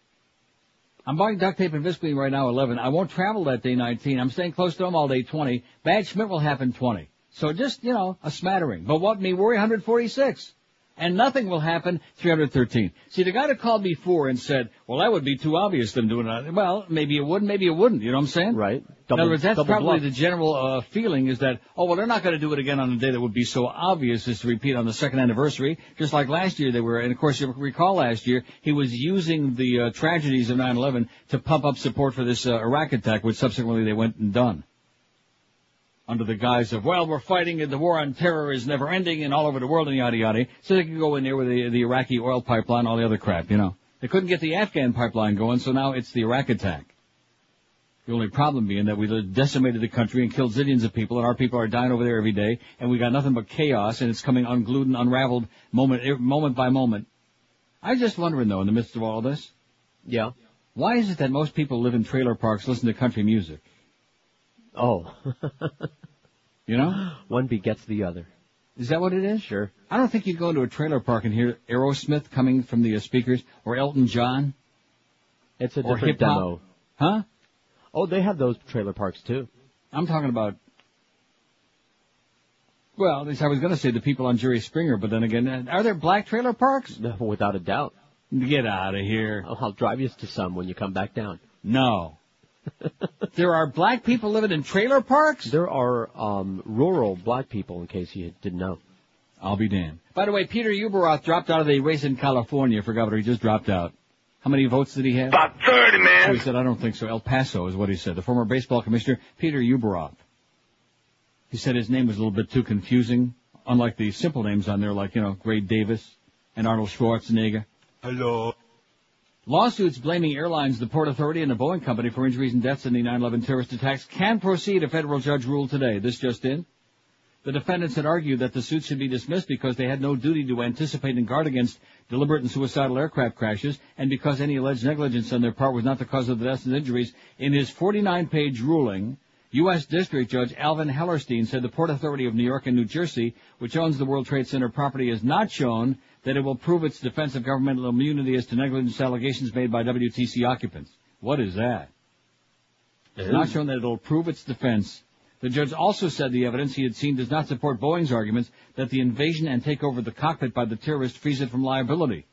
[SPEAKER 2] I'm buying duct tape and Visqueen right now 11. I won't travel that day 19. I'm staying close to home all day 20. Bad Schmidt will happen 20. So just, you know, a smattering. But what me worry 146. And nothing will happen 313. See, the guy that called before and said, well, that would be too obvious them doing that. Well, maybe it would, maybe it wouldn't. You know what I'm saying?
[SPEAKER 3] Right.
[SPEAKER 2] In other words, that's probably
[SPEAKER 3] bluff.
[SPEAKER 2] the general uh, feeling is that, oh, well, they're not going to do it again on a day that would be so obvious as to repeat on the second anniversary, just like last year they were. And of course, you recall last year, he was using the uh, tragedies of 9-11 to pump up support for this uh, Iraq attack, which subsequently they went and done. Under the guise of, well, we're fighting and the war on terror is never ending and all over the world and yada yada. So they could go in there with the, the Iraqi oil pipeline, all the other crap, you know. They couldn't get the Afghan pipeline going, so now it's the Iraq attack. The only problem being that we decimated the country and killed zillions of people, and our people are dying over there every day, and we got nothing but chaos, and it's coming unglued and unraveled moment eh, moment by moment. I'm just wondering though, in the midst of all this,
[SPEAKER 3] Yeah.
[SPEAKER 2] why is it that most people live in trailer parks, listen to country music?
[SPEAKER 3] Oh. <laughs>
[SPEAKER 2] You know?
[SPEAKER 3] One begets the other.
[SPEAKER 2] Is that what it is?
[SPEAKER 3] Sure.
[SPEAKER 2] I don't think you'd go into a trailer park and hear Aerosmith coming from the uh, speakers, or Elton John.
[SPEAKER 3] It's a
[SPEAKER 2] Or
[SPEAKER 3] different
[SPEAKER 2] hip-hop.
[SPEAKER 3] demo.
[SPEAKER 2] Huh?
[SPEAKER 3] Oh, they have those trailer parks too.
[SPEAKER 2] I'm talking about. Well, at least I was going to say the people on Jerry Springer, but then again, uh, are there black trailer parks?
[SPEAKER 3] No, without a doubt.
[SPEAKER 2] Get out of here.
[SPEAKER 3] I'll, I'll drive you to some when you come back down.
[SPEAKER 2] No. <laughs> there are black people living in trailer parks?
[SPEAKER 3] There are um, rural black people, in case you didn't know.
[SPEAKER 2] I'll be damned. By the way, Peter Ueberroth dropped out of the race in California for governor. He just dropped out. How many votes did he have?
[SPEAKER 53] About 30, man.
[SPEAKER 2] So he said, I don't think so. El Paso is what he said. The former baseball commissioner, Peter Ueberroth. He said his name was a little bit too confusing, unlike the simple names on there like, you know, Gray Davis and Arnold Schwarzenegger.
[SPEAKER 53] Hello.
[SPEAKER 2] Lawsuits blaming airlines, the Port Authority, and the Boeing Company for injuries and deaths in the 9/11 terrorist attacks can proceed. A federal judge ruled today. This just in. The defendants had argued that the suits should be dismissed because they had no duty to anticipate and guard against deliberate and suicidal aircraft crashes, and because any alleged negligence on their part was not the cause of the deaths and injuries. In his 49-page ruling, U.S. District Judge Alvin Hellerstein said the Port Authority of New York and New Jersey, which owns the World Trade Center property, has not shown that it will prove its defense of governmental immunity as to negligence allegations made by WTC occupants. What is that? It's not shown that it will prove its defense. The judge also said the evidence he had seen does not support Boeing's arguments that the invasion and takeover of the cockpit by the terrorist frees it from liability.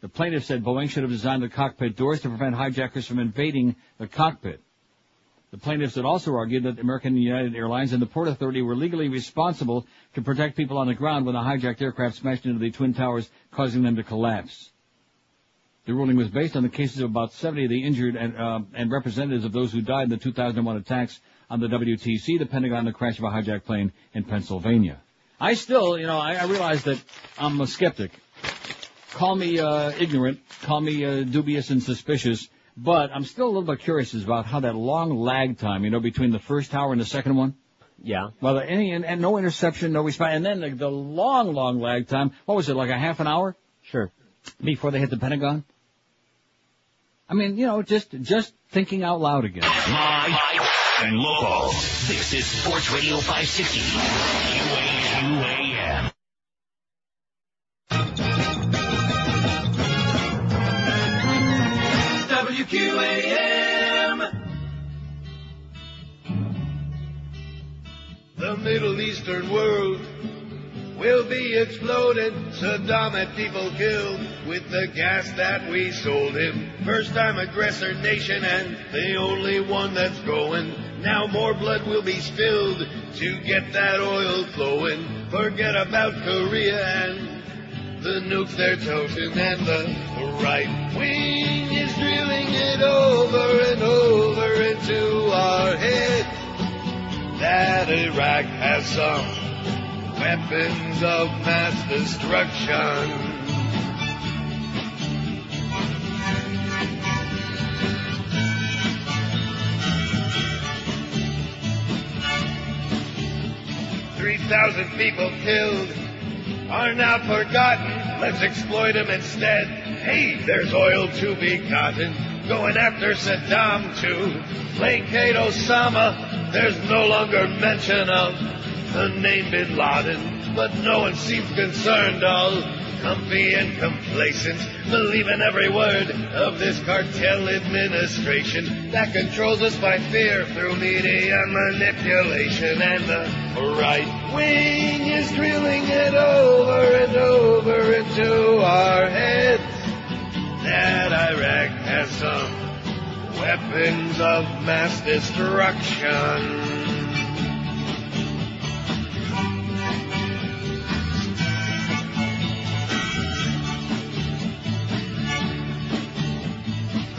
[SPEAKER 2] The plaintiff said Boeing should have designed the cockpit doors to prevent hijackers from invading the cockpit. The plaintiffs had also argued that American United Airlines and the Port Authority were legally responsible to protect people on the ground when the hijacked aircraft smashed into the Twin Towers, causing them to collapse. The ruling was based on the cases of about 70 of the injured and, uh, and representatives of those who died in the 2001 attacks on the WTC, the Pentagon, and the crash of a hijacked plane in Pennsylvania. I still, you know, I, I realize that I'm a skeptic. Call me uh, ignorant, call me uh, dubious and suspicious, but I'm still a little bit curious about how that long lag time, you know, between the first tower and the second one.
[SPEAKER 3] Yeah.
[SPEAKER 2] Well, any and, and no interception, no response, and then the, the long, long lag time. What was it, like a half an hour?
[SPEAKER 3] Sure.
[SPEAKER 2] Before they hit the Pentagon. I mean, you know, just just thinking out loud again.
[SPEAKER 48] Live and local. This is Sports Radio 560. QAM.
[SPEAKER 16] WQAM. The Middle Eastern world will be exploded. Saddam had people killed with the gas that we sold him. First time aggressor nation and the only one that's going. Now more blood will be spilled to get that oil flowing. Forget about Korea and the nukes they're toting and the right wing is drilling it over and over into our head that Iraq has some weapons of mass destruction. Three thousand people killed are now forgotten. Let's exploit them instead. Hey, there's oil to be gotten. Going after Saddam to placate Osama. There's no longer mention of the name Bin Laden, but no one seems concerned. All comfy and complacent, believing every word of this cartel administration that controls us by fear through media manipulation. And the right wing is drilling it over and over into our heads that Iraq has some weapons of mass destruction.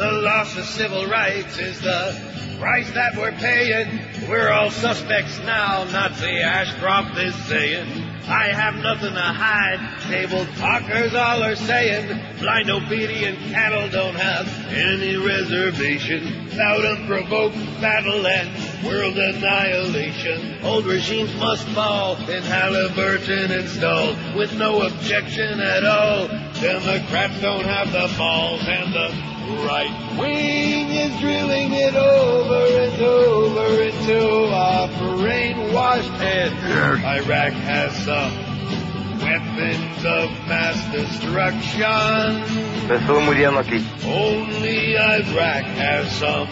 [SPEAKER 16] The loss of civil rights is the price that we're paying. We're all suspects now, Nazi Ashcroft is saying. I have nothing to hide, table talkers all are saying. Blind obedient cattle don't have any reservation. Without unprovoked battle and world annihilation. Old regimes must fall in Halliburton installed with no objection at all. Democrats don't have the balls and the right wing is drilling it over and over into our brainwashed head. Iraq has some weapons of mass destruction.
[SPEAKER 57] Estuve muriendo aquí.
[SPEAKER 16] Only Iraq has some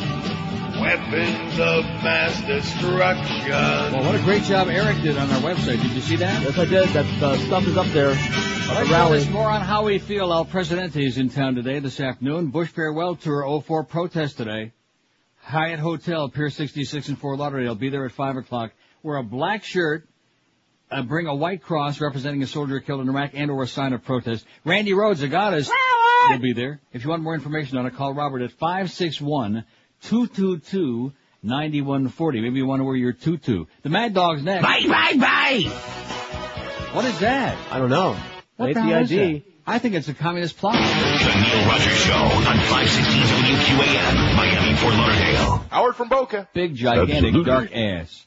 [SPEAKER 16] weapons of mass destruction.
[SPEAKER 2] Well, what a great job Eric did on our website. Did you see that?
[SPEAKER 3] Yes, I did. That uh, stuff is up there.
[SPEAKER 2] I'd like
[SPEAKER 3] The
[SPEAKER 2] to tell
[SPEAKER 3] rally.
[SPEAKER 2] us more on how we feel. El Presidente is in town today, this afternoon. Bush Farewell Tour 04 protest today. Hyatt Hotel, Pier 66 in Fort Lauderdale. Be there at 5 o'clock. Wear a black shirt. Uh, bring a white cross representing a soldier killed in Iraq and or a sign of protest. Randi Rhodes, Agatas, will be there. If you want more information on it, call Robert at 561-222-9140. Maybe you want to wear your tutu. The Mad Dog's next.
[SPEAKER 48] Bye, bye, bye.
[SPEAKER 2] What is that?
[SPEAKER 3] I don't know.
[SPEAKER 2] What the
[SPEAKER 3] the
[SPEAKER 2] is
[SPEAKER 3] ID.
[SPEAKER 2] I think it's a communist plot.
[SPEAKER 48] The Neil Rogers Show on 560 WQAM, Miami, Fort Lauderdale.
[SPEAKER 60] Howard from Boca.
[SPEAKER 2] Big, gigantic,
[SPEAKER 48] Absolutely.
[SPEAKER 2] dark ass.